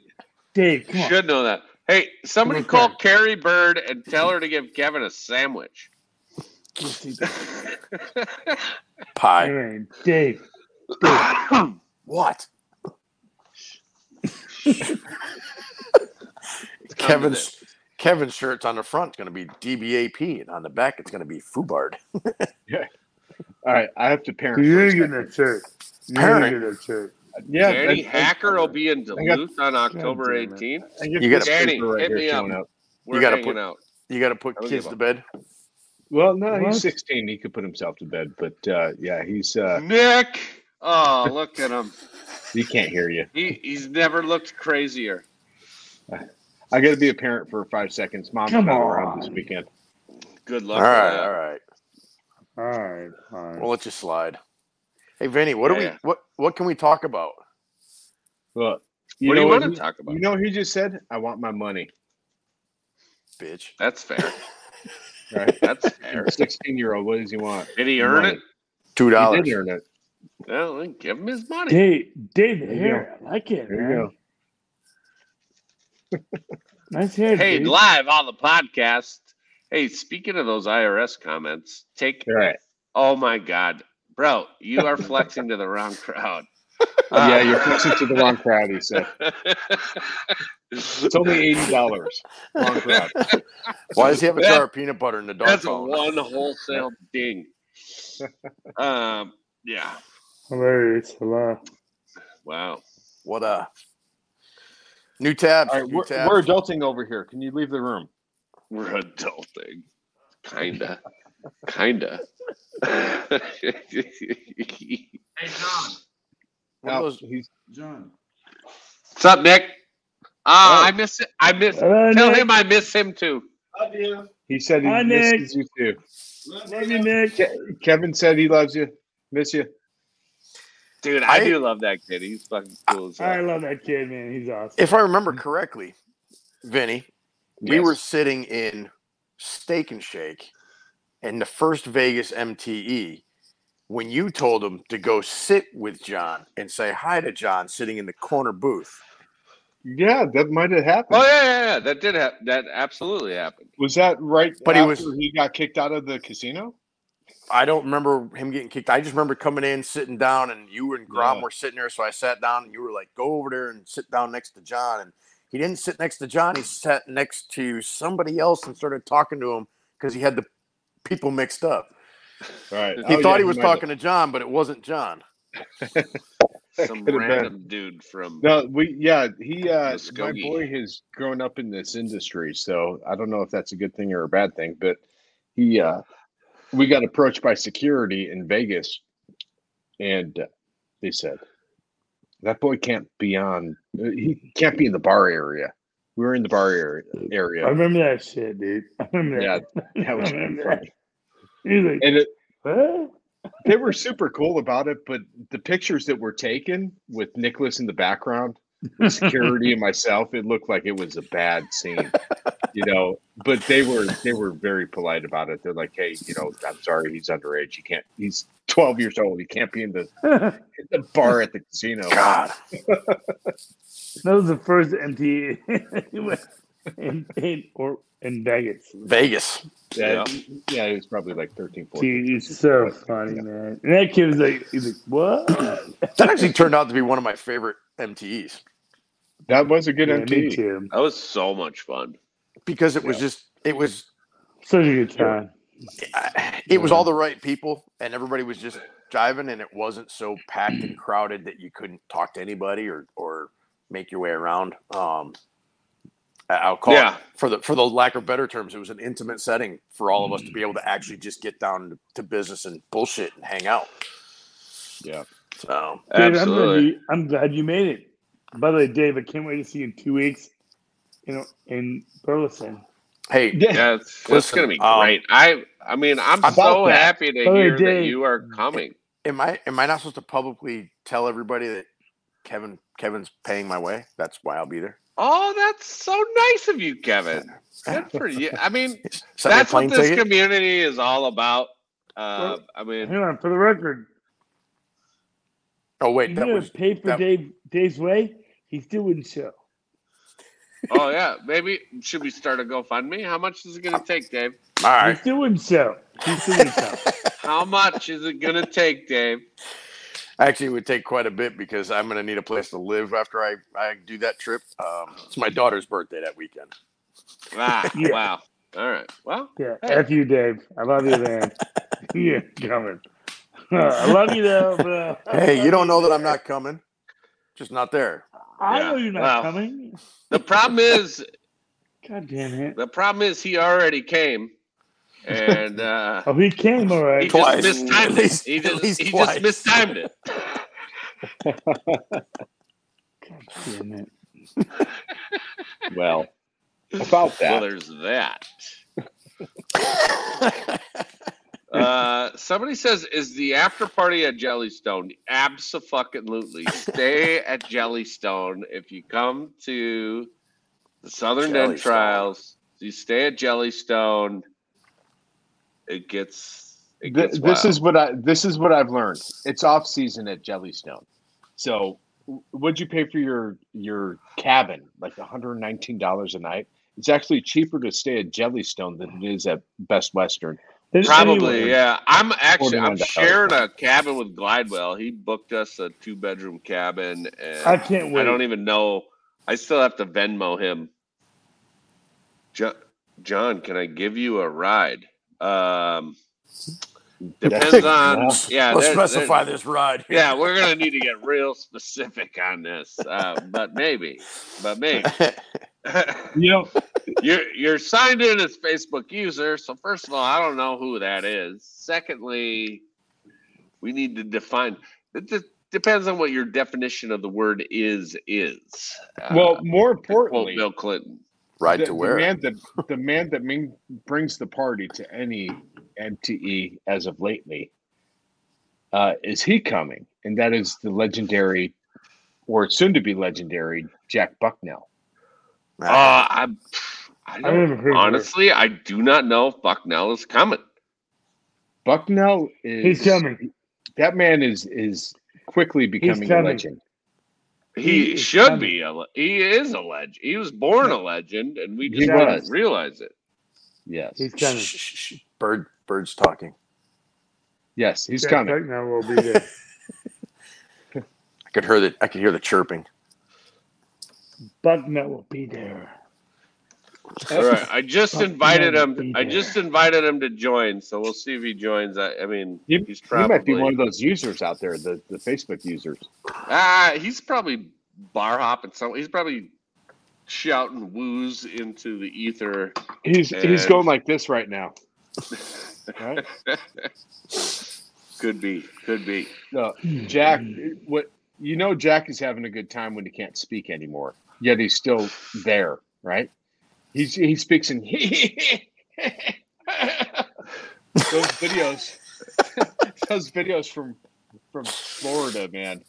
S3: Dave, come on.
S1: should know that. Hey, somebody
S3: Okay.
S1: call Carrie Bird and tell her to give Kevin a sandwich.
S5: Pie.
S3: Anyway, Dave. Dave.
S5: What?
S1: Come to
S5: Kevin's. Kevin's shirt's on the front going to be DBAP, and on the back it's going to be Foobarred.
S4: All right, I have to parent.
S3: You're
S4: for a
S3: gonna get
S4: second.
S3: that shirt. You're
S5: Parent.
S3: gonna that shirt.
S4: Yeah,
S1: Danny
S4: I- I-
S1: Hacker will be in
S4: got-
S1: Duluth on October 18th.
S5: You gotta-
S1: Danny,
S4: right
S1: hit me up.
S4: up.
S1: We're
S5: gotta
S1: hanging
S5: put-
S1: out.
S5: You got to put kids to bed.
S4: Well, no,
S3: What?
S4: he's 16. He could put himself to bed, but uh, yeah, he's uh,
S1: Nick. Oh, look at him.
S4: he can't hear you.
S1: He he's never looked crazier.
S4: I got to be a parent for five seconds. Mom's
S3: Come
S4: not around this weekend.
S1: Good luck. with
S5: right,
S1: that.
S5: all right.
S3: All right.
S5: We'll let you slide. Hey, Vinny, what do
S1: Yeah,
S5: we what what can we talk about?
S4: Well,
S1: What do you
S4: know
S1: want to talk about?
S4: You know what he just said? I want my money.
S5: Bitch.
S1: That's fair.
S4: Right?
S1: That's fair.
S4: 16 year old. What does he want?
S1: Did he earn
S4: Money.
S1: it?
S5: Two
S4: He
S5: dollars.
S4: did earn it.
S1: Well, then give him his money.
S3: Dave, Dave, the hair. I like it,
S4: There
S3: man.
S4: you go.
S3: Nice hair,
S1: Hey,
S3: Dave.
S1: live on the podcast. Hey, speaking of those IRS comments, take.
S4: All right.
S1: Oh my God, bro, you are flexing to the wrong crowd.
S4: yeah, you're closer to the wrong crowd. He said it's only eighty dollars. Wrong crowd.
S5: Why does he have a jar of peanut butter in the dark?
S1: That's a
S5: phone?
S1: one wholesale ding. Um, yeah.
S3: Hilarious. Hello.
S1: Wow.
S5: What a new tab.
S4: All right,
S5: new
S4: we're,
S5: tabs.
S4: we're adulting over here. Can you leave the room?
S1: We're adulting. Kinda. Kinda.
S6: Hey, John.
S5: What
S4: No, he's
S6: John.
S1: What's up, Nick? Ah,
S4: Oh.
S1: I miss it. I miss.
S3: Hello,
S1: Tell
S3: Nick.
S1: him I miss him too.
S6: Love you.
S4: he said he
S3: Hi, Nick.
S4: misses you too.
S6: Love
S3: Love you, Nick.
S4: Ke- Kevin said he loves you. Miss you.
S1: Dude, I,
S5: I-
S1: do love that kid. He's fucking cool as
S3: I love that kid, man. He's awesome.
S5: if I remember correctly, Vinny, we were sitting in Steak and Shake in the first Vegas MTE when you told him to go sit with John and say hi to John sitting in the corner booth.
S4: Yeah, that might have happened.
S1: Oh yeah, yeah, yeah. That did happen. That absolutely happened.
S4: Was that right?
S5: But he was-
S4: he got kicked out of the casino.
S5: I don't remember him getting kicked. I just remember coming in, sitting down, and you and Grom
S4: Yeah.
S5: were sitting there. So I sat down, and you were like, "Go over there and sit down next to John." And he didn't sit next to John. He sat next to somebody else and started talking to him because he had the people mixed up.
S4: Right.
S5: He
S4: Oh,
S5: thought
S4: yeah,
S5: he was
S4: might have.
S5: talking to John, but it wasn't John.
S1: Some
S4: Could've been.
S1: random dude from.
S4: No, we yeah he uh my boy has grown up in this industry, so I don't know if that's a good thing or a bad thing, but he uh we got approached by security in Vegas, and they said that boy can't be on he can't be in the bar area. We were in the bar area.
S3: I remember that shit, dude. I remember
S4: Yeah,
S3: that.
S4: that was funny.
S3: that. Like,
S4: And it,
S3: what?
S4: they were super cool about it, but the pictures that were taken with Nicholas in the background, security and myself, it looked like it was a bad scene. You know, but they were they were very polite about it. They're like, "Hey, you know, I'm sorry, he's underage. He can't. He's 12 years old. He can't be in the, in the bar at the casino."
S5: God,
S3: That was the first MT in, in or in Vegas.
S5: Vegas.
S4: Yeah, yeah, it was probably like 13, 14.
S3: Dude, he's so funny, man. And that kid was like, he's like, what?
S5: That actually turned out to be one of my favorite MTEs
S4: That was a good
S3: Yeah, me too.
S1: That was so much fun.
S5: Because it was
S4: Yeah.
S5: just it was
S3: Such a good time.
S5: it was all the right people and everybody was just jiving and it wasn't so packed and crowded that you couldn't talk to anybody or or make your way around. Um, I- I'll call
S1: Yeah.
S5: it for the for the lack of better terms, it was an intimate setting for all of us to be able to actually just get down to, to business and bullshit and hang out.
S4: Yeah.
S5: So
S3: Dave, I'm glad,
S1: Absolutely.
S3: you, I'm glad you made it. By the way, Dave, I can't wait to see you in two weeks. You know, in Burleson.
S5: hey,
S4: Yeah.
S1: Yeah, it's, it's gonna be
S5: um,
S1: I I I mean, I'm so
S4: that.
S1: happy to hear that you are coming.
S5: am I am I not supposed to publicly tell everybody that Kevin Kevin's paying my way? That's why I'll be there.
S1: Oh, that's so nice of you, Kevin. Good for you. I mean,
S5: Send me a
S1: that's what this
S5: ticket.
S1: community is all about. Uh, I mean,
S3: Hang on, for the record,
S5: Oh wait,
S3: you
S5: that
S3: gonna
S5: was
S3: pay for
S5: that-
S3: Dave Dave's way. He still wouldn't show.
S1: Oh yeah, maybe should we start a GoFundMe? How much is it gonna take, Dave?
S5: all
S3: He
S5: right.
S3: still wouldn't show. He still wouldn't show.
S1: How much is it gonna take, Dave?
S5: Actually, it would take quite a bit because I'm going to need a place to live after I, I do that trip. Um, it's my daughter's birthday that weekend.
S1: Ah,
S3: Yeah.
S1: wow. All right. Well,
S3: Yeah,
S1: Hey.
S3: F you, Dave. I love you, man. yeah, coming. I love you, though. But
S5: Hey, you don't know that I'm not coming. Just not there.
S3: I
S1: Yeah,
S3: know you're not
S1: well.
S3: coming.
S1: the problem is,
S3: God damn it.
S1: the problem is, he already came, and uh,
S3: Oh, he came all
S1: he.
S5: Twice.
S1: just mistimed
S5: least-
S1: it. He just, he
S5: twice.
S1: just mistimed it.
S3: God damn it.
S4: Well, about that.
S1: Well, there's that. Uh, somebody says, "Is the after party at Jellystone?" Absolutely. Stay at Jellystone if you come to the Southern
S5: Dent
S1: Trials. You stay at Jellystone. It gets. It
S4: Th-
S1: gets
S4: this
S1: wild.
S4: is what I this is what I've learned. It's off season at Jellystone. So, what'd you pay for your your cabin? Like one hundred nineteen dollars a night. It's actually cheaper to stay at Jellystone than it is at Best Western
S3: And
S1: Probably,
S3: anyway,
S1: yeah. I'm actually I'm sharing a cabin with Glidewell. He booked us a two bedroom cabin, and
S3: I can't wait.
S1: I don't even know. I still have to Venmo him. John, John, can I give you a ride? Um, depends
S4: That's-
S1: on yeah.
S5: Let's
S1: there-
S5: specify
S1: there-
S5: this ride.
S1: Yeah, we're gonna need to get real specific on this, uh, but maybe, but maybe.
S3: You know,
S1: you're you're signed in as Facebook user, so first of all, I don't know who that is. Secondly, we need to define. It de- depends on what your definition of the word is. Is uh,
S4: Well, more
S1: to quote
S4: importantly,
S1: Bill Clinton.
S5: right
S4: the,
S5: to
S4: the
S5: where?
S4: man that the man that ming, brings the party to any MTE as of lately uh, is he coming, and that is the legendary, or soon to be legendary, Jack Bucknell.
S1: Uh, I, I
S3: I
S1: don't,
S3: heard of
S1: honestly, I do not know if Bucknell is coming.
S4: Bucknell is
S3: he's coming.
S4: That man is is quickly becoming a legend.
S1: He,
S3: He
S1: should
S3: coming.
S1: be a. le- He is a legend. He was born a legend, and we just
S3: was.
S1: didn't realize it.
S4: Yes,
S3: He's coming.
S5: shh, shh, shh. Bird, birds talking.
S4: yes, he's
S3: Jack
S4: coming.
S3: Bucknell will be there.
S5: I could hear the I could hear the chirping.
S3: Bucknell will be there.
S1: All right, I just invited him. I just invited him to join, so we'll see if he joins. I, I mean,
S4: He,
S1: he's
S4: he
S1: probably
S4: might be one of those users out there, the, the Facebook users.
S1: ah, he's probably bar hopping. So he's probably shouting woos into the ether.
S4: He's he's going like this right now. Right?
S1: Could be, could be.
S4: No, Jack, what you know, Jack is having a good time when he can't speak anymore. Yet he's still there, right? He's he speaks in those videos. those videos from from Florida, man.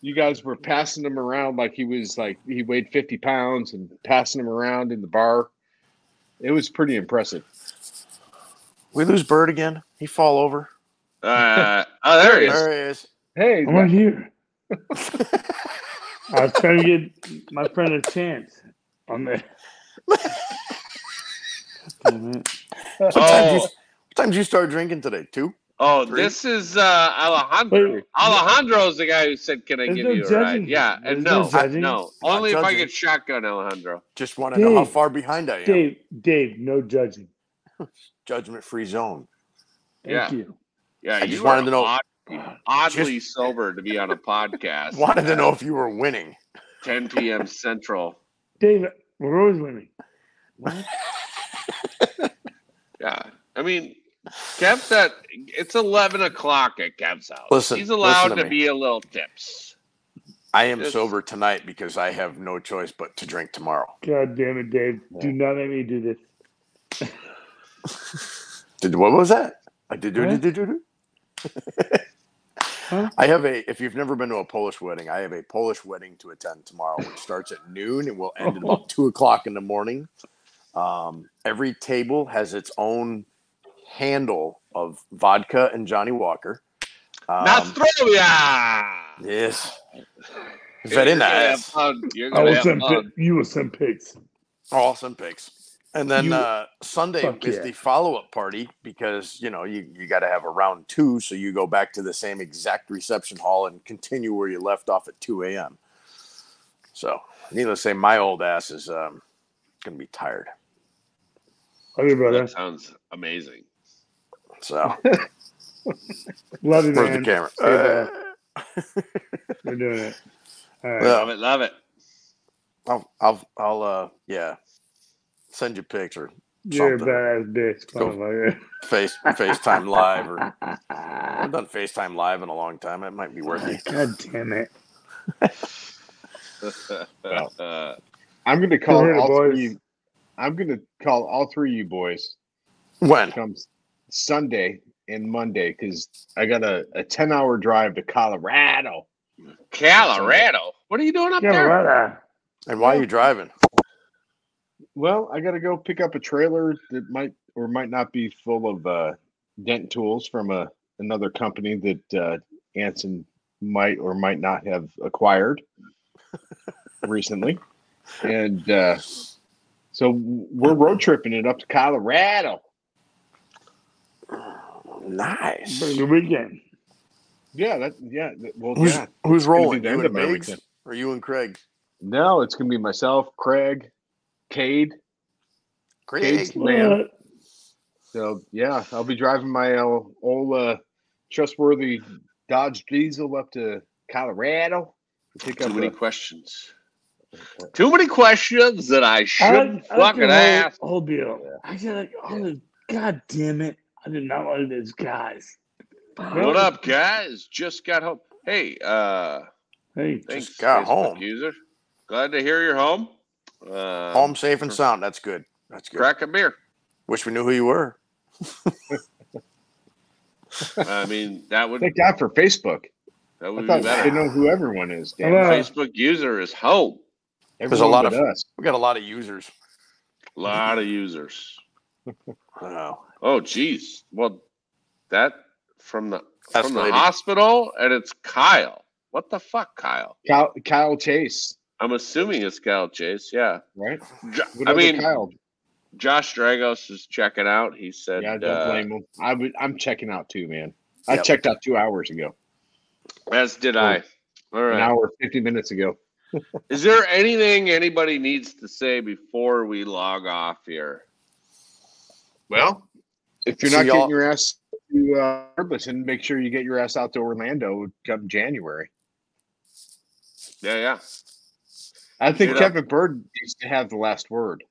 S4: You guys were passing him around like he was like he weighed fifty pounds and passing him around in the bar. It was pretty impressive.
S5: We lose Bird again. He fall over.
S1: Uh, oh, there he is.
S5: There he is.
S4: Hey,
S3: I'm right here. I was trying to get my friend a chance on the. Damn it.
S5: What time, did you,
S1: Oh,
S5: what time did you start drinking today? Two.
S1: oh,
S5: Three?
S1: this is uh, Alejandro.
S3: Wait,
S1: Alejandro's the guy who said, "Can I
S3: There's
S1: give
S3: no
S1: you a
S3: judging
S1: ride?"
S3: here.
S1: Yeah, and
S3: There's no
S1: no,
S3: judging.
S1: no,
S5: Not
S1: only if I get shotgun, Alejandro.
S5: Just want to know how far behind I am.
S3: Dave, Dave, no judging.
S5: Judgment free zone.
S3: Thank
S1: Yeah.
S3: you.
S1: Yeah,
S5: I
S1: you
S5: just wanted to know-
S1: odd- oddly sober to be on a podcast.
S5: Wanted to know if you were winning.
S1: 10 p.m. Central.
S3: Dave, we're always winning. What?
S1: Yeah, I mean, Kev's at it's 11 o'clock at Kev's house.
S5: Listen,
S1: he's allowed
S5: listen to
S1: to, be a little tips.
S5: I am
S1: Yes.
S5: sober tonight because I have no choice but to drink tomorrow.
S3: God damn it, Dave. Do not make me do this.
S5: Did what was that? I did do
S3: Huh?
S5: did do do.
S3: Huh?
S5: I have a. If you've never been to a Polish wedding, I have a Polish wedding to attend tomorrow, which starts at noon and will end at about two o'clock in the morning. Um, every table has its own handle of vodka and Johnnie Walker. Um,
S1: Nostrovia!
S5: yes, very
S1: You're gonna have
S5: nice.
S1: You're
S3: I
S1: gonna
S3: will
S1: have
S3: send
S1: fun.
S3: you will send pics.
S5: Awesome picks. And then
S3: You-
S5: uh, Sunday is
S3: yeah.
S5: the follow up party because you know you, you got to have a round two, so you go back to the same exact reception hall and continue where you left off at two a.m. So, needless to say, my old ass is um, gonna be tired.
S3: Love you, brother.
S1: That sounds amazing.
S5: So,
S3: Love you,
S5: where's
S3: man.
S5: the camera?
S3: Stay back. We're doing it. All right.
S5: Yeah.
S1: Love it, love it.
S5: I'll, I'll, I'll, uh, yeah, send you pics or
S3: You're a
S5: something.
S3: bitch,
S5: Go.
S3: motherfucker.
S5: face FaceTime live or I've done FaceTime live in a long time. It might be worth it.
S3: God damn it.
S1: Uh,
S4: I'm going to call all
S3: boys.
S4: three. I'm going to call all three of you boys
S5: When?
S4: comes Sunday and Monday because I got a, a 10 hour drive to Colorado.
S1: Colorado. What are you doing up
S3: Yeah,
S1: there?
S5: And why are you driving?
S4: Well, I got to go pick up a trailer that might or might not be full of uh, dent tools from a another company that uh, Anson might or might not have acquired recently, and uh, so we're road tripping it up to Colorado.
S5: Nice.
S3: Pretty good weekend.
S4: Yeah, that yeah. Well,
S5: Who's,
S4: yeah.
S5: who's rolling? You and
S4: of my
S5: Biggs? Or you and Craig?
S4: No, it's gonna be myself, Craig, Cade. Cade's
S5: Craig.
S4: man. So yeah, I'll be driving my uh, old uh, trustworthy Dodge Diesel up to Colorado to pick
S1: Too
S4: up.
S1: many
S4: a-
S1: questions. Too many questions that I
S3: I
S1: shouldn't
S3: like- I like
S1: fucking
S3: the whole,
S1: ask.
S3: whole deal. I feel like, oh, the, God damn it. I did not like these guys.
S1: What up, guys? Just got home. Hey, uh,
S3: Hey,
S1: thanks,
S5: Just got
S1: Facebook
S5: home.
S1: User. Glad to hear you're home. Uh,
S5: Home safe and sound. That's good. That's good.
S1: Crack a beer.
S5: Wish we knew who you were.
S1: I mean, that would
S4: Thank God for Facebook.
S1: that
S4: I
S1: would be
S4: thought I
S1: better.
S4: didn't know who everyone is. Damn.
S1: Facebook user is home.
S5: There's a lot of-
S4: us.
S5: We got a lot of users.
S1: A lot of users.
S5: Wow.
S1: Oh, geez. Well, that from the
S5: That's
S1: from the
S5: lady.
S1: hospital, and it's Kyle. What the fuck, Kyle?
S4: Kyle, Kyle Chase,
S1: I'm assuming it's Kyle Chase. Yeah.
S4: right?
S1: Jo- I mean,
S4: Kyle.
S1: Josh Dragos is checking out. He said,
S4: Yeah, don't
S1: uh,
S4: blame him. I would. I'm checking out too, man. I
S5: Yep.
S4: checked out two hours ago,
S1: as did I. All
S4: an
S1: right.
S4: hour fifty minutes ago.
S1: Is there anything anybody needs to say before we log off here?
S4: Well, if you're
S5: See
S4: not
S5: y'all-
S4: getting your ass to uh, Urban, make sure you get your ass out to Orlando come January.
S1: Yeah, yeah.
S4: I think
S1: Yeah.
S4: Kevin Bird needs to have the last word.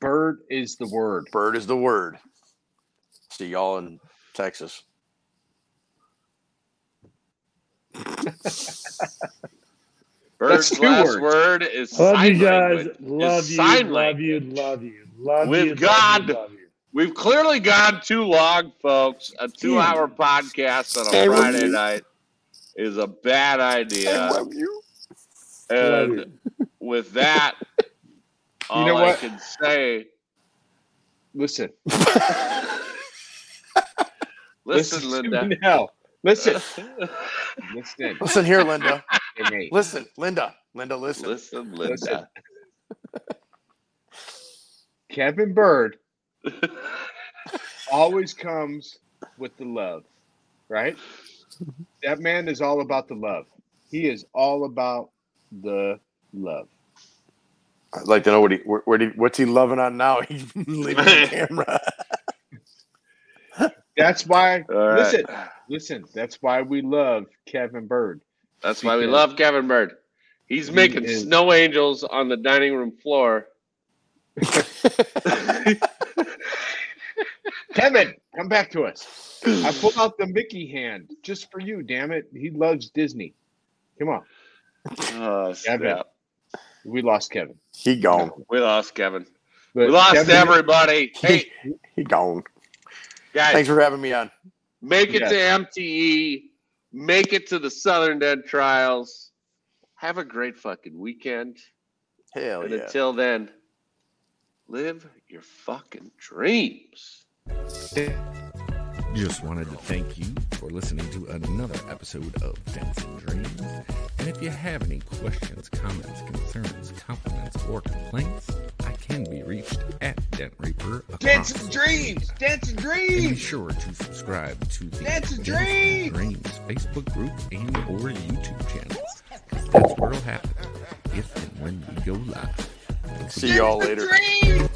S4: Bird is the word.
S5: Bird is the word. See y'all in Texas.
S1: Bird's
S4: two
S1: last
S4: words.
S1: word is
S3: love
S1: sign
S3: you guys.
S1: language.
S3: Love
S1: Is
S3: you.
S1: sign
S3: Love you. Love you. Love
S1: With
S3: you. love
S1: God.
S3: you, love you.
S1: We've clearly gone too long, folks. A two-hour podcast on a
S5: love
S1: Friday night is a bad idea.
S5: you.
S3: Love
S1: And with that, all
S4: know
S1: I
S4: what?
S1: can say,
S4: Listen,
S1: listen,
S4: to
S1: Linda.
S4: now. Listen, listen.
S5: Listen here, Linda.
S4: Hey.
S5: Listen, Linda. Linda, listen.
S1: listen, Linda.
S4: Kevin Bird always comes with the love, right? That man is all about the love. He is all about the love.
S5: I'd like to know what he where, where he, what's he loving on now. He's leaving the camera.
S4: That's why.
S1: All right.
S4: Listen, listen. That's why we love Kevin Bird.
S1: That's why we love Kevin Bird. He's making
S4: is-
S1: snow angels on the dining room floor.
S4: Kevin, come back to us. I pulled out the Mickey hand just for you. Damn it, he loves Disney. Come on,
S1: Oh,
S4: Kevin.
S1: snap.
S4: we lost Kevin.
S5: he gone.
S1: We lost Kevin.
S4: But
S1: we lost
S4: Kevin,
S1: everybody. Hey,
S5: He gone.
S1: guys,
S5: Thanks for having me on.
S1: make it
S4: Yes.
S1: to MTE. Make it to the Southern Dent Trials. Have a great fucking weekend.
S5: Hell
S1: and
S5: yeah.
S1: until then, live your fucking dreams.
S2: Just wanted to thank you for listening to another episode of Dents and Dreams. And if you have any questions, comments, concerns, compliments, or complaints, I can be reached at Dent Reaper. across
S4: Dents
S2: and
S4: Dreams, dancing
S2: And be sure to subscribe to the
S4: Dancing
S2: Dancing
S4: Dreams.
S2: Dreams Facebook group and or YouTube channels. 'cause that's where it'll happen if and when we go live.
S5: See y'all later.
S4: Dreams.